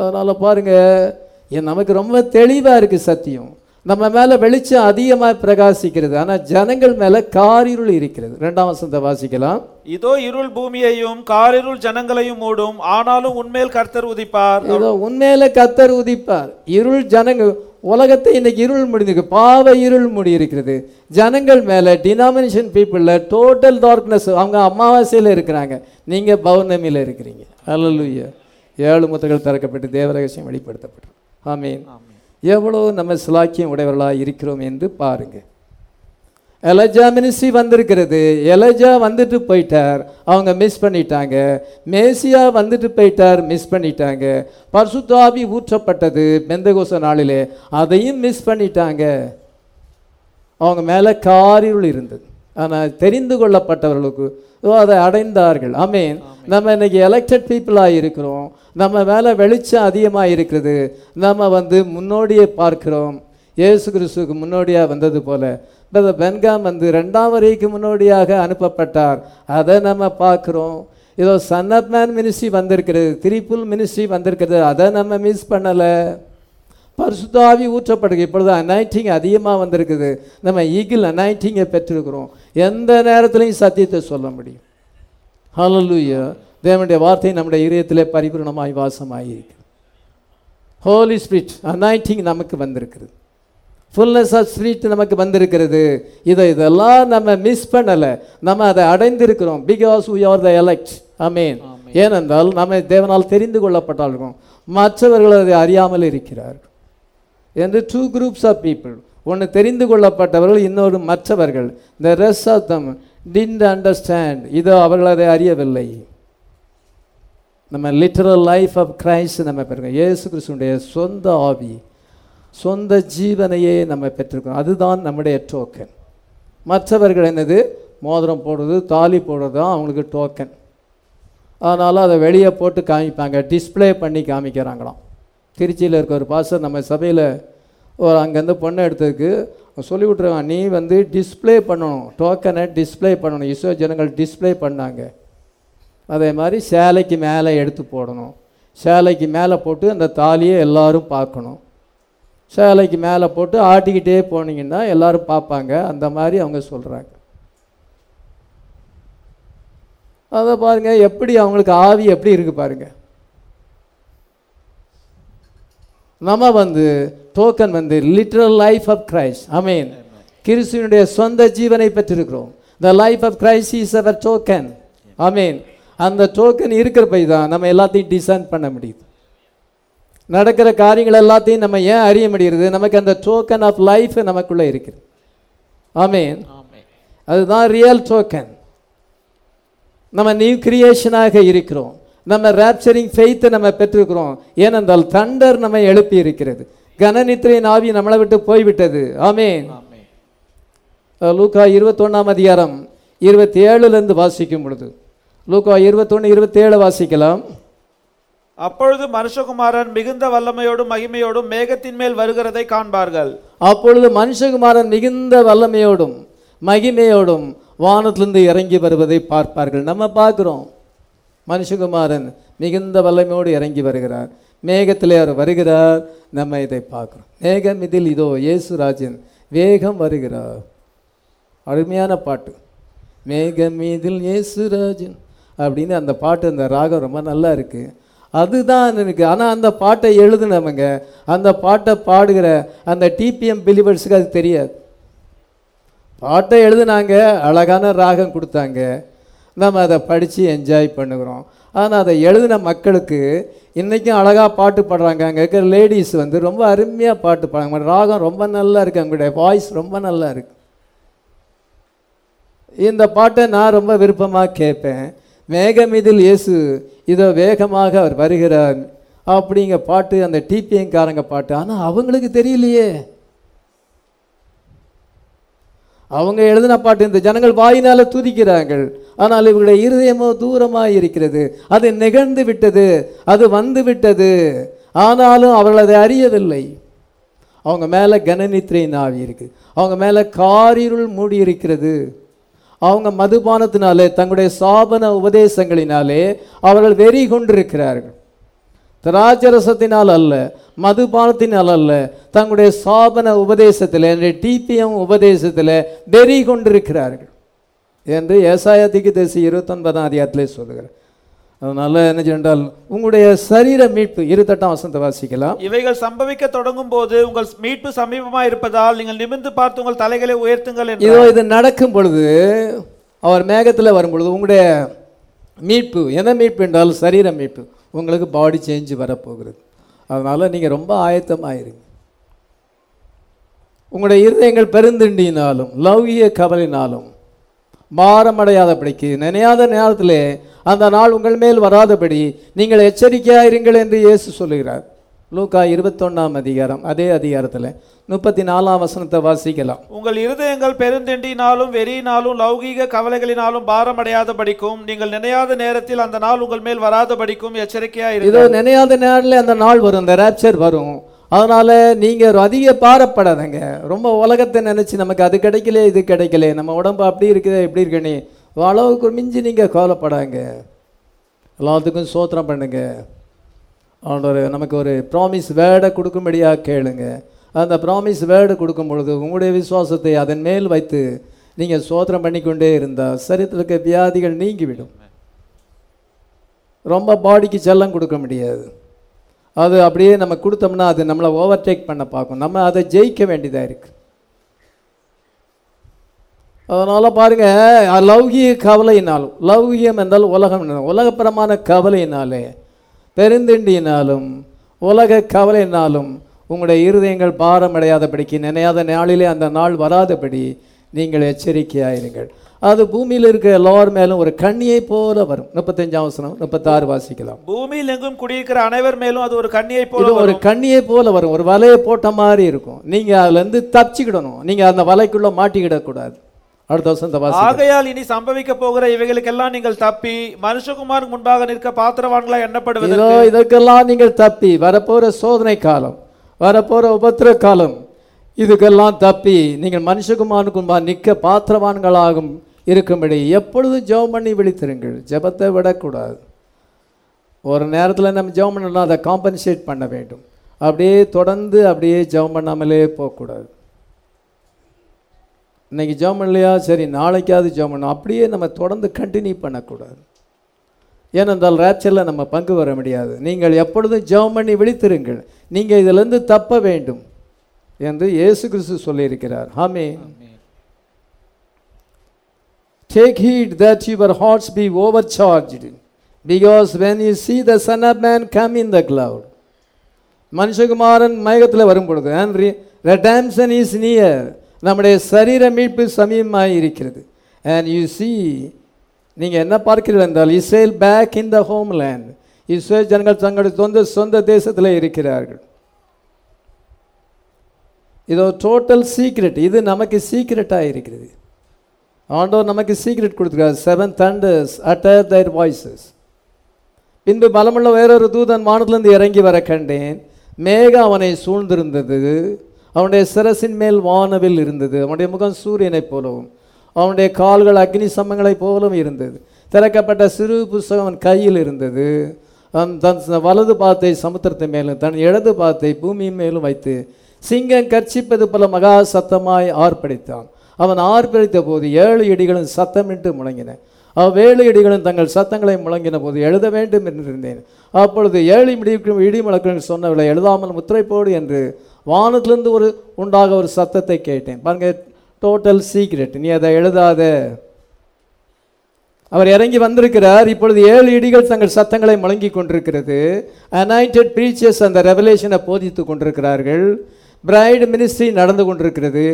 அதனால் பாருங்கள் என் நமக்கு ரொம்ப தெளிவாக இருக்குது சத்தியம். நம்ம மேலே வெளிச்சம் அதிகமாக பிரகாசிக்கிறது. ஆனால் ஜனங்கள் மேலே காரிருள் இருக்கிறது. ரெண்டாம் வசனத்தை வாசிக்கலாம். இதோ இருள் பூமியையும் காரிருள் ஜனங்களையும் மூடும். ஆனாலும் உன்மேல் கர்த்தர் உதிப்பார். ஏதோ உண்மையில கத்தர் உதிப்பார். இருள் ஜனங்க உலகத்தை இன்னைக்கு இருள் முடிந்திருக்கு பாவ இருள் முடி இருக்கிறது ஜனங்கள் மேலே டினாமினேஷன் பீப்புளில் டோட்டல் டார்க்னஸ் அவங்க அமாவாசையில் இருக்கிறாங்க. நீங்கள் பௌர்ணமியில் இருக்கிறீங்க. அல்லலுயா ஏழு முத்துகள் திறக்கப்பட்டு தேவரகசியம் வெளிப்படுத்தப்படும். ஆமீன் எவ்வளோ நம்ம சிலாக்கியம் உடையவர்களாக இருக்கிறோம் என்று பாருங்க. எலஜா மினிஸ்ட்ரி வந்திருக்கிறது. எலஜா வந்துட்டு போயிட்டார். அவங்க மிஸ் பண்ணிட்டாங்க. மேசியா வந்துட்டு போயிட்டார் மிஸ் பண்ணிட்டாங்க. பர்சுத்தாபி ஊற்றப்பட்டது பெந்தகோச நாளிலே. அதையும் மிஸ் பண்ணிட்டாங்க. அவங்க மேலே காரிருள் இருந்தது. ஆனால் தெரிந்து கொள்ளப்பட்டவர்களுக்கு ஓ அதை அடைந்தார்கள். ஆமீன். நம்ம இன்னைக்கு எலெக்டட் பீப்புளாக இருக்கிறோம். நம்ம மேலே வெளிச்சம் அதிகமாக இருக்கிறது. நம்ம வந்து முன்னோடியை பார்க்கிறோம். இயேசு கிறிஸ்துவுக்கு முன்னோடியாக வந்தது போல. பிரதர் பென்காம் வந்து ரெண்டாம் வரைக்கு முன்னோடியாக அனுப்பப்பட்டார். அதை நம்ம பார்க்குறோம். இதோ சன் ஆஃப் மேன் மினிஸ்ட்ரி வந்திருக்கிறது. திரிப்புல் மினிஸ்ட்ரி வந்திருக்கிறது. அதை நம்ம மிஸ் பண்ணலை. பரிசுத்தாவி ஊற்றப்படுது இப்பொழுது அனைட்டிங் அதிகமாக வந்திருக்குது. நம்ம ஈகிள் அனைட்டிங்கை பெற்றிருக்கிறோம். எந்த நேரத்துலையும் சத்தியத்தை சொல்ல முடியும். ஹalleluya தேவனுடைய வார்த்தை நம்முடைய இதயத்திலே பரிபூர்ணமாய் வாசமாகி இருக்கு ஹோலி ஸ்பிரிட் அனைட்டிங் நமக்கு வந்திருக்குது ஃபுல்னஸ் ஆஃப் ஸ்பிரிட் நமக்கு வந்திருக்கிறது. இதை இதெல்லாம் நம்ம மிஸ் பண்ணலை. நம்ம அதை அடைந்திருக்கிறோம். Because we are the elect. Amen ஏனென்றால் நம்ம தேவனால் தெரிந்து கொள்ளப்பட்டாலும் மற்றவர்கள் அதை அறியாமல் இருக்கிறார்கள். என்று டூ குரூப்ஸ் ஆஃப் பீப்புள் ஒன்று தெரிந்து கொள்ளப்பட்டவர்கள் இன்னொரு மற்றவர்கள். இந்த rest of them didn't understand இதோ அவர்கள் அதை அறியவில்லை. நம்ம லிட்டரல் லைஃப் ஆஃப் கிரைஸ்ட் நம்ம பெறுகிறோம். இயேசு கிறிஸ்துடைய சொந்த ஆவி சொந்த ஜீவனையே நம்ம பெற்றிருக்கோம் அதுதான் நம்முடைய டோக்கன் மற்றவர்கள் என்னது? மோதிரம் போடுறது தாலி போடுறது தான் அவங்களுக்கு டோக்கன் அதனால் அதை வெளியே போட்டு காமிப்பாங்க டிஸ்ப்ளே பண்ணி காமிக்கிறாங்களாம். திருச்சியில் இருக்க ஒரு பாஸ்டர் நம்ம சபையில் ஒரு அங்கேருந்து பொண்ணை எடுத்ததுக்கு சொல்லி விட்ருவான் நீ வந்து டிஸ்பிளே பண்ணணும் டோக்கனை டிஸ்ப்ளே பண்ணணும். இஸ்ரோ ஜனங்கள் டிஸ்ப்ளே பண்ணாங்க. அதே மாதிரி சேலைக்கு மேலே எடுத்து போடணும். சேலைக்கு மேலே போட்டு அந்த தாலியை எல்லோரும் பார்க்கணும். சேலைக்கு மேலே போட்டு ஆட்டிக்கிட்டே போனீங்கன்னா எல்லோரும் பார்ப்பாங்க. அந்த மாதிரி அவங்க சொல்கிறாங்க அதை பாருங்கள் எப்படி அவங்களுக்கு ஆவி எப்படி இருக்குது பாருங்கள் நம்ம வந்து டோக்கன் வந்து literal life of Christ amen கிறிஸ்துவனுடைய சொந்த ஜீவனை பெற்றிருக்கிறோம். The life of Christ is our token amen அந்த டோக்கன் இருக்கிறப்பை தான் நம்ம எல்லாத்தையும் டிசைன் பண்ண முடியுது. நடக்கிற காரியங்கள் எல்லாத்தையும் நம்ம ஏன் அறிய முடிகிறது? நமக்கு அந்த டோக்கன் ஆஃப் லைஃப் நமக்குள்ளே இருக்குது ஆமீன் அதுதான் ரியல் டோக்கன் நம்ம நியூ கிரியேஷனாக இருக்கிறோம். நம்ம ரேப்சரிங் ஃபெய்த்தை நம்ம பெற்றிருக்கிறோம். ஏனென்றால் தண்டர் நம்ம எழுப்பி இருக்கிறது. கனநித்திரையின் ஆவி நம்மளை விட்டு போய்விட்டது. ஆமேன். லூக்கா இருபத்தொன்னாம் அதிகாரம் இருபத்தி ஏழுலேருந்து வாசிக்கும் பொழுது. லூக்கா இருபத்தொன்று இருபத்தேழு வாசிக்கலாம். அப்பொழுது மனுஷகுமாரன் மிகுந்த வல்லமையோடும் மகிமையோடும் மேகத்தின் மேல் வருகிறதை காண்பார்கள். அப்பொழுது மனுஷகுமாரன் மிகுந்த வல்லமையோடும் மகிமையோடும் வானத்திலிருந்து இறங்கி வருவதை பார்ப்பார்கள். நம்ம பார்க்குறோம். மனுஷகுமாரன் மிகுந்த வல்லமையோடு இறங்கி வருகிறார். மேகத்திலே அவர் வருகிறார். நம்ம இதை பார்க்குறோம். மேகம் இதில் இதோ இயேசுராஜன் வேகம் வருகிறார். அருமையான பாட்டு. மேகம் இதில் இயேசுராஜன் அப்படின்னு அந்த பாட்டு அந்த ராகம் ரொம்ப நல்லா இருக்குது அதுதான் எனக்கு. ஆனால் அந்த பாட்டை எழுதுனவங்க அந்த பாட்டை பாடுகிற அந்த டிபிஎம் பிலிவர்ஸுக்கு அது தெரியாது. பாட்டை எழுதுனாங்க அழகான ராகம் கொடுத்தாங்க. நம்ம அதை படித்து என்ஜாய் பண்ணுகிறோம். ஆனால் அதை எழுதின மக்களுக்கு இன்றைக்கும் அழகாக பாட்டு பாடுறாங்க. அங்கே இருக்கிற லேடிஸ் வந்து ரொம்ப அருமையாக பாட்டு பாடுறாங்க. ராகம் ரொம்ப நல்லா இருக்குது அவங்களுடைய வாய்ஸ் ரொம்ப நல்லா இருக்குது இந்த பாட்டை நான் ரொம்ப விருப்பமாக கேட்பேன். மேகமிதில் இயேசு இதோ வேகமாக அவர் வருகிறார் அப்படிங்க பாட்டு அந்த டிபிஎங்காரங்க பாட்டு. ஆனால் அவங்களுக்கு தெரியலையே. அவங்க எழுதின பாட்டு இந்த ஜனங்கள் வாயினால் துதிக்கிறார்கள். ஆனால் இவருடைய இருதயமோ தூரமாக இருக்கிறது. அது நிகழ்ந்து விட்டது. அது வந்து விட்டது. ஆனாலும் அவர்கள் அதை அறியவில்லை. அவங்க மேலே கனநித்திரை ஆவி இருக்கு. அவங்க மேலே காரிருள் மூடி இருக்கிறது. அவங்க மதுபானத்தினாலே தங்களுடைய சாபன உபதேசங்களினாலே அவர்கள் வெறி கொண்டிருக்கிறார்கள் திராட்சரசத்தினால் அல்ல மதுபானத்தினால் அல்ல தங்களுடைய சாபன உபதேசத்தில் டிபிஎம் உபதேசத்தில் வெறி கொண்டிருக்கிறார்கள் என்று ஏசாயத்திக்கு தேசி இருபத்தொன்பதாம் அதிகாரத்திலே சொல்லுகிறார். அதனால என்ன சொன்னால் உங்களுடைய சரீர மீட்பு இருத்தட்டாம் வசந்த வாசிக்கலாம். இவைகள் சம்பவிக்க தொடங்கும் போது உங்கள் மீட்பு சமீபமா இருப்பதால் நீங்கள் நிமிர்ந்து பார்த்து உங்கள் தலைகளை உயர்த்துங்கள் இதோ இது நடக்கும் பொழுது அவர் மேகத்தில் வரும் பொழுது உங்களுடைய மீட்பு எந்த மீட்பு என்றால் சரீர மீட்பு. உங்களுக்கு பாடி சேஞ்சு வரப்போகிறது. அதனால் நீங்கள் ரொம்ப ஆயத்தமாயிருங்க. உங்களுடைய இருதயங்கள் பெருந்திண்டினாலும் லௌகிய கவலினாலும் மாறமடையாதபடிக்கு நினையாத நேரத்திலே அந்த நாள் உங்கள் மேல் வராதபடி நீங்கள் எச்சரிக்கையாயிருங்கள் என்று இயேசு சொல்லுகிறார். லூக்கா இருபத்தொன்னாம் அதிகாரம் அதே அதிகாரத்தில் முப்பத்தி நாலாம் வசனத்தை வாசிக்கலாம். உங்கள் இருதயங்கள் பெருந்தெண்டினாலும் வெறியினாலும் லௌகீக கவலைகளினாலும் பாரமடையாத படிக்கும் நீங்கள் நினையாத நேரத்தில் அந்த நாள் உங்கள் மேல் வராத படிக்கும் எச்சரிக்கையா இதோ நினையாத நேரில் அந்த நாள் வரும் இந்த ரேப்சர் வரும். அதனால நீங்க அதிக பாரப்படாதங்க. ரொம்ப உலகத்தை நினைச்சு நமக்கு அது கிடைக்கல இது கிடைக்கல. நம்ம உடம்பு அப்படி இருக்குது இப்படி இருக்கணே அளவுக்கு மிஞ்சி நீங்க கவலைப்படாங்க எல்லாத்துக்கும் சோத்திரம் பண்ணுங்க. ஆண்டவர் நமக்கு ஒரு ப்ராமிஸ் வேர்டை கொடுக்கும்படியாக கேளுங்க. அந்த ப்ராமிஸ் வேர்டு கொடுக்கும் பொழுது உங்களுடைய விசுவாசத்தை அதன் மேல் வைத்து நீங்கள் சோதனை பண்ணிக்கொண்டே இருந்தால் சரீரத்தில் இருக்க வியாதிகள் நீங்கிவிடும். ரொம்ப பாடிக்கு செல்லம் கொடுக்க முடியாது. அது அப்படியே நம்ம கொடுத்தோம்னா அது நம்மளை ஓவர்டேக் பண்ண பார்க்கும். நம்ம அதை ஜெயிக்க வேண்டியதாக இருக்கு. அதனால் பாருங்கள் லௌகிய கவலையினாலும் லௌகியம் என்றால் உலகம். என்றால் உலகப்பரமான கவலையினாலே பெருந்திண்டியினாலும் உலக கவலையினாலும் உங்களுடைய இருதயங்கள் பாரமடையாதபடிக்கு நினையாத நாளிலே அந்த நாள் வராதபடி நீங்கள் எச்சரிக்கையாயிருங்கள். அது பூமியில் இருக்க எல்லார் மேலும் ஒரு கண்ணியை போல வரும். முப்பத்தஞ்சாம் வசனம் முப்பத்தாறு வாசிக்கலாம். பூமியில் எங்கும் குடியிருக்கிற அனைவர் மேலும் அது ஒரு கண்ணியை போல ஒரு. கண்ணியை போல வரும். ஒரு வலையை போட்ட மாதிரி இருக்கும். நீங்க அதுல இருந்து தப்பிச்சுக்கிடணும். நீங்க அந்த வலைக்குள்ள மாட்டிக்கிடக்கூடாது. அடுத்த வசனத்தை வாசி ஆகையால் இனி சம்பவிக்க போகிற இவைகளுக்கெல்லாம் நீங்கள் தப்பி மனுஷகுமாருக்கு முன்பாக நிற்க பாத்திரவான்களா எண்ணப்படுவது இதோ இதற்கெல்லாம் நீங்கள் தப்பி வரப்போற சோதனை காலம் வரப்போற உபத்திர காலம் இதுக்கெல்லாம் தப்பி நீங்கள் மனுஷகுமாருக்கு முன்பாக நிற்க பாத்திரவான்களாகும் இருக்கும்படி எப்பொழுதும் ஜெபம் பண்ணி விழித்திருங்கள். ஜெபத்தை விடக்கூடாது. ஒரு நேரத்தில் நம்ம ஜெபம் பண்ணலாம் அதை காம்பன்சேட் பண்ண வேண்டும். அப்படியே தொடர்ந்து அப்படியே ஜெபம் பண்ணாமலே போகக்கூடாது. இன்னைக்கு ஜோம் பண்ணலையா சரி நாளைக்காவது ஜெபம் பண்ணும் அப்படியே நம்ம தொடர்ந்து கண்டினியூ பண்ணக்கூடாது. ஏனென்றால் ரேச்சரில் நம்ம பங்கு வர முடியாது. நீங்கள் எப்பொழுதும் ஜெபம் பண்ணி விழித்திருங்கள். நீங்கள் இதிலிருந்து தப்ப வேண்டும் என்று இயேசு கிறிஸ்து சொல்லியிருக்கிறார். ஹாமே take heed that your hearts be over overcharged, because when you see the son of man come in the cloud மனுஷகுமாரன் மயக்கத்தில் வரும் பொழுது and re- redemption is near நம்முடைய சரீர மீட்பு சமயமாக இருக்கிறது அண்ட் யூ சி நீங்கள் என்ன பார்க்கிறீர்கள் என்றால் Israel back in the home land Israel ஜனங்கள் தங்களுடைய சொந்த சொந்த தேசத்தில் இருக்கிறார்கள். இது ஒரு டோட்டல் சீக்ரெட் இது நமக்கு சீக்ரெட்டாக இருக்கிறது. ஆண்டவர் நமக்கு சீக்ரெட் கொடுத்துருக்காரு seven thunders utter their voices பின்பு பலமுள்ள வேறொரு தூதன் வானத்திலிருந்து இறங்கி வர கண்டேன். மேகம் அவனை சூழ்ந்திருந்தது. அவனுடைய சிரசின் மேல் வானவில் இருந்தது. அவனுடைய முகம் சூரியனைப் போலவும் அவனுடைய கால்கள் அக்னி சம்மங்களைப் போலவும் இருந்தது. திறக்கப்பட்ட சிறு புஸ்தகம் அவன் கையில் இருந்தது. தன் வலது பாத்தை சமுத்திரத்தின் மேலும் தன் இடது பாத்தை பூமியின் மேலும் வைத்து சிங்கம் கர்ச்சிப்பது போல மகா சத்தமாய் ஆர்ப்பரித்தான். அவன் ஆர்ப்பரித்த போது ஏழு இடிகளும் சத்தமிட்டு முழங்கின. அவ்வேழு இடிகளும் தங்கள் சத்தங்களை முழங்கின போது எழுத வேண்டும் என்று இருந்தேன். அப்பொழுது ஏழு இடி இடி முழக்கங்கள் சொன்னவர்களை எழுதாமல் முத்திரைப்போடு என்று வானத்துலேருந்து ஒரு உண்டாக ஒரு சத்தத்தை கேட்டேன். பாருங்க டோட்டல் சீக்ரெட் நீ அதை எழுதாத. அவர் இறங்கி வந்திருக்கிறார். இப்பொழுது ஏழு இடிகள் தங்கள் சத்தங்களை முழங்கி கொண்டிருக்கிறது. அனாயிண்டட் பிரீச்சர்ஸ் அந்த ரெவலேஷனை போதித்து கொண்டிருக்கிறார்கள். பிரைடு மினிஸ்ட்ரி நடந்து கொண்டிருக்கிறது.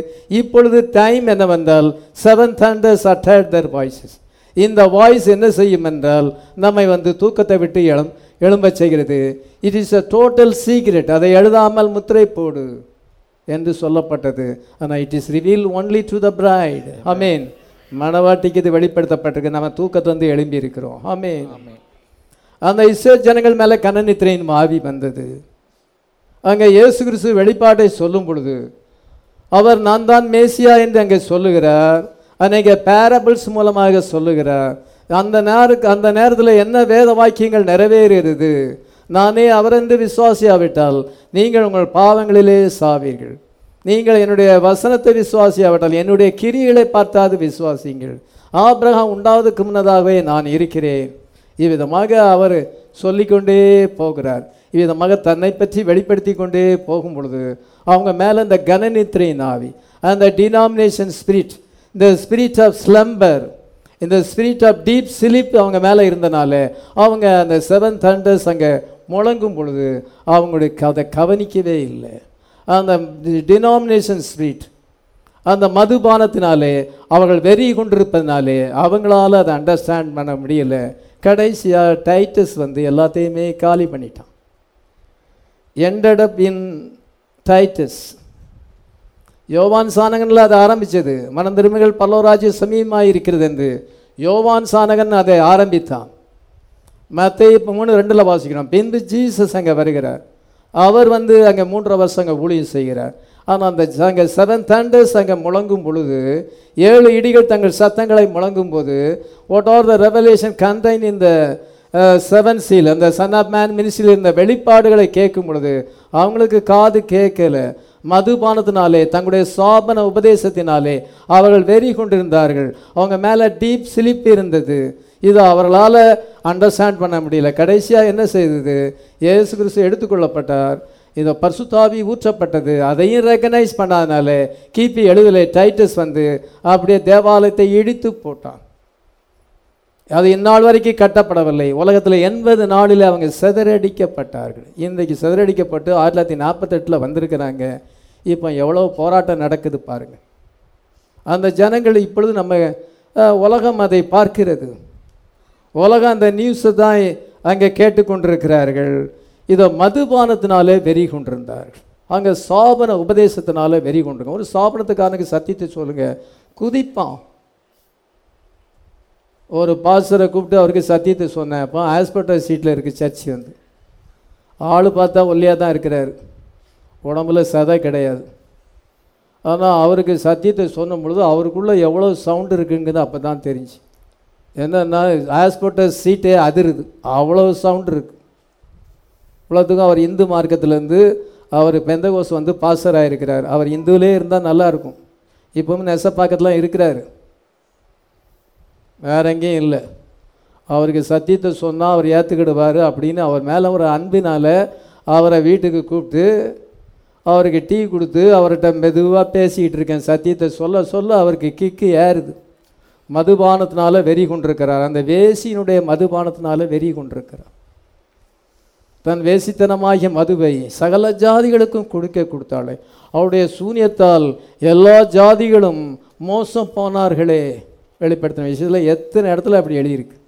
இப்பொழுது டைம் என்னவென்றால் seven thunders utter their voices இந்த வாய்ஸ் என்ன செய்யும் என்றால் நம்மை வந்து தூக்கத்தை விட்டு எழும். எழும்பச் செய்கிறது. It is a total secret அதை எழுதாமல் முத்திரை போடு என்று சொல்லப்பட்டது. ஆனால் it is reveal only to the bride amen மணவாட்டிக்கு இது வெளிப்படுத்தப்பட்டிருக்கு. நம்ம தூக்கத்தை வந்து எழும்பி இருக்கிறோம் ஆமென் அந்த இஸ்ரோ ஜனங்கள் மேலே கனநித்திரையின் ஆவி வந்தது. அங்கே இயேசு கிறிஸ்து வெளிப்பாட்டை சொல்லும் பொழுது அவர் நான் தான் மேசியா என்று அங்கே சொல்லுகிறார். அநேக பேரபிள்ஸ் மூலமாக சொல்லுகிறார். அந்த நேருக்கு அந்த நேரத்தில் என்ன வேத வாக்கியங்கள் நிறைவேறியது? நானே அவரென்று விசுவாசியாவிட்டால் நீங்கள் உங்கள் பாவங்களிலே சாவீர்கள். நீங்கள் என்னுடைய வசனத்தை விசுவாசியாவிட்டால் என்னுடைய கிரிகளை பார்த்தாது விசுவாசிங்கள் ஆபிரகாம் உண்டாவதுக்கு முன்னதாகவே நான் இருக்கிறேன். இவ்விதமாக அவர் சொல்லிக்கொண்டே போகிறார். இவ்விதமாக தன்னை பற்றி வெளிப்படுத்தி கொண்டே போகும் பொழுது அவங்க மேலே இந்த கனநித்திரையின் ஆவி அந்த டினாமினேஷன் ஸ்பிரிட் இந்த ஸ்பிரிட் ஆஃப் ஸ்லம்பர் இந்த ஸ்பிரிட் ஆஃப் டீப் சிலிப் அவங்க மேலே இருந்தனால அவங்க அந்த செவன் தண்டர்ஸ் அங்கே முழங்கும் பொழுது அவங்களுடைய அதை கவனிக்கவே இல்லை. அந்த டினாமினேஷன் ஸ்பிரிட் அந்த மதுபானத்தினாலே அவர்கள் வெறி கொண்டிருப்பதினாலே அவங்களால அதை அண்டர்ஸ்டாண்ட் பண்ண முடியல. கடைசியாக டைட்டஸ் வந்து எல்லாத்தையுமே காலி பண்ணிட்டான். Ended in Titus. யோவான் சானகனில் அது ஆரம்பித்தது மனம் திரும்பிகள் பல்லவராஜ்யம் சமீபமாக இருக்கிறது என்று யோவான் சானகன் அதை ஆரம்பித்தான். மற்ற இப்போ மூணு ரெண்டில் வாசிக்கிறோம். பின்பு ஜீசஸ் அங்கே வருகிறார். அவர் வந்து அங்கே மூன்றரை வருஷம் அங்கே ஊழியம் செய்கிறார். ஆனால் அந்த அங்கே செவன் தண்டர்ஸ் அங்கே முழங்கும் பொழுது ஏழு இடிகள் தங்கள் சத்தங்களை முழங்கும் போது what are the revelation contain இந்த செவன் சீல் அந்த சன் ஆஃப் மேன் மினிஸ்ட்ரியில் இருந்த வெளிப்பாடுகளை கேட்கும் பொழுது அவங்களுக்கு காது கேட்கல. மதுபானத்தினாலே தங்களுடைய சோபன உபதேசத்தினாலே அவர்கள் வெறி கொண்டிருந்தார்கள் அவங்க மேலே டீப் ஸ்லிப் இருந்தது. இது அவர்களால் அண்டர்ஸ்டாண்ட் பண்ண முடியல. கடைசியாக என்ன செய்தது? இயேசு கிறிஸ்து எடுத்துக்கொள்ளப்பட்டார். இதை பர்சுத்தாவி ஊற்றப்பட்டது. அதையும் ரெக்கனைஸ் பண்ணாதனால கிபி எழுதலை டைட்டஸ் வந்து அப்படியே தேவாலயத்தை இடித்து போட்டான். அது இந்நாள் வரைக்கும் கட்டப்படவில்லை. உலகத்தில் எண்பது நாளில் அவங்க சிதறடிக்கப்பட்டார்கள். இன்றைக்கு சிதறடிக்கப்பட்டு ஆயிரத்தி தொள்ளாயிரத்தி நாற்பத்தெட்டில் வந்திருக்கிறாங்க. இப்போ எவ்வளோ போராட்டம் நடக்குது பாருங்கள் அந்த ஜனங்கள் இப்பொழுது நம்ம உலகம் அதை பார்க்கிறது. உலகம் அந்த நியூஸை தான் அங்கே கேட்டுக்கொண்டிருக்கிறார்கள். இதை மதுபானத்தினாலே வெறி கொண்டிருந்தார்கள். அங்கே சாபன உபதேசத்தினால வெறி கொண்டிருக்கோம் ஒரு சாபனத்துக்காரனுக்கு சத்தியத்தை சொல்லுங்கள் குதிப்பான். ஒரு பாஸ்டரை கூப்பிட்டு அவருக்கு சத்தியத்தை சொன்னேன். அப்போ ஹாஸ்பிட்டல் சீட்டில் இருக்குது சர்ச் வந்து. ஆள் பார்த்தா ஒல்லியாக தான் இருக்கிறார். உடம்புல சதை கிடையாது. ஆனால் அவருக்கு சத்தியத்தை சொன்ன பொழுது அவருக்குள்ளே எவ்வளோ சவுண்டு இருக்குங்கிறது அப்போ தான் தெரிஞ்சு. என்னன்னா ஹாஸ்பிட்டல் சீட்டே அதிருது. அவ்வளோ சவுண்டு இருக்குது இவ்வளோத்துக்கும் அவர் இந்து மார்க்கத்துலேருந்து அவர் பெந்தகோஸ் வந்து பாஸ்டர் இருக்கிறார் அவர் இந்துவிலே இருந்தால் நல்லாயிருக்கும் இப்போவும் நெசப்பாக்கத்துலாம் இருக்கிறாரு. வேற எங்கேயும் இல்லை. அவருக்கு சத்தியத்தை சொன்னால் அவர் ஏற்றுக்கிடுவார் அப்படின்னு அவர் மேலே ஒரு அன்பினால் அவரை வீட்டுக்கு கூப்பிட்டு அவருக்கு டீ கொடுத்து அவர்கிட்ட மெதுவாக பேசிக்கிட்டு இருக்கேன். சத்தியத்தை சொல்ல சொல்ல அவருக்கு கிக்கு ஏறுது. மதுபானத்தினால வெறி கொண்டிருக்கிறார். அந்த வேசியினுடைய மதுபானத்தினால வெறி கொண்டிருக்கிறார். தன் வேசித்தனமாகிய மதுவை சகல ஜாதிகளுக்கும் கொடுக்க கொடுத்தாளே. அவருடைய சூன்யத்தால் எல்லா ஜாதிகளும் மோசம் போனார்களே. வெளிப்படுத்தின விஷயத்தில் எத்தனை இடத்துல அப்படி எழுதியிருக்கு?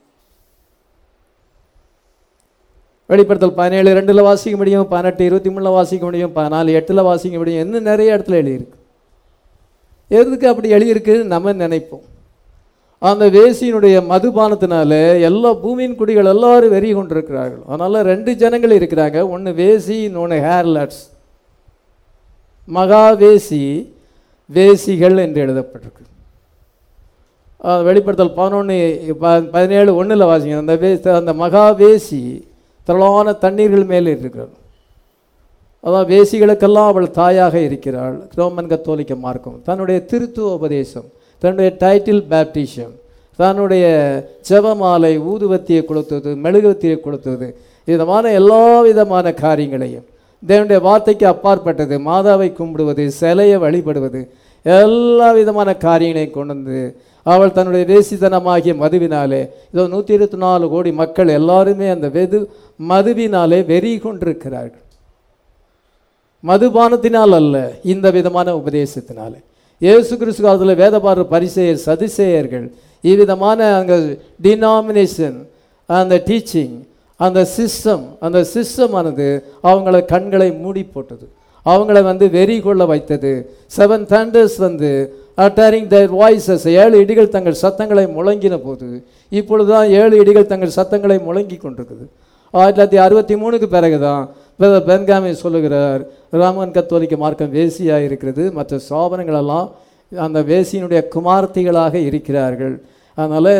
வெளிப்படுத்தல் பதினேழு ரெண்டில் வாசிக்க முடியும் பதினெட்டு இருபத்தி மூணில் வாசிக்க முடியும் பதினாலு எட்டில் வாசிக்க முடியும். இன்னும் நிறைய இடத்துல எழுதியிருக்கு? எதுக்கு அப்படி எழுதியிருக்குன்னு நம்ம நினைப்போம். அந்த வேசியினுடைய மதுபானத்தினால எல்லா பூமியின் குடிகள் எல்லாரும் வெறி கொண்டிருக்கிறார்கள். அதனால் ரெண்டு ஜனங்கள் இருக்கிறாங்க. ஒன்று வேசி இன்னொன்று ஹேர்லட்ஸ். மகா வேசி வேசிகள் என்று எழுதப்பட்டிருக்கு. வெளிப்படுத்தல் பதினொன்று பதினேழு ஒன்றில் வாசிங்க. அந்த வே அந்த மகா வேசி திரளான தண்ணீர்கள் மேலே இருக்கிறார். அதான் வேசிகளுக்கெல்லாம் அவள் தாயாக இருக்கிறாள். ரோமன் கத்தோலிக்க மார்க்கம். தன்னுடைய திருத்துவ உபதேசம் தன்னுடைய டைட்டில் பேப்டிஷம் தன்னுடைய ஜெபமாலை ஊதுவத்தியை கொடுத்தது மெழுகுவத்தியை கொடுத்தது விதமான எல்லா விதமான காரியங்களையும் தேவனுடைய வார்த்தைக்கு அப்பாற்பட்டது மாதாவை கும்பிடுவது சிலையை வழிபடுவது எல்லா விதமான காரியங்களையும் கொண்டு வந்து அவள் தன்னுடைய வேசித்தனமாகிய மதுவினாலே இதோ நூற்றி இருபத்தி நாலு கோடி மக்கள் எல்லாருமே அந்த வெது மதுவினாலே வெறி கொண்டிருக்கிறார்கள் மதுபானத்தினால் அல்ல இந்த விதமான உபதேசத்தினாலே. இயேசு கிறிஸ்து காலத்தில் வேதபார பரிசெயர் சதிசேயர்கள் இவ்விதமான அங்கே டினாமினேஷன் அந்த டீச்சிங் அந்த சிஸ்டம் அந்த சிஸ்டமானது அவங்கள கண்களை மூடி போட்டது அவங்கள வந்து வெறி கொள்ள வைத்தது. செவன் தண்டர்ஸ் வந்து அட்டரிங் தயர் வாய்ஸஸ் ஏழு இடிகள் தங்கள் சத்தங்களை முழங்கின போது இப்பொழுது தான் ஏழு இடிகள் தங்கள் சத்தங்களை முழங்கி கொண்டிருக்குது. ஆயிரத்தி தொள்ளாயிரத்தி அறுபத்தி மூணுக்கு பிறகு தான் பென்காமி சொல்லுகிறார் ராமன் கத்தோலிக்க மார்க்கம் வேசியாக இருக்கிறது. மற்ற சோபனங்களெல்லாம் அந்த வேசியினுடைய குமார்த்திகளாக இருக்கிறார்கள். அதனால்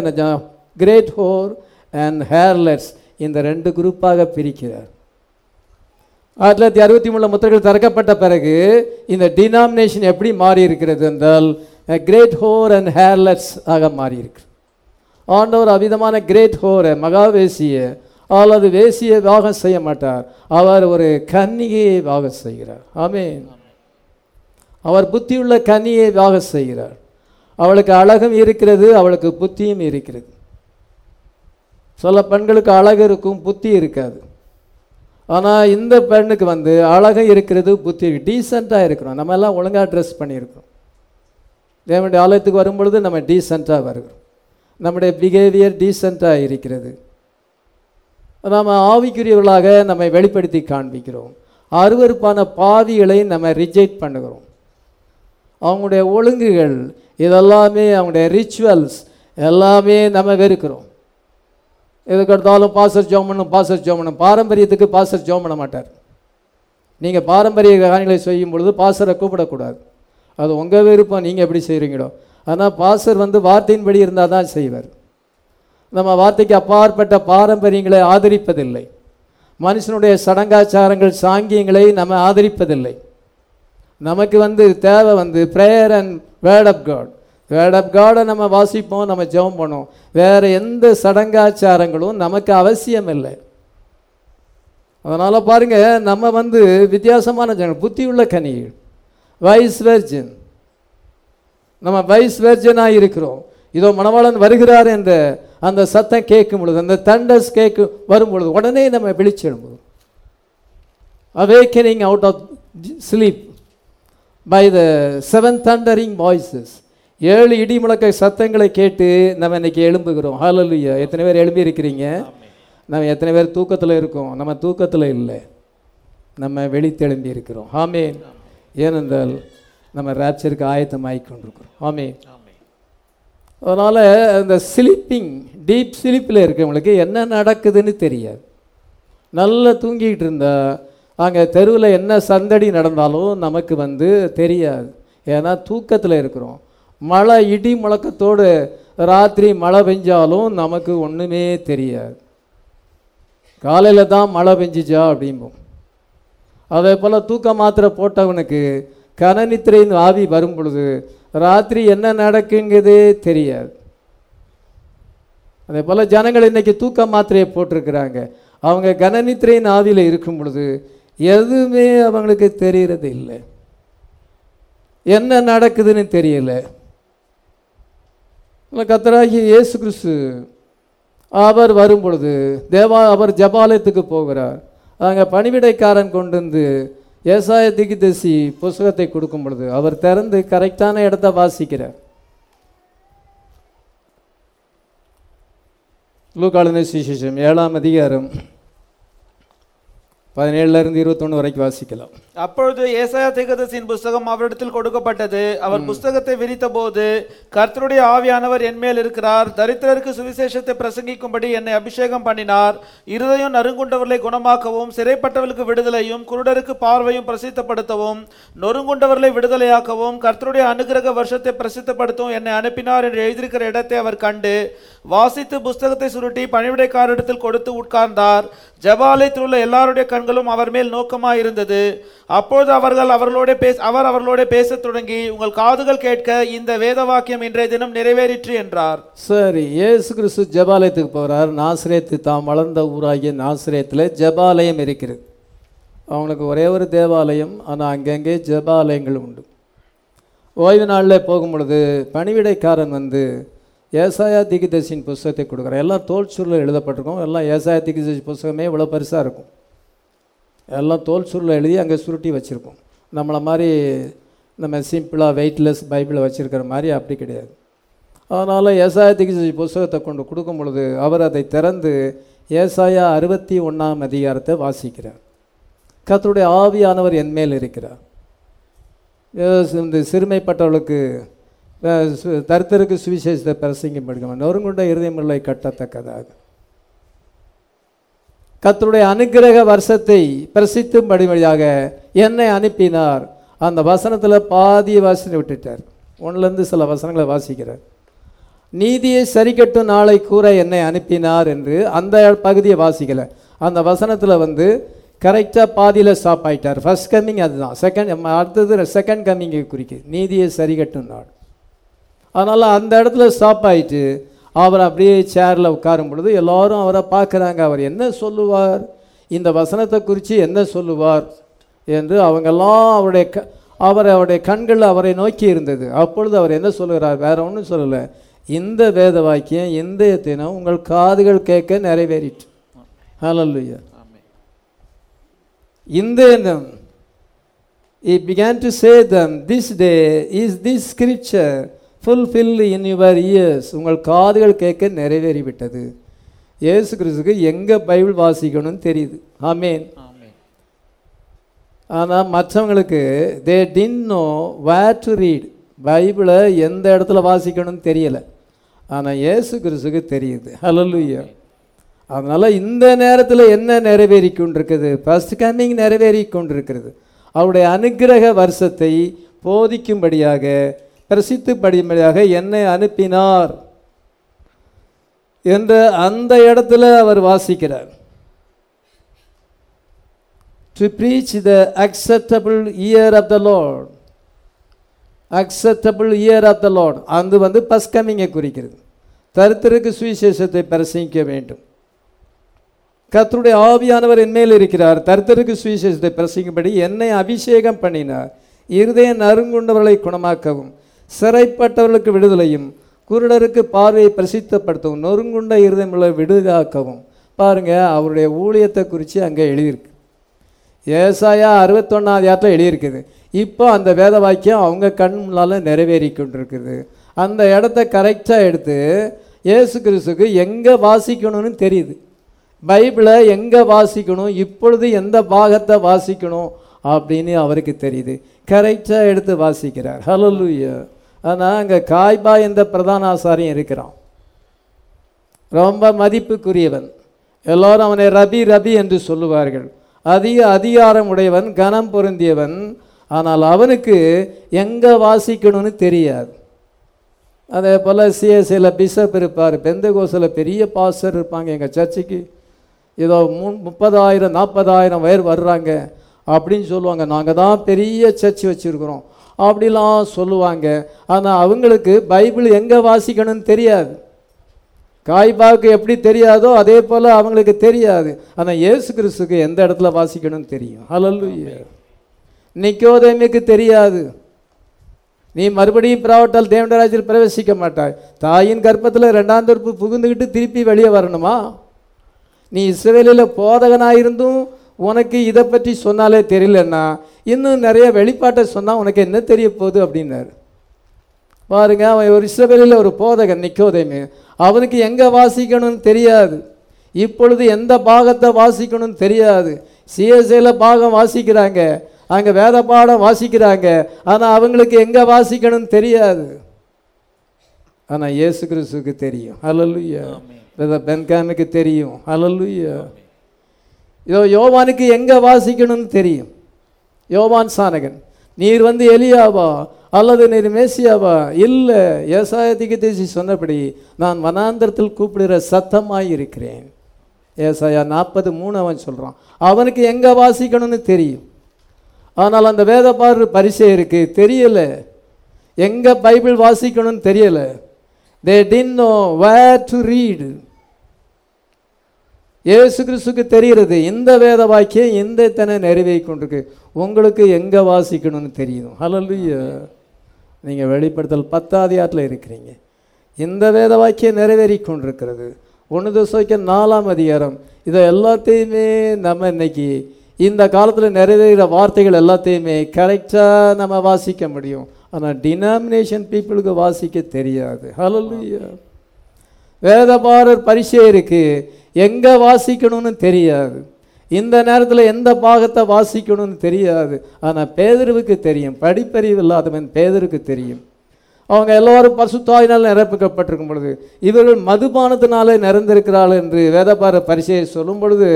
கிரேட் ஹோர் அண்ட் ஹேர்லெஸ் இந்த ரெண்டு குரூப்பாக பிரிக்கிறார். ஆயிரத்தி தொள்ளாயிரத்தி அறுபத்தி மூணில் முத்திரைகள் திறக்கப்பட்ட பிறகு இந்த டினாமினேஷன் எப்படி மாறி இருக்கிறது என்றால் கிரேட் ஹோர் அண்ட் ஹேர்லெஸ் ஆக மாறி இருக்கு ஆண்டவர் அவிதமான கிரேட் ஹோரை மகாவேசிய அல்லது வேசியை வாகம் செய்ய மாட்டார். அவர் ஒரு கன்னிகையை வாகம் செய்கிறார். ஆமென். அவர் புத்தியுள்ள கன்னியை வாகம் செய்கிறார். அவளுக்கு அழகும் இருக்கிறது அவளுக்கு புத்தியும் இருக்கிறது. சில பெண்களுக்கு அழகு இருக்கும் புத்தி இருக்காது. ஆனால் இந்த பெண்ணுக்கு வந்து அழகாக இருக்கிறது புத்தி டீசெண்டாக இருக்கிறோம் நம்ம எல்லாம் ஒழுங்காக ட்ரெஸ் பண்ணியிருக்கிறோம். தேவனுடைய ஆலயத்துக்கு வரும்பொழுது நம்ம டீசெண்டாக வருகிறோம். நம்முடைய பிஹேவியர் டீசெண்டாக இருக்கிறது. நாம் ஆவிக்குரியவர்களாக நம்மை வெளிப்படுத்தி காண்பிக்கிறோம். அருவருப்பான பாவிகளை நம்ம ரிஜெக்ட் பண்ணுகிறோம். அவங்களுடைய ஒழுங்குகள் இதெல்லாமே அவங்களுடைய ரிச்சுவல்ஸ் எல்லாமே நம்ம வெறுக்கிறோம். எதுக்கு எடுத்தாலும் பாசர் ஜோமனும் பாசர் ஜோமனும். பாரம்பரியத்துக்கு பாசர் ஜோம் பண்ண மாட்டார். நீங்கள் பாரம்பரிய காரியங்களை செய்யும் பொழுது பாசரை கூப்பிடக்கூடாது. அது உங்கள் விருப்பம் நீங்கள் எப்படி செய்கிறீங்களோ ஆனால் பாசர் வந்து வார்த்தையின்படி இருந்தால் தான் செய்வார். நம்ம வார்த்தைக்கு அப்பாற்பட்ட பாரம்பரியங்களை ஆதரிப்பதில்லை. மனுஷனுடைய சடங்காச்சாரங்கள் சாங்கியங்களை நம்ம ஆதரிப்பதில்லை. நமக்கு வந்து தேவை வந்து prayer and word of God word of காடை நம்ம வாசிப்போம் நம்ம ஜெபம் பண்ணோம் வேறு எந்த சடங்காச்சாரங்களும் நமக்கு அவசியம் இல்லை அதனால் பாருங்கள் நம்ம வந்து வித்தியாசமான ஜனங்கள் புத்தியுள்ள கனிகள் வைஸ் வெர்ஜின் நம்ம வைஸ் வெர்ஜனாக இருக்கிறோம். இதோ மணவாளன் வருகிறார் என்ற அந்த சத்தம் கேட்கும் பொழுது அந்த தண்டஸ் கேட்கும் வரும் பொழுது உடனே நம்ம விழிச்செழும்போது awakening out of sleep by the seven thundering voices ஏழு இடி முழக்க சத்தங்களை கேட்டு நம்ம இன்னைக்கு எழும்புகிறோம். ஹalleluya எத்தனை பேர் எழும்பி இருக்கிறீங்க நம்ம எத்தனை பேர் தூக்கத்தில் இருக்கோம்? நம்ம தூக்கத்தில் இல்லை. நம்ம வெளித்தெழும்பி இருக்கிறோம் ஆமேன். ஏனென்றால் நம்ம ரேப்சருக்கு ஆயத்தமாகி கொண்டிருக்கிறோம் ஆமேன். அதனால் அந்த ஸ்லீப்பிங் டீப் ஸ்லீப்பில் இருக்கவங்களுக்கு என்ன நடக்குதுன்னு தெரியாது. நல்லா தூங்கிக்கிட்டு இருந்தா அங்கே தெருவில் என்ன சந்தடி நடந்தாலும் நமக்கு வந்து தெரியாது. ஏன்னா தூக்கத்தில் இருக்கிறோம். மழை இடி முழக்கத்தோடு ராத்திரி மழை பெஞ்சாலும் நமக்கு ஒன்றுமே தெரியாது. காலையில் தான் மழை பெஞ்சிச்சா அப்படிம்போம். அதே போல் தூக்க மாத்திரை போட்டவனுக்கு கனநித்திரையின் ஆவி வரும் பொழுது ராத்திரி என்ன நடக்குங்கிறதே தெரியாது. அதே போல் ஜனங்கள் இன்றைக்கி தூக்க மாத்திரையை போட்டிருக்கிறாங்க. அவங்க கனநித்திரையின் ஆவியில் இருக்கும் பொழுது எதுவுமே அவங்களுக்கு தெரிகிறது இல்லை என்ன நடக்குதுன்னு தெரியல. கத்தராகி இயேசு கிறிஸ்து. அவர் வரும் பொழுது தேவா அவர் ஜபாலயத்துக்கு போகிறார். அங்கே பணிவிடைக்காரன் கொண்டு வந்து ஏசாய திகிதசி புஸ்தகத்தை கொடுக்கும் பொழுது அவர் திறந்து கரெக்டான இடத்த வாசிக்கிறார். லூக்காளுநை சுவிசேஷம் ஏழாம் அதிகாரம் பதினேழுலேருந்து இருபத்தொன்று வரைக்கும் வாசிக்கலாம். அப்பொழுது ஏசாயா தீர்க்கதரிசியின் புஸ்தகம் அவரிடத்தில் கொடுக்கப்பட்டது. அவர் புஸ்தகத்தை விரித்தபோது கர்த்தருடைய ஆவியானவர் என்மேல் இருக்கிறார். தரித்திரருக்கு சுவிசேஷத்தை பிரசங்கிக்கும்படி என்னை அபிஷேகம் பண்ணினார். இருதயம் நறுங்குண்டவர்களை குணமாக்கவும் சிறைப்பட்டவர்களுக்கு விடுதலையும் குருடருக்கு பார்வையும் பிரசித்தப்படுத்தவும் நொறுங்குண்டவர்களை விடுதலையாக்கவும் கர்த்தருடைய அனுகிரக வருஷத்தை பிரசித்தப்படுத்தவும் என்னை அனுப்பினார் என்று எழுதியிருக்கிற இடத்தை அவர் கண்டு வாசித்து புஸ்தகத்தை சுருட்டி பணிவிடைக்காரிடத்தில் கொடுத்து உட்கார்ந்தார். ஜபாலயத்தில் உள்ள எல்லாருடைய கண்களும் அவர் மேல் நோக்கமாய் இருந்தது அப்பொழுது அவர்கள் அவர்களோட பேச அவர் அவர்களோட பேசத் தொடங்கி உங்கள் காதுகள் கேட்க இந்த வேத வாக்கியம் இன்றைய தினம் நிறைவேறிற்று என்றார். சரி இயேசு கிறிஸ்து ஜெபாலயத்துக்கு போகிறார் நாசிரியத்து தாம் வளர்ந்த ஊராகிய நாசிரியத்தில் ஜெபாலயம் இருக்கிறது. அவங்களுக்கு ஒரே ஒரு தேவாலயம் ஆனால் அங்கங்கே ஜபாலயங்கள் உண்டு. ஓய்வு நாளில் போகும் பொழுது பணிவிடைக்காரன் வந்து ஏசாயா திகிதர்சின் புஸ்தகத்தை கொடுக்குறான் எல்லாம் தோல் சுருளில் எழுதப்பட்டிருக்கும். எல்லாம் ஏசாயா திகிதர்சி புஸ்தகமே இவ்வளோ பெருசாக இருக்கும். எல்லாம் தோல் சுருளை எழுதி அங்கே சுருட்டி வச்சுருக்கோம் நம்மளை மாதிரி நம்ம சிம்பிளாக வெயிட்லெஸ் பைபிளை வச்சுருக்கிற மாதிரி அப்படி கிடையாது. அதனால் ஏசாயத்துக்கு புஸ்தகத்தை கொண்டு கொடுக்கும் பொழுது அவர் அதை திறந்து ஏசாயா அறுபத்தி ஒன்றாம் அதிகாரத்தை வாசிக்கிறார். கத்தருடைய ஆவியானவர் என்மேல் இருக்கிறார். இந்த சிறுமைப்பட்டவர்களுக்கு தருத்தருக்கு சு- சுவிசேஷத்தை பிரசங்கம் படிக்கணும் நொறுங்குண்ட இருதயமில்லை கட்டத்தக்கதாக. கத்தருடைய அனுக்கிரக வருஷத்தை பிரசித்தும் வழியாக என்னை அனுப்பினார். அந்த வசனத்தில் பாதியை வாசனை விட்டுட்டார். ஒன்றுலேருந்து சில வசனங்களை வாசிக்கிறார் நீதியை சரிக்கட்டும் நாளை கூற என்னை அனுப்பினார் என்று அந்த பகுதியை வாசிக்கலை. அந்த வசனத்தில் வந்து கரெக்டாக பாதியில் ஸ்டாப் ஆகிட்டார் ஃபர்ஸ்ட் கம்மிங் அதுதான். செகண்ட் அடுத்தது செகண்ட் கம்மிங்கை குறிக்கு. நீதியை சரிக்கட்டும் நாள். அதனால் அந்த இடத்துல ஸ்டாப் ஆகிட்டு அவர் அப்படியே சேரில் உட்காரும் பொழுது எல்லாரும் அவரை பார்க்குறாங்க. அவர் என்ன சொல்லுவார்? இந்த வசனத்தை குறித்து என்ன சொல்லுவார்? என்று அவங்கெல்லாம் அவருடைய க அவர் அவருடைய கண்கள் அவரை நோக்கி இருந்தது. அப்பொழுது அவர் என்ன சொல்லுகிறார்? வேற ஒன்றும் சொல்லலை. இந்த வேத வாக்கியம் இந்த தினம் உங்கள் காதுகள் கேட்க நிறைவேறிட்டு ஹalleluya இந்த தினம் he began to say them this day is this scripture. Fulfilled in your ears. உங்கள் காதுகள் கேட்க நிறைவேறிவிட்டது. இயேசு கிறிஸ்துக்கு எங்கே பைபிள் வாசிக்கணும்னு தெரியுது. ஆமேன் ஆனால் மற்றவங்களுக்கு they didn't know where to read பைபிளை எந்த இடத்துல வாசிக்கணும்னு தெரியலை. ஆனால் இயேசு கிறிஸ்துக்கு தெரியுது. ஹalleluya அதனால் இந்த நேரத்தில் என்ன நிறைவேறி கொண்டிருக்குது ஃபர்ஸ்ட் கம்மிங் நிறைவேறி கொண்டிருக்கிறது அவருடைய அனுக்கிரக வருஷத்தை போதிக்கும்படியாக பிரசித்துப்படியும்படியாக என்னை அனுப்பினார் என்ற அந்த இடத்துல அவர் வாசிக்கிறார். To preach the acceptable year of the lord acceptable year of the lord அது வந்து பஸ் கம்மிங்கை குறிக்கிறது. தரித்திற்கு சுவிசேஷத்தை பிரசங்கிக்க வேண்டும். கத்தருடைய ஆவியானவர் என்மேல் இருக்கிறார். தருத்தருக்கு சுவிசேஷத்தை பிரசங்கிக்கும்படி என்னை அபிஷேகம் பண்ணினார். இருதய நறுங்குண்டவர்களை குணமாக்கவும். சிறைப்பட்டவர்களுக்கு விடுதலையும் குருடருக்கு பார்வையை பிரசித்தப்படுத்தவும் நொறுங்குண்ட இருதயமுள்ள விடுதாக்கவும் பாருங்கள் அவருடைய ஊழியத்தை குறித்து அங்கே எழுதியிருக்கு. ஏசாயா அறுபத்தொன்னாவது அதிகாரத்தில் எழுதியிருக்குது. இப்போ அந்த வேத வாக்கியம் அவங்க கண் முன்னால் நிறைவேறி கொண்டிருக்குது. அந்த இடத்த கரெக்டாக எடுத்து இயேசு கிறிஸ்துக்கு எங்கே வாசிக்கணும்னு தெரியுது. பைபிளை எங்கே வாசிக்கணும் இப்பொழுது எந்த பாகத்தை வாசிக்கணும் அப்படின்னு அவருக்கு தெரியுது. கரெக்டாக எடுத்து வாசிக்கிறார். ஹலலுயா ஆனால் அங்கே காய்பா என்ற பிரதான ஆசாரியம் இருக்கிறான். ரொம்ப மதிப்புக்குரியவன். எல்லோரும் அவனை ரபி ரபி என்று சொல்லுவார்கள். அதிக அதிகாரம் உடையவன் கனம் பொருந்தியவன். ஆனால் அவனுக்கு எங்கே வாசிக்கணும்னு தெரியாது. அதே போல் சிஎஸ்சியில் பிஷப் இருப்பார். பெந்தகோசில் பெரிய பாஸ்டர் இருப்பாங்க எங்கள் சர்ச்சுக்கு. ஏதோ மூ முப்பதாயிரம் நாற்பதாயிரம் பேர் வர்றாங்க. அப்படின்னு சொல்லுவாங்க. நாங்கள் தான் பெரிய சர்ச் வச்சுருக்குறோம். அப்படிலாம் சொல்லுவாங்க. ஆனால் அவங்களுக்கு பைபிள் எங்கே வாசிக்கணும்னு தெரியாது. காய்பாவுக்கு எப்படி தெரியாதோ அதே போல் அவங்களுக்கு தெரியாது. ஆனால் இயேசு கிறிஸ்துக்கு எந்த இடத்துல வாசிக்கணும்னு தெரியும். ஹalleluya நிக்கோதேமிக்கு தெரியாது. நீ மறுபடியும் பிராவட்டால் தேவண்டராஜில் பிரவேசிக்க மாட்டாய். தாயின் கர்ப்பத்தில் ரெண்டாம் தரப்பு புகுந்துக்கிட்டு திருப்பி வெளியே வரணுமா? நீ இஸ்ரவேலில் போதகனாயிருந்தும் உனக்கு இதை பற்றி சொன்னாலே தெரியலன்னா இன்னும் நிறைய வெளிப்பாட்டை சொன்னால் உனக்கு என்ன தெரிய போகுது அப்படின்னாரு. பாருங்க அவன் ஒரு இஸ்ரவேலில் ஒரு போதகன் நிக்கோதேமு. அவனுக்கு எங்கே வாசிக்கணும்னு தெரியாது. இப்பொழுது எந்த பாகத்தை வாசிக்கணும்னு தெரியாது. சிஎஸ்ஐயில் பாகம் வாசிக்கிறாங்க அங்கே வேத பாடம் வாசிக்கிறாங்க ஆனால் அவங்களுக்கு எங்கே வாசிக்கணும்னு தெரியாது. ஆனால் இயேசு கிறிஸ்துவுக்கு தெரியும். பிரதர் பென்காமுக்கு தெரியும். ஹalleluya. இதோ யோவானுக்கு எங்கே வாசிக்கணும்னு தெரியும். யோவான் சானகன் நீர் வந்து எலியாவா? அல்லது நீர் மேசியாவா? இல்லை ஏசாயத்திக்கு தேசி சொன்னபடி நான் வனாந்திரத்தில் கூப்பிடுகிற சத்தமாக இருக்கிறேன். ஏசாயா நாற்பது மூணு அவன் சொல்கிறான் அவனுக்கு எங்கே வாசிக்கணும்னு தெரியும். ஆனால் அந்த வேத பாரு பரிசை இருக்கு தெரியலை. எங்கே பைபிள் வாசிக்கணும்னு தெரியல. They didn't know where to read இயேசு கிறிஸ்துக்கு தெரிகிறது. இந்த வேத வாக்கியம் இந்த இத்தனை நிறைவேறி கொண்டிருக்கு உங்களுக்கு எங்கே வாசிக்கணும்னு தெரியும் ஹalleluya. நீங்கள் வெளிப்படுத்தல் பத்தாதியாட்டில் இருக்கிறீங்க. இந்த வேத வாக்கியம் நிறைவேறி கொண்டிருக்கிறது ஒன்று தோசைக்க நாலாம் அதிகாரம். இதை எல்லாத்தையுமே நம்ம இன்னைக்கு இந்த காலத்தில் நிறைவேறுகிற வார்த்தைகள் எல்லாத்தையுமே கரெக்டாக நம்ம வாசிக்க முடியும். ஆனால் டினாமினேஷன் பீப்புளுக்கு வாசிக்க தெரியாது. ஹalleluya. வேதபாரர் பரிசை இருக்குது எங்கே வாசிக்கணும்னு தெரியாது. இந்த நேரத்தில் எந்த பாகத்தை வாசிக்கணும்னு தெரியாது. ஆனால் பேதருவுக்கு தெரியும். படிப்பறிவு இல்லாதவன் பேதருக்கு தெரியும். அவங்க எல்லோரும் பசுத்தாயினால் நிரப்பிக்கப்பட்டிருக்கும் பொழுது இவர்கள் மதுபானத்தினாலே நிறந்திருக்கிறாள் என்று வேதபார பரிசையை சொல்லும் பொழுது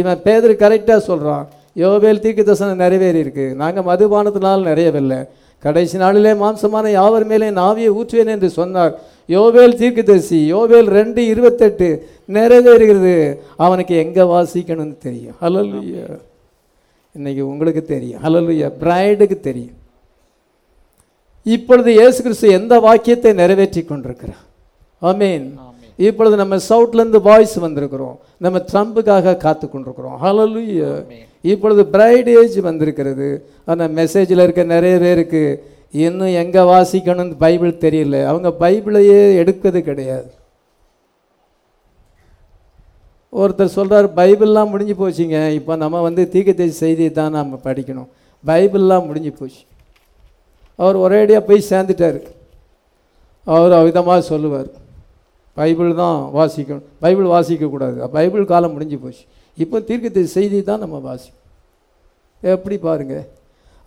இவன் பேதர் கரெக்டாக சொல்கிறான் யோவேல் தீக்கு தசனம் நிறைவேறி இருக்குது நாங்கள் மதுபானத்தினால் நிறையவில்லை. கடைசி நாளிலே மாம்சமான யாவர் மேலே நாவியை ஊற்றுவேன் என்று சொன்னார். யோவேல் தீர்க்கதரிசி யோவேல் ரெண்டு இருபத்தெட்டு நிறைவேறுகிறது. அவனுக்கு எங்கே வாசிக்கணும்னு தெரியும். ஹalleluya இன்னைக்கு உங்களுக்கு தெரியும். ஹalleluya பிரைடுக்கு தெரியும். இப்பொழுது இயேசு கிறிஸ்து எந்த வாக்கியத்தை நிறைவேற்றி கொண்டிருக்கிறார்? ஆமீன் இப்பொழுது நம்ம சவுட்லேருந்து வாய்ஸ் வந்திருக்கிறோம். நம்ம ட்ரம்புக்காக காத்து கொண்டிருக்கிறோம். ஹalleluya இப்பொழுது பிரைட் ஏஜ் வந்திருக்கிறது. ஆனால் மெசேஜில் இருக்க நிறைய பேருக்கு இன்னும் எங்கே வாசிக்கணும்னு பைபிள் தெரியல. அவங்க பைபிளையே எடுக்கிறது கிடையாது. ஒருத்தர் சொல்கிறார் பைபிள்லாம் முடிஞ்சு போச்சுங்க. இப்போ நம்ம வந்து தீர்க்கதரிசி செய்தியை தான் நம்ம படிக்கணும். பைபிள்லாம் முடிஞ்சு போச்சு. அவர் ஒரேடியாக போய் சேர்ந்துட்டார். அவர் அவிதமாக சொல்லுவார் பைபிள் தான் வாசிக்கணும். பைபிள் வாசிக்கக்கூடாது பைபிள் காலம் முடிஞ்சு போச்சு. இப்போ தீர்க்கத்தை செய்தி தான் நம்ம வாசிக்கணும். எப்படி பாருங்கள்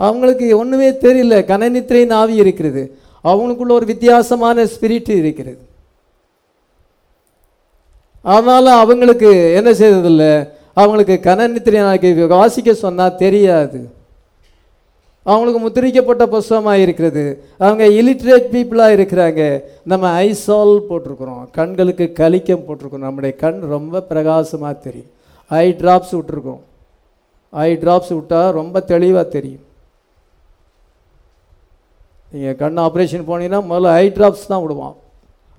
அவங்களுக்கு ஒன்றுமே தெரியல. கனநித்திரை நாவி இருக்கிறது. அவங்களுக்குள்ள ஒரு வித்தியாசமான ஸ்பிரிட் இருக்கிறது. அதனால் அவங்களுக்கு என்ன செய்ததில்லை? அவங்களுக்கு கனநித்திரையின் வாசிக்க சொன்னால் தெரியாது. அவங்களுக்கு முத்திரிக்கப்பட்ட புஸ்தகமாக இருக்கிறது. அவங்க இலிட்ரேட் பீப்புளாக இருக்கிறாங்க. நம்ம ஐசால் போட்டிருக்கிறோம். கண்களுக்கு கலிக்கம் போட்டிருக்கிறோம். நம்முடைய கண் ரொம்ப பிரகாசமாக தெரியும். ஐ ட்ராப்ஸ் விட்டுருக்கோம். ஐ ட்ராப்ஸ் விட்டால் ரொம்ப தெளிவாக தெரியும். நீங்கள் கண் ஆப்ரேஷன் போனீங்கன்னா முதல்ல ஐ ட்ராப்ஸ் தான் விடுவான்.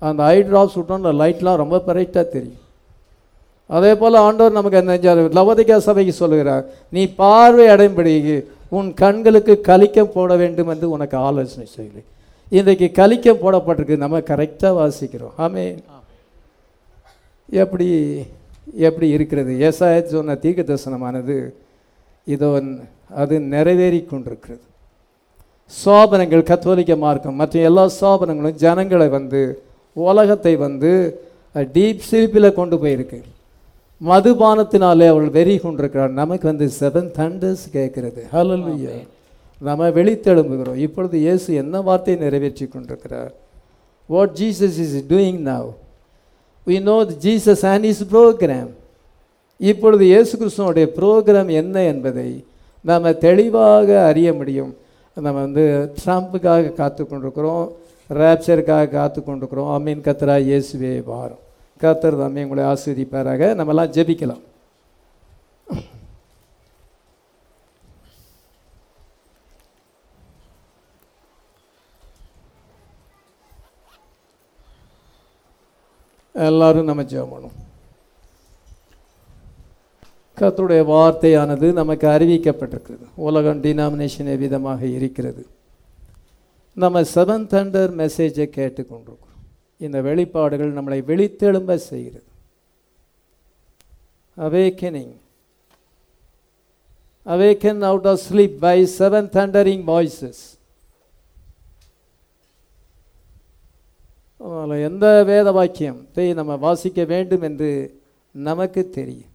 அந்த ஐ ட்ராப்ஸ் விட்டோம்னா லைட்லாம் ரொம்ப பிரைட்டாக தெரியும். அதே போல் ஆண்டவர் நமக்கு அந்த லவதிகா சபைக்கு சொல்லுகிறார் நீ பார்வை அடையும்படி உன் கண்களுக்கு கலிக்கம் போட வேண்டும் என்று உனக்கு ஆலோசனை சொல்லி இன்றைக்கு கலிக்கம் போடப்பட்டிருக்கு நம்ம கரெக்டாக வாசிக்கிறோம். ஆமே எப்படி எப்படி இருக்கிறது? ஏசாய சொன்ன தீர்க்க தரிசனமானது இதோ அது நிறைவேறி கொண்டிருக்கிறது சோபனங்கள் கத்தோலிக்க மார்க்கம் மற்ற எல்லா சோபனங்களும் ஜனங்களை வந்து உலகத்தை வந்து டீப் ஸ்லீப்பில் கொண்டு போயிருக்கு. மதுபானத்தினாலே அவள் வெறி கொண்டிருக்கிறாள் நமக்கு வந்து செவன் தண்டர்ஸ் கேட்கிறது. ஹalleluya நம்ம வெளித்தெழும்புகிறோம். இப்பொழுது இயேசு என்ன வார்த்தையை நிறைவேற்றி கொண்டிருக்கிறார்? What Jesus is doing now we know Jesus and his programme இப்பொழுது இயேசு கிறிஸ்துவனுடைய ப்ரோக்ராம் என்ன என்பதை நாம் தெளிவாக அறிய முடியும். நம்ம வந்து ட்ரம்ப்புக்காக காத்து கொண்டிருக்கிறோம் ரேப்சருக்காக காத்து கொண்டிருக்கிறோம் அம்மீன் கத்தரா இயேசுவே வாரம். கத்தர் தாமே உங்களை ஆஸ்வதிப்பாராக நம்மலாம் ஜெபிக்கலாம். எல்லாரும் நம்ம ஜெபம் பண்ணுவோம். கத்துடைய வார்த்தையானது நமக்கு அறிவிக்கப்பட்டிருக்கிறது. உலகம் டினாமினேஷன் விதமாக இருக்கிறது. நம்ம செவன் தண்டர் மெசேஜை கேட்டுக்கொண்டிருக்கிறோம். இந்த வெளிப்பாடுகள் நம்மளை வெளித்தெழும்ப செய்கிறது. Awakening awaken out of sleep by seven thundering voices அதனால் எந்த வேத வாக்கியத்தை நம்ம வாசிக்க வேண்டும் என்று நமக்கு தெரியும்.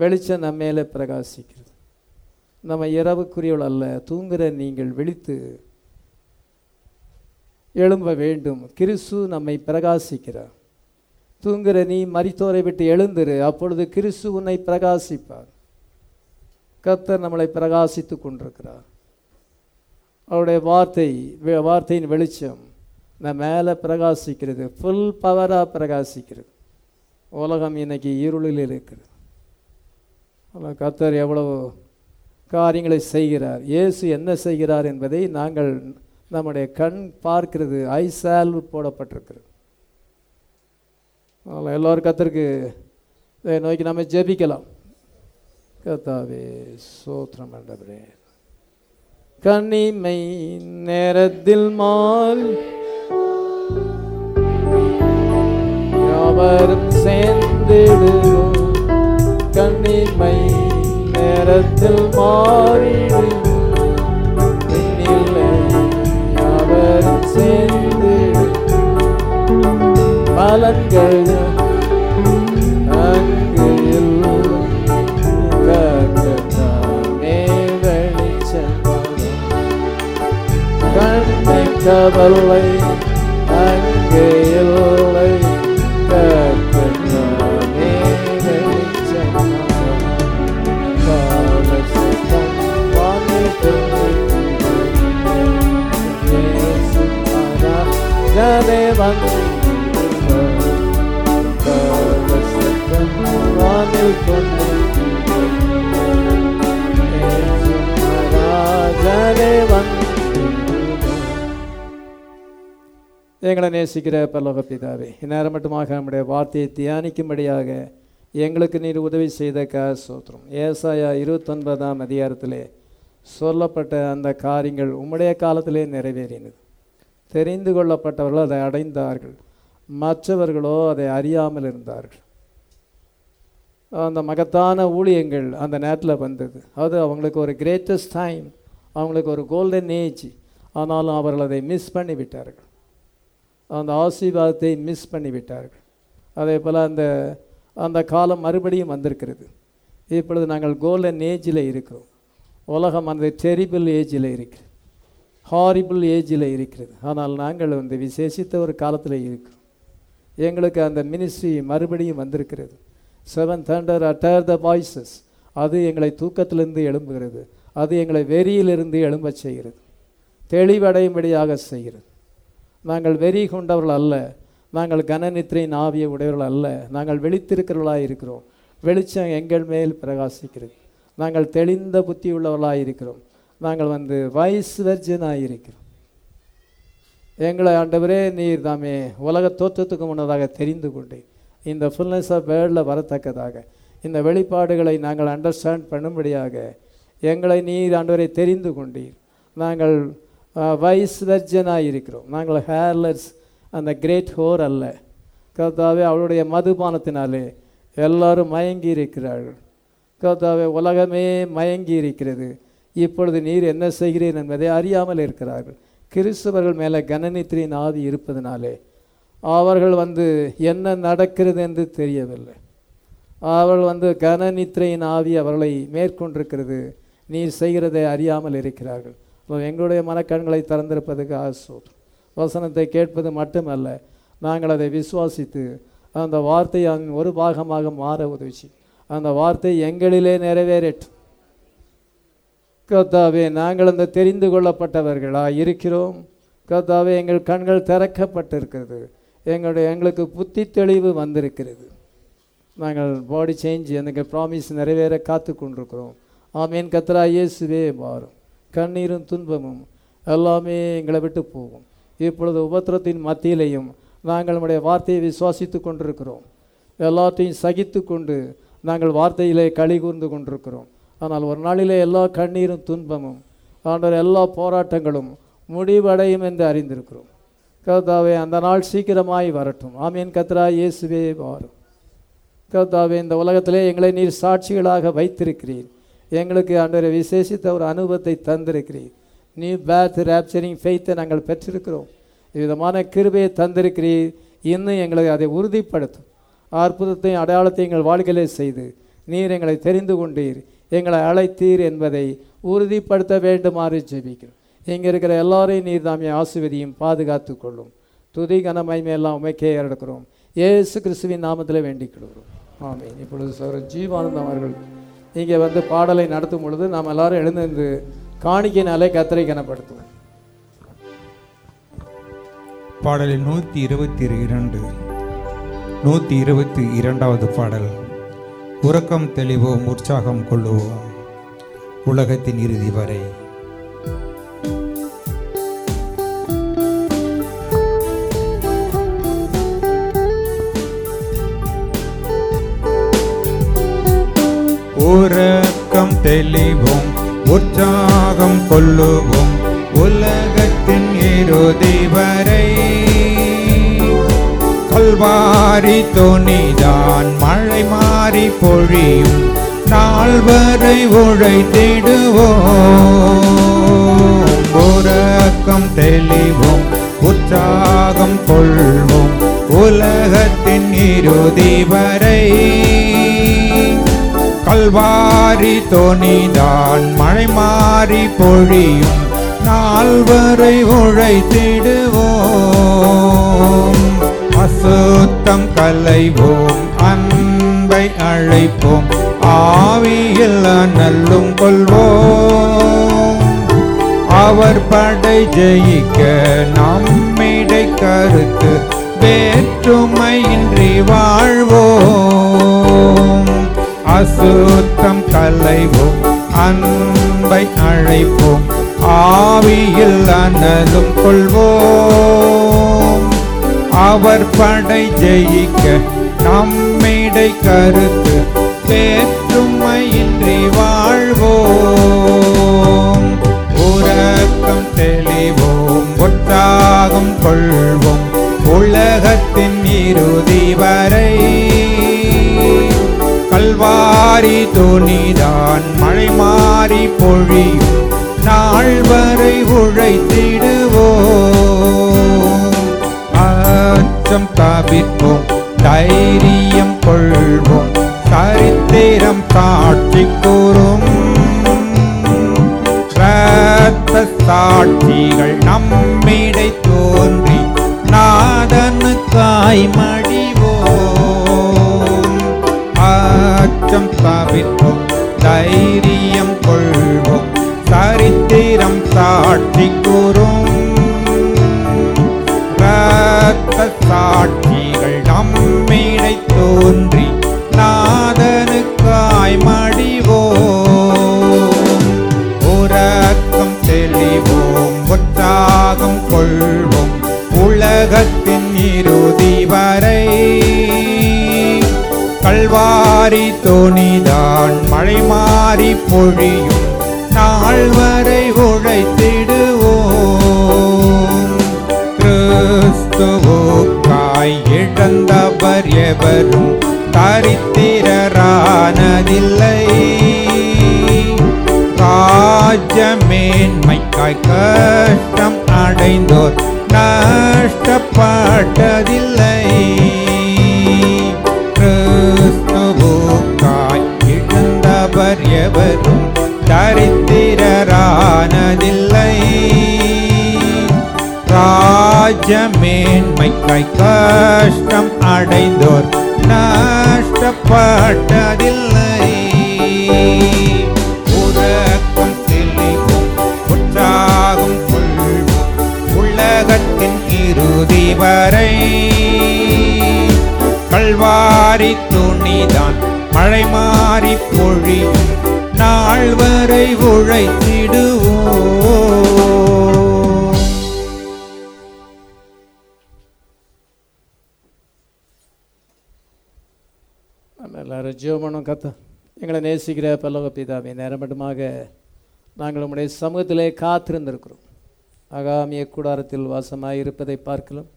வெளிச்சம் நம்ம மேலே பிரகாசிக்கிறது. நம்ம இரவுக்குரியவள் அல்ல தூங்குகிற நீங்கள் விழித்து எழும்ப வேண்டும். கிறிஸ்து நம்மை பிரகாசிக்கிறார். தூங்குகிற நீ மரித்தோரை விட்டு எழுந்திரு அப்பொழுது கிறிஸ்து உன்னை பிரகாசிப்பார். கர்த்தர் நம்மளை பிரகாசித்து கொண்டிருக்கிறார். அவருடைய வார்த்தை வார்த்தையின் வெளிச்சம் நம்ம மேலே பிரகாசிக்கிறது ஃபுல் பவராக பிரகாசிக்கிறது. உலகம் இன்னைக்கு இருளில் இருக்கிறது. ஆனால் கர்த்தர் எவ்வளவு காரியங்களை செய்கிறார். இயேசு என்ன செய்கிறார் என்பதை நாங்கள் நம்முடைய கண் பார்க்கிறது. ஐ சால்வு போடப்பட்டிருக்கிறது. அதனால் எல்லோரும் கத்தருக்கு இதை நோக்கி நம்ம ஜெபிக்கலாம். கத்தாவே சோத்திரம் ஆண்டவரே கனிமை நேரத்தில் மால் யாவரும் சேர்ந்திடுவோம். கண்ணிமை நேரத்தில் மாறிடும் அவர் சேர்ந்து. பலன்கள் கவலை அங்கே வானில் எங்களை நேசிக்கிற பல்லோக பிதாவே இந்நேரம் மட்டுமாக நம்முடைய வார்த்தையை தியானிக்கும்படியாக எங்களுக்கு நீர் உதவி செய்த கா சோத்திரம் ஏசாயா இருபத்தொன்பதாம் அதிகாரத்திலே சொல்லப்பட்ட அந்த காரியங்கள் உம்முடைய காலத்திலே நிறைவேறினது. தெரிந்து கொள்ளப்பட்டவர்கள் அதை அடைந்தார்கள். மற்றவர்களோ அதை அறியாமல் இருந்தார்கள். அந்த மகத்தான ஊழியங்கள் அந்த நேரத்தில் வந்தது. அது அவங்களுக்கு ஒரு கிரேட்டஸ்ட் டைம் அவங்களுக்கு ஒரு கோல்டன் ஏஜ் ஆனாலும் அவர்கள் அதை மிஸ் பண்ணிவிட்டார்கள். அந்த ஆசீர்வாதத்தை மிஸ் பண்ணிவிட்டார்கள். அதே போல் அந்த அந்த காலம் மறுபடியும் வந்திருக்கிறது. இப்பொழுது நாங்கள் கோல்டன் ஏஜில் இருக்கிறோம். உலகம் அந்த டெரிபிள் ஏஜில் இருக்கிறது ஹாரிபிள் ஏஜில் இருக்கிறது. ஆனால் நாங்கள் வந்து விசேஷித்த ஒரு காலத்தில் இருக்கிறோம். எங்களுக்கு அந்த மினிஸ்ட்ரி மறுபடியும் வந்திருக்கிறது. Seven thunder utter the voices அது எங்களை தூக்கத்திலிருந்து எழும்புகிறது. அது எங்களை வெறியிலிருந்து எழும்பச் செய்கிறது. தெளிவடையும்படியாக செய்கிறது. நாங்கள் வெறி கொண்டவர்கள் அல்ல. நாங்கள் கனநித்திரையின் ஆவிய உடையவர்கள் அல்ல. நாங்கள் வெளித்திருக்கிறவர்களாக இருக்கிறோம். வெளிச்சம் எங்கள் மேல் பிரகாசிக்கிறது. நாங்கள் தெளிந்த புத்தி உள்ளவர்களாக இருக்கிறோம். நாங்கள் வந்து வைஸ் வெர்ஜனாக இருக்கிறோம் எங்களை ஆண்டவரே நீர் தாமே உலக தோற்றத்துக்கு முன்னதாக தெரிந்து கொண்டேன் இந்த ஃபுல்னஸ் ஆஃப் வேர்ல்டில் வரத்தக்கதாக இந்த வெளிப்பாடுகளை நாங்கள் அண்டர்ஸ்டாண்ட் பண்ணும்படியாக எங்களை நீர் ஆண்டவரை தெரிந்து கொண்டீர். நாங்கள் வைஸ் வெர்ஜனாக இருக்கிறோம் நாங்கள் ஹேர்லெஸ் அந்த கிரேட் ஹோர் அல்ல. கர்த்தாவே அவளுடைய மதுபானத்தினாலே எல்லாரும் மயங்கி இருக்கிறார்கள் கர்த்தாவே உலகமே மயங்கி இருக்கிறது இப்பொழுது நீர் என்ன செய்கிறீர் என்பதை அறியாமல் இருக்கிறார்கள். கிறிஸ்தவர்கள் மேலே கனநித்திரியின் ஆவி இருப்பதனாலே அவர்கள் வந்து என்ன நடக்கிறது என்று தெரியவில்லை. அவர்கள் வந்து கனநித்திரையின் ஆவி அவர்களை மேற்கொண்டிருக்கிறது. நீர் செய்கிறதை அறியாமல் இருக்கிறார்கள். அப்போ எங்களுடைய மனக்கண்களை திறந்திருப்பதுக்கு ஆசோதம் வசனத்தை கேட்பது மட்டுமல்ல நாங்கள் அதை விசுவாசித்து அந்த வார்த்தை அதன் ஒரு பாகமாக மாற உதவிச்சு அந்த வார்த்தை எங்களிலே நிறைவேறட்டும். கர்த்தாவே நாங்கள் அந்த தெரிந்து கொள்ளப்பட்டவர்களாக இருக்கிறோம் கர்த்தாவே எங்கள் கண்கள் திறக்கப்பட்டிருக்கிறது. எங்களுடைய எங்களுக்கு புத்தி தெளிவு வந்திருக்கிறது. நாங்கள் பாடி சேஞ்ச் எனக்கு ப்ராமிஸ் நிறைவேற காத்து கொண்டிருக்கிறோம் ஆமீன். கத்ரா இயேசுவே மாறும் கண்ணீரும் துன்பமும் எல்லாமே எங்களை விட்டு போகும். இப்பொழுது உபத்திரத்தின் மத்தியிலையும் நாங்கள் நம்முடைய வார்த்தையை விசுவாசித்து கொண்டிருக்கிறோம் எல்லாத்தையும் சகித்து கொண்டு நாங்கள் வார்த்தையிலே களி கூர்ந்து கொண்டிருக்கிறோம். ஆனால் ஒரு நாளிலே எல்லா கண்ணீரும் துன்பமும் ஆண்டவர் எல்லா போராட்டங்களும் முடிவடையும் என்று அறிந்திருக்கிறோம். கர்த்தாவே அந்த நாள் சீக்கிரமாய் வரட்டும். ஆமீன். கத்ரா இயேசுவே வாரும். கர்த்தாவே இந்த உலகத்திலே எங்களை நீர் சாட்சிகளாக வைத்திருக்கிறீர். எங்களுக்கு ஆண்டவரை விசேஷித்த ஒரு அனுபவத்தை தந்திருக்கிறீர். நீ பேத் ரேப்சரிங் ஃபெய்த்தை நாங்கள் பெற்றிருக்கிறோம். விதமான கிருபையை தந்திருக்கிறீர். இன்னும் எங்களை அதை உறுதிப்படுத்தும். அற்புதத்தையும் அடையாளத்தையும் எங்கள் வாழ்க்கையிலே செய்து நீர் எங்களை தெரிந்து கொண்டீர். எங்களை அழைத்தீர் என்பதை உறுதிப்படுத்த வேண்டுமாறு ஜெபிக்கிறோம். இங்கே இருக்கிற எல்லாரையும் நீர் தாமே ஆசிர்வதியும் பாதுகாத்து கொள்ளும். துதி கனமயமே எல்லாம் உமைக்கே எடுக்கிறோம் இயேசு கிறிஸ்துவின் நாமத்தில் வேண்டிக் கொள்கிறோம் ஆமென். இப்பொழுது சார் ஜீவானந்தம் அவர்கள் இங்கே வந்து பாடலை நடத்தும் பொழுது நாம் எல்லாரும் எழுந்திருந்து காணிக்கையினாலே கத்தரை கனப்படுத்துவோம். பாடலில் நூற்றி இருபத்தி இரண்டு நூற்றி இருபத்தி இரண்டாவது பாடல். உறக்கம் தெளிவோம் உற்சாகம் கொள்ளுவோம். உலகத்தின் இறுதி வரை. உறக்கம் தெளிவோம் உற்சாகம் கொள்ளுவோம். உலகத்தின் இறுதி வரை. கடல் வாரி துணிதான் மழை மாறி பொழியும். நாள் வரை உழைத்திடுவோம். உறக்கம் தெளிவோம் உற்சாகம் கொள்வோம். உலகத்தின் இறுதி வரை கல்வாரி துணிதான் மழை மாறி பொழியும். நாள் வரை உழைத்திடுவோம். அசுத்தம் கலைவோம் அன்பை அழைப்போம் ஆவியில் நல்லும் கொள்வோம். அவர் படை ஜெயிக்க நம்மிடை கருத்து வேற்றுமையின்றி வாழ்வோம். அசுத்தம் கலைவோம் அன்பை அழைப்போம் ஆவியில் அனலும் கொள்வோம். அவர் படை ஜெயிக்க நம்மிடை கருத்து வேற்றுமையின்றி வாழ்வோம். உறக்கம் தெளிவோம் ஒட்டாகம் கொள்வோம். உலகத்தின் இறுதி வரை கல்வாரி துணிதான் மழை மாறி பொழியும். நாள் வரை உழைத்திடுவோம். ஸ்தாபிப்போம் தைரியம் கொள்வோம் சரித்திரம் காட்சி கூறும். இரத்த சாட்சிகள் நம்மிடை தோன்றி நாதனுக்காய் மடிவோம். அச்சம் தவிர்ப்போம் தைரியம் மாறி தோணிதான் மழை மாறி பொழியும். நாள் வரை உழைத்திடுவோம். கிறிஸ்துவோக்காய் இழந்தவர் எவரும் தரித்திரரானதில்லை. ராஜமேன்மைக்காய் கஷ்டம் அடைந்தோர் நஷ்டப்பட்டதில்லை. எவரும் தரித்திரரானதில்லை. ராஜமேன்மைக்காய் கஷ்டம் அடைந்தோர் நஷ்டப்பட்டதில்லை. உறக்கம் தெளிவோம் உற்சாகம் கொள்வோம் உலகத்தின் இறுதி வரை. கல்வாரி துணிதான் மழை மாறி பொழியும் நாள் வரை உழைத்திடுவோம் எல்லாரும் ஜீவமனும் கத்த. எங்களை நேசிக்கிற பல்லவ பிதாவே மட்டுமாக நாங்கள் உம்முடைய சமூகத்திலே காத்திருந்திருக்கிறோம். அகாமிய கூடாரத்தில் வாசமாக இருப்பதை பார்க்கலாம்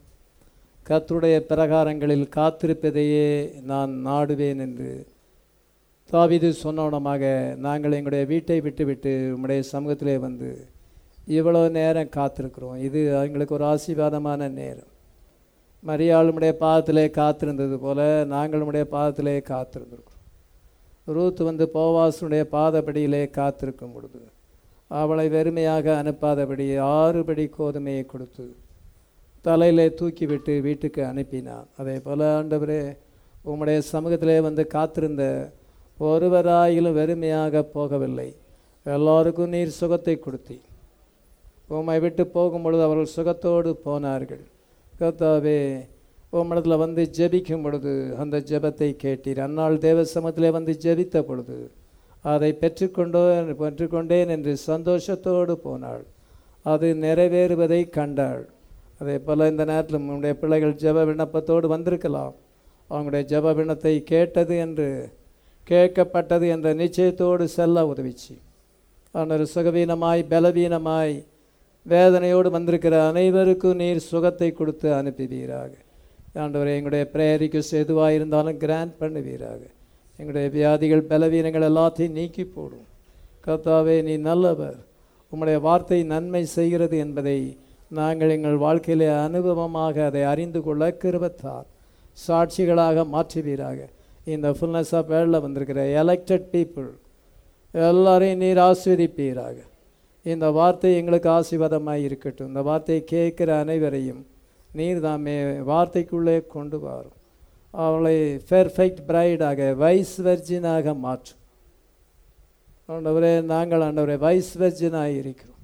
கர்த்தருடைய பிரகாரங்களில் காத்திருப்பதையே நான் நாடுவேன் என்று தாவிது சொன்னவனமாக நாங்கள் எங்களுடைய வீட்டை விட்டுவிட்டு உம்முடைய சமூகத்திலே வந்து இவ்வளோ நேரம் காத்திருக்கிறோம். இது எங்களுக்கு ஒரு ஆசீர்வாதமான நேரம். மரியாளுடைய பாதத்திலே காத்திருந்தது போல நாங்களுடைய பாதத்திலே காத்திருந்திருக்கிறோம். ரூத் வந்து போவாசனுடைய பாதப்படியிலே காத்திருக்கும் பொழுது அவளை வெறுமையாக அனுப்பாதபடி ஆறுபடி கோதுமையை கொடுத்து தலையிலே தூக்கிவிட்டு வீட்டுக்கு அனுப்பினான். அதே போல் ஆண்டவரே உம்முடைய சமூகத்திலே வந்து காத்திருந்த ஒருவராயிலும் வெறுமையாக போகவில்லை. எல்லோருக்கும் நீர் சுகத்தை கொடுத்தி உம்மை விட்டு போகும் பொழுது அவர்கள் சுகத்தோடு போனார்கள். கத்தாவே உம்மிடத்தில் வந்து ஜெபிக்கும் பொழுது அந்த ஜெபத்தை கேட்டீர். அந்நாள் தேவ சமத்திலே வந்து ஜெபித்த பொழுது அதை பெற்றுக்கொண்டோ பெற்றுக்கொண்டேன் என்று சந்தோஷத்தோடு போனாள். அது நிறைவேறுவதை கண்டாள். அதே போல் இந்த நேரத்தில் உங்களுடைய பிள்ளைகள் ஜெப விண்ணப்பத்தோடு வந்திருக்கலாம். அவங்களுடைய ஜெப விண்ணத்தை கேட்டது என்று கேட்கப்பட்டது என்ற நிச்சயத்தோடு செல்ல உதவிச்சு. ஆனால் சுகவீனமாய் பலவீனமாய் வேதனையோடு வந்திருக்கிற அனைவருக்கும் நீர் சுகத்தை கொடுத்து அனுப்புவீராக. ஆண்டவர் எங்களுடைய பிரேரிக்கு எதுவாக இருந்தாலும் கிராண்ட் பண்ணுவீராக. எங்களுடைய வியாதிகள் பலவீனங்கள் எல்லாத்தையும் நீக்கி போடும். கர்த்தாவே நீ நல்லவர். உம்முடைய வார்த்தை நன்மை செய்கிறது என்பதை நாங்கள் எங்கள் வாழ்க்கையிலே அனுபவமாக அதை அறிந்து கொள்ள கிருபத்தார் சாட்சிகளாக மாற்றுவீராக. இந்த ஃபுல்னஸ் ஆஃப் வேர்ல்டில் வந்திருக்கிற எலெக்டட் பீப்புள் எல்லாரையும் நீர் ஆஸ்வதிப்பீராக. இந்த வார்த்தை எங்களுக்கு ஆசீர்வாதமாக இருக்கட்டும். இந்த வார்த்தையை கேட்குற அனைவரையும் நீர் தாமே வார்த்தைக்குள்ளே கொண்டு வரும். அவளை பெர்ஃபெக்ட் பிரைடாக வைஸ் வெர்ஜினாக மாற்றும். ஆண்டவரே நாங்கள் ஆண்டவரே வைஸ் வெர்ஜினாக இருக்கிறோம்.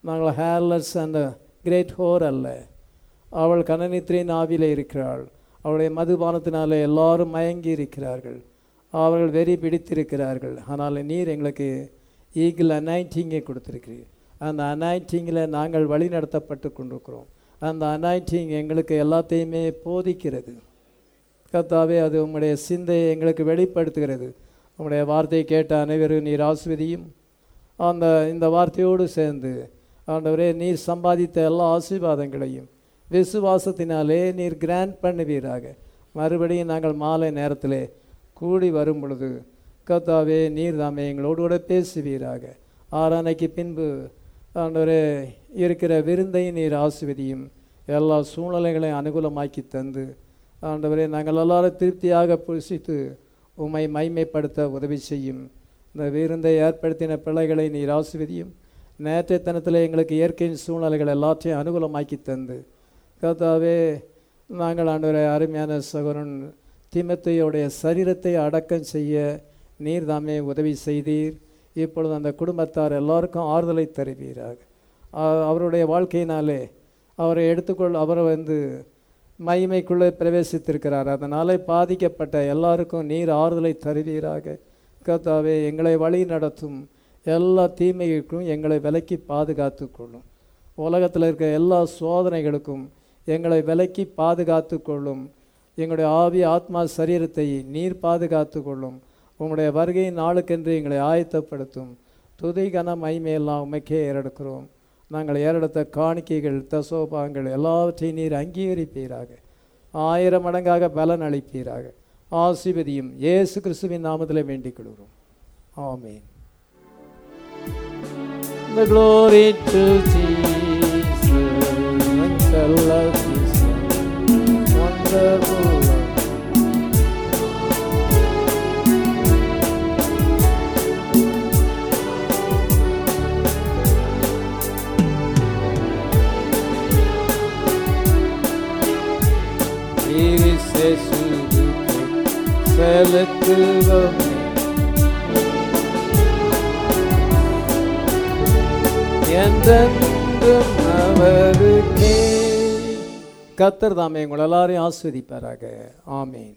நாங்கள் ஹேர்லெஸ் அண்ட் கிரேட் ஹோர் அல்ல. அவள் கனநித்திரின் ஆவியில் இருக்கிறாள். அவருடைய மதுபானத்தினாலே எல்லாரும் மயங்கி இருக்கிறார்கள் அவர்கள் வெறி பிடித்திருக்கிறார்கள். ஆனால் நீர் எங்களுக்கு ஈகிள் அனாயிண்டிங்கை கொடுத்துருக்கிறீர். அந்த அனாயிண்டிங்கில் நாங்கள் வழி நடத்தப்பட்டு கொண்டிருக்கிறோம். அந்த அனாயிண்டிங் எங்களுக்கு எல்லாத்தையுமே போதிக்கிறது. கத்தாவே அது உங்களுடைய சிந்தையை எங்களுக்கு வெளிப்படுத்துகிறது. உங்களுடைய வார்த்தையை கேட்ட அனைவரும் நீர் ஆஸ்வதியும் அந்த இந்த வார்த்தையோடு சேர்ந்து ஆண்டவரே நீர் சம்பாதித்த எல்லா ஆசீர்வாதங்களையும் விசுவாசத்தினாலே நீர் கிராண்ட் பண்ணுவீராக. மறுபடியும் நாங்கள் மாலை நேரத்தில் கூடி வரும் பொழுது கத்தாவே நீர் தாமே எங்களோடு கூட பேசுவீராக. ஆறானைக்கு பின்பு ஆண்டவரே இருக்கிற விருந்தை நீர் ஆசிர்வதியும் எல்லா சூழ்நிலைகளையும் அனுகூலமாக்கி தந்து ஆண்டவரே நாங்கள் எல்லாரும் திருப்தியாக புசித்து உம்மை மைமைப்படுத்த உதவி செய்யும். இந்த விருந்தை ஏற்படுத்தின பிள்ளைகளை நீர் ஆசிர்வதியும். நேற்றைய தினத்தில் எங்களுக்கு இயற்கையின் சூழ்நிலைகள் எல்லாத்தையும் அனுகூலமாக்கி தந்து கர்த்தாவே நாங்கள் ஆண்டவரை அருமையான சகோதரன் திமத்தையோடைய சரீரத்தை அடக்கம் செய்ய நீர் தாமே உதவி செய்தீர். இப்பொழுது அந்த குடும்பத்தார் எல்லாருக்கும் ஆறுதலை தருவீராக. அவருடைய வாழ்க்கையினாலே அவரை எடுத்துக்கொள் அவரை வந்து மகிமைக்குள்ளே பிரவேசித்திருக்கிறார். அதனாலே பாதிக்கப்பட்ட எல்லாருக்கும் நீர் ஆறுதலை தருவீராக. கர்த்தாவே எங்களை வழி நடத்தும் எல்லா தீமைகளுக்கும் எங்களை விலக்கி பாதுகாத்து கொள்ளும் உலகத்தில் இருக்க எல்லா சோதனைகளுக்கும் எங்களை விலக்கி பாதுகாத்து கொள்ளும் எங்களுடைய ஆவி ஆத்மா சரீரத்தை நீர் பாதுகாத்து கொள்ளும் உங்களுடைய வருகையின் நாளுக்கென்று எங்களை ஆயத்தப்படுத்தும். துதி கன மைமையெல்லாம் உமைக்கே ஏறெடுக்கிறோம். நாங்கள் ஏறெடுத்த காணிக்கைகள் தசோபாங்கள் எல்லாவற்றையும் நீர் அங்கீகரிப்பீராக. ஆயிரம் மடங்காக பலன் அளிப்பீராக. ஆசிபதியும் இயேசு கிறிஸ்துவின் நாமத்தில் வேண்டிக் கொள்கிறோம். ஆமேன். The glory to Jesus, The love is a wonderful love. Here கத்தர் தாமே உங்கள் எல்லாரையும் ஆஸ்வதிப்பாராக ஆமீன்.